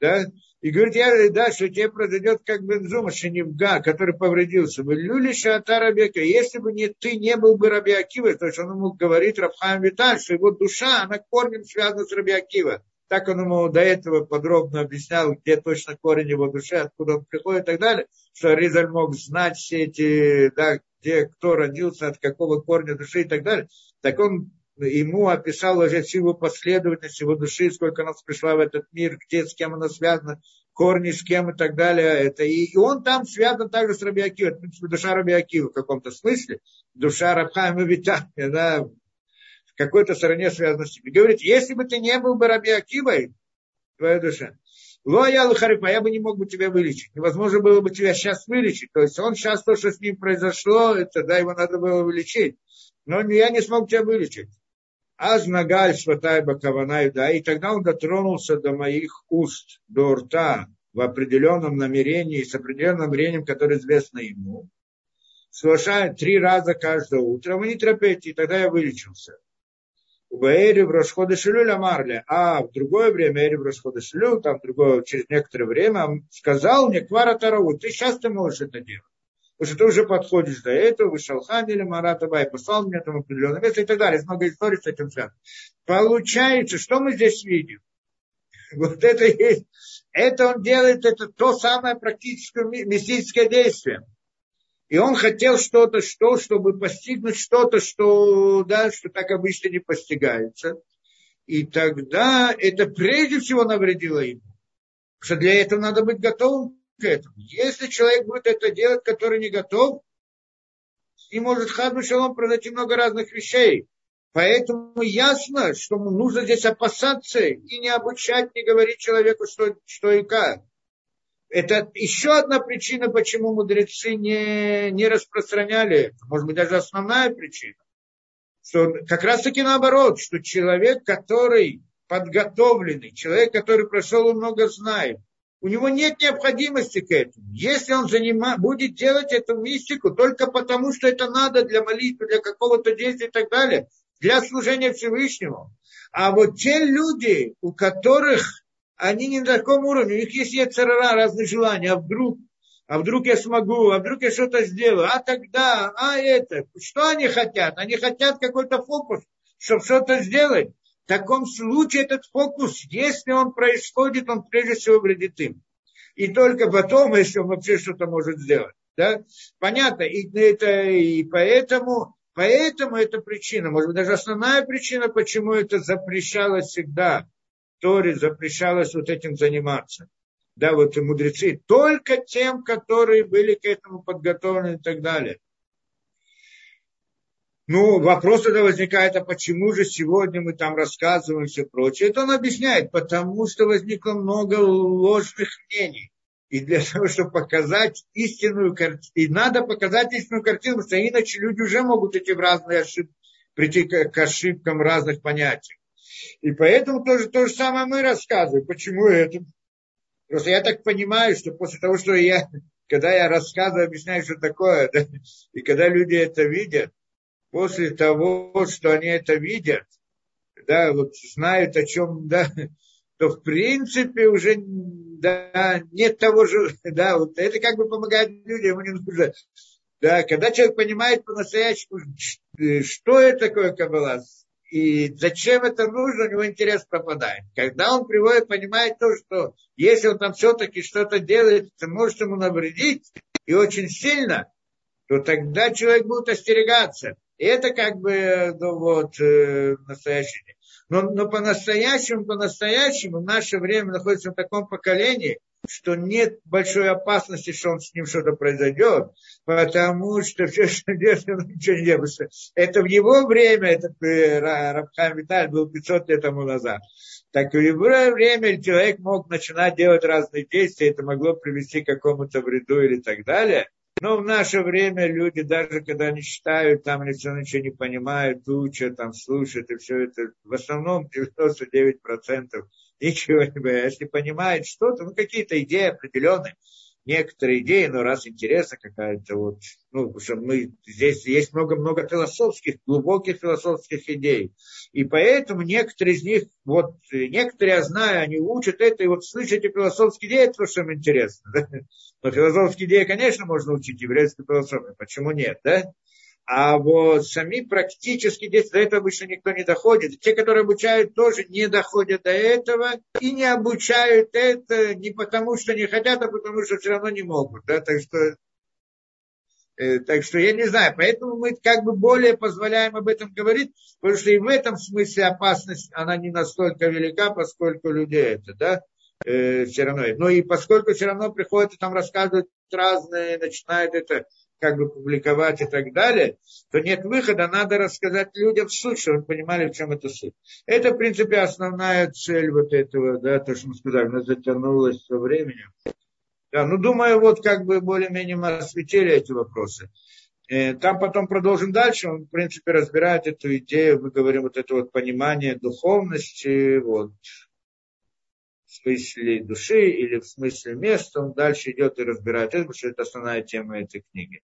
Да? И говорит, я, да, что тебе произойдет как Бензума, Шеневга, который повредился. Вы люли Шата Рабиакива. Если бы не, ты не был бы Рабиакива, то есть он мог говорить Рабхам Виталь, что его душа, она корнем связана с Рабиакива. Так он ему до этого подробно объяснял, где точно корень его души, откуда он приходит и так далее, что Ризаль мог знать все эти, да, где кто родился, от какого корня души и так далее. Так он ему описал уже всю последовательность его души, сколько она пришла в этот мир, где, с кем она связана, корни с кем и так далее. Это, и, и он там связан также с Рабиакива. В принципе, душа Рабиакива в каком-то смысле. Душа Рабхайма Вита, она в какой-то стороне связана с ним. И говорит, если бы ты не был бы Рабиакивой, твоя душа, Лоя Харипа, я бы не мог бы тебя вылечить. Невозможно было бы тебя сейчас вылечить. То есть он сейчас, то, что с ним произошло, это, да, его надо было вылечить. Но я не смог тебя вылечить. Аз нагаль сватай бакаванай, да, и тогда он дотронулся до моих уст, до рта, в определенном намерении, с определенным намерением, которое известно ему. Совершая три раза каждое утро, вы не терпите, и тогда я вылечился. У Баэри в Рошхода Шилюля Марля, а в другое время Эри в Рошхода Шилю, там другое, через некоторое время, сказал мне, Квара Тарау, ты сейчас ты можешь это делать. Потому что ты уже подходишь до этого, вышел хан или Маратаба и послал меня там определенное место и так далее. Много историй с этим связано. Получается, что мы здесь видим? Вот это есть. Это он делает, это то самое практическое мистическое действие. И он хотел что-то, что, чтобы постигнуть что-то, что, да, что так обычно не постигается. И тогда это прежде всего навредило ему. Потому что для этого надо быть готовым к этому. Если человек будет это делать, который не готов, и может хаду шалом произойти много разных вещей. Поэтому ясно, что нужно здесь опасаться и не обучать, не говорить человеку, что, что и как. Это еще одна причина, почему мудрецы не, не распространяли. Может быть, даже основная причина. Что как раз таки наоборот, что человек, который подготовленный, человек, который прошел и много знает, у него нет необходимости к этому. Если он занима, будет делать эту мистику только потому, что это надо для молитвы, для какого-то действия и так далее, для служения Всевышнему. А вот те люди, у которых они не на таком уровне, у них есть яцерара, разные желания, а вдруг, а вдруг я смогу, а вдруг я что-то сделаю, а тогда, а это. Что они хотят? Они хотят какой-то фокус, чтобы что-то сделать. В таком случае этот фокус, если он происходит, он прежде всего вредит им. И только потом, если он вообще что-то может сделать. Да? Понятно, и, это, и поэтому, поэтому это причина, может быть, даже основная причина, почему это запрещалось всегда. Торе запрещалось вот этим заниматься. Да, вот и мудрецы, только тем, которые были к этому подготовлены и так далее. Ну, вопрос тогда возникает, а почему же сегодня мы там рассказываем все прочее? Это он объясняет, потому что возникло много ложных мнений. И для того, чтобы показать истинную картину, и надо показать истинную картину, потому что иначе люди уже могут идти в разные ошибки, прийти к ошибкам разных понятий. И поэтому тоже то же самое мы рассказываем. Почему это? Просто я так понимаю, что после того, что я, когда я рассказываю, объясняю, что такое, да, и когда люди это видят, после того, что они это видят, да, вот знают о чем, да, то в принципе уже да, нет того же, да, вот это как бы помогает людям, ему не нужно. Да, когда человек понимает по-настоящему, что это такое Каббала, и зачем это нужно, у него интерес пропадает. Когда он приводит, понимает то, что если он там все-таки что-то делает, это может ему навредить, и очень сильно, то тогда человек будет остерегаться. И это как бы ну, вот, э, настоящий день. Но, но по-настоящему, по-настоящему наше время находится в таком поколении, что нет большой опасности, что он с ним что-то произойдет, потому что все, что делает, ничего не делает. Это в его время, этот э, Рабхам Виталь был 500 лет тому назад. Так в любое время человек мог начинать делать разные действия, это могло привести к какому-то вреду или так далее. Но в наше время люди, даже когда они читают, там все ничего не понимают, учат, там слушают, и все это, в основном 99% ничего не понимают. Если понимают что-то, ну какие-то идеи определенные, некоторые идеи, но раз интересно какая-то вот, ну, потому что мы, здесь есть много-много философских, глубоких философских идей. И поэтому некоторые из них, вот, некоторые, я знаю, они учат это, и вот слышать эти философские идеи, это то, что им интересно. Да? Но философские идеи, конечно, можно учить еврейской философии, почему нет, да? А вот сами практически действия, до этого обычно никто не доходит. те, которые обучают, тоже не доходят до этого и не обучают это не потому, что не хотят, а потому, что все равно не могут. Да? Так, что, э, так что я не знаю. Поэтому мы как бы более позволяем об этом говорить, потому что и в этом смысле опасность, она не настолько велика, поскольку люди это, да, э, все равно. Но и поскольку все равно приходят и там рассказывают разные, начинают это как бы публиковать и так далее, то нет выхода, надо рассказать людям суть, чтобы они понимали, в чем это суть. Это, в принципе, основная цель вот этого, да, то, что мы сказали, она затянулась со временем. Да, ну, думаю, вот как бы более-менее мы осветили эти вопросы. Э, там потом продолжим дальше. Он, в принципе, разбирает эту идею, мы говорим вот это вот понимание духовности, вот, в смысле души или в смысле места. Он дальше идет и разбирает это, потому что это основная тема этой книги.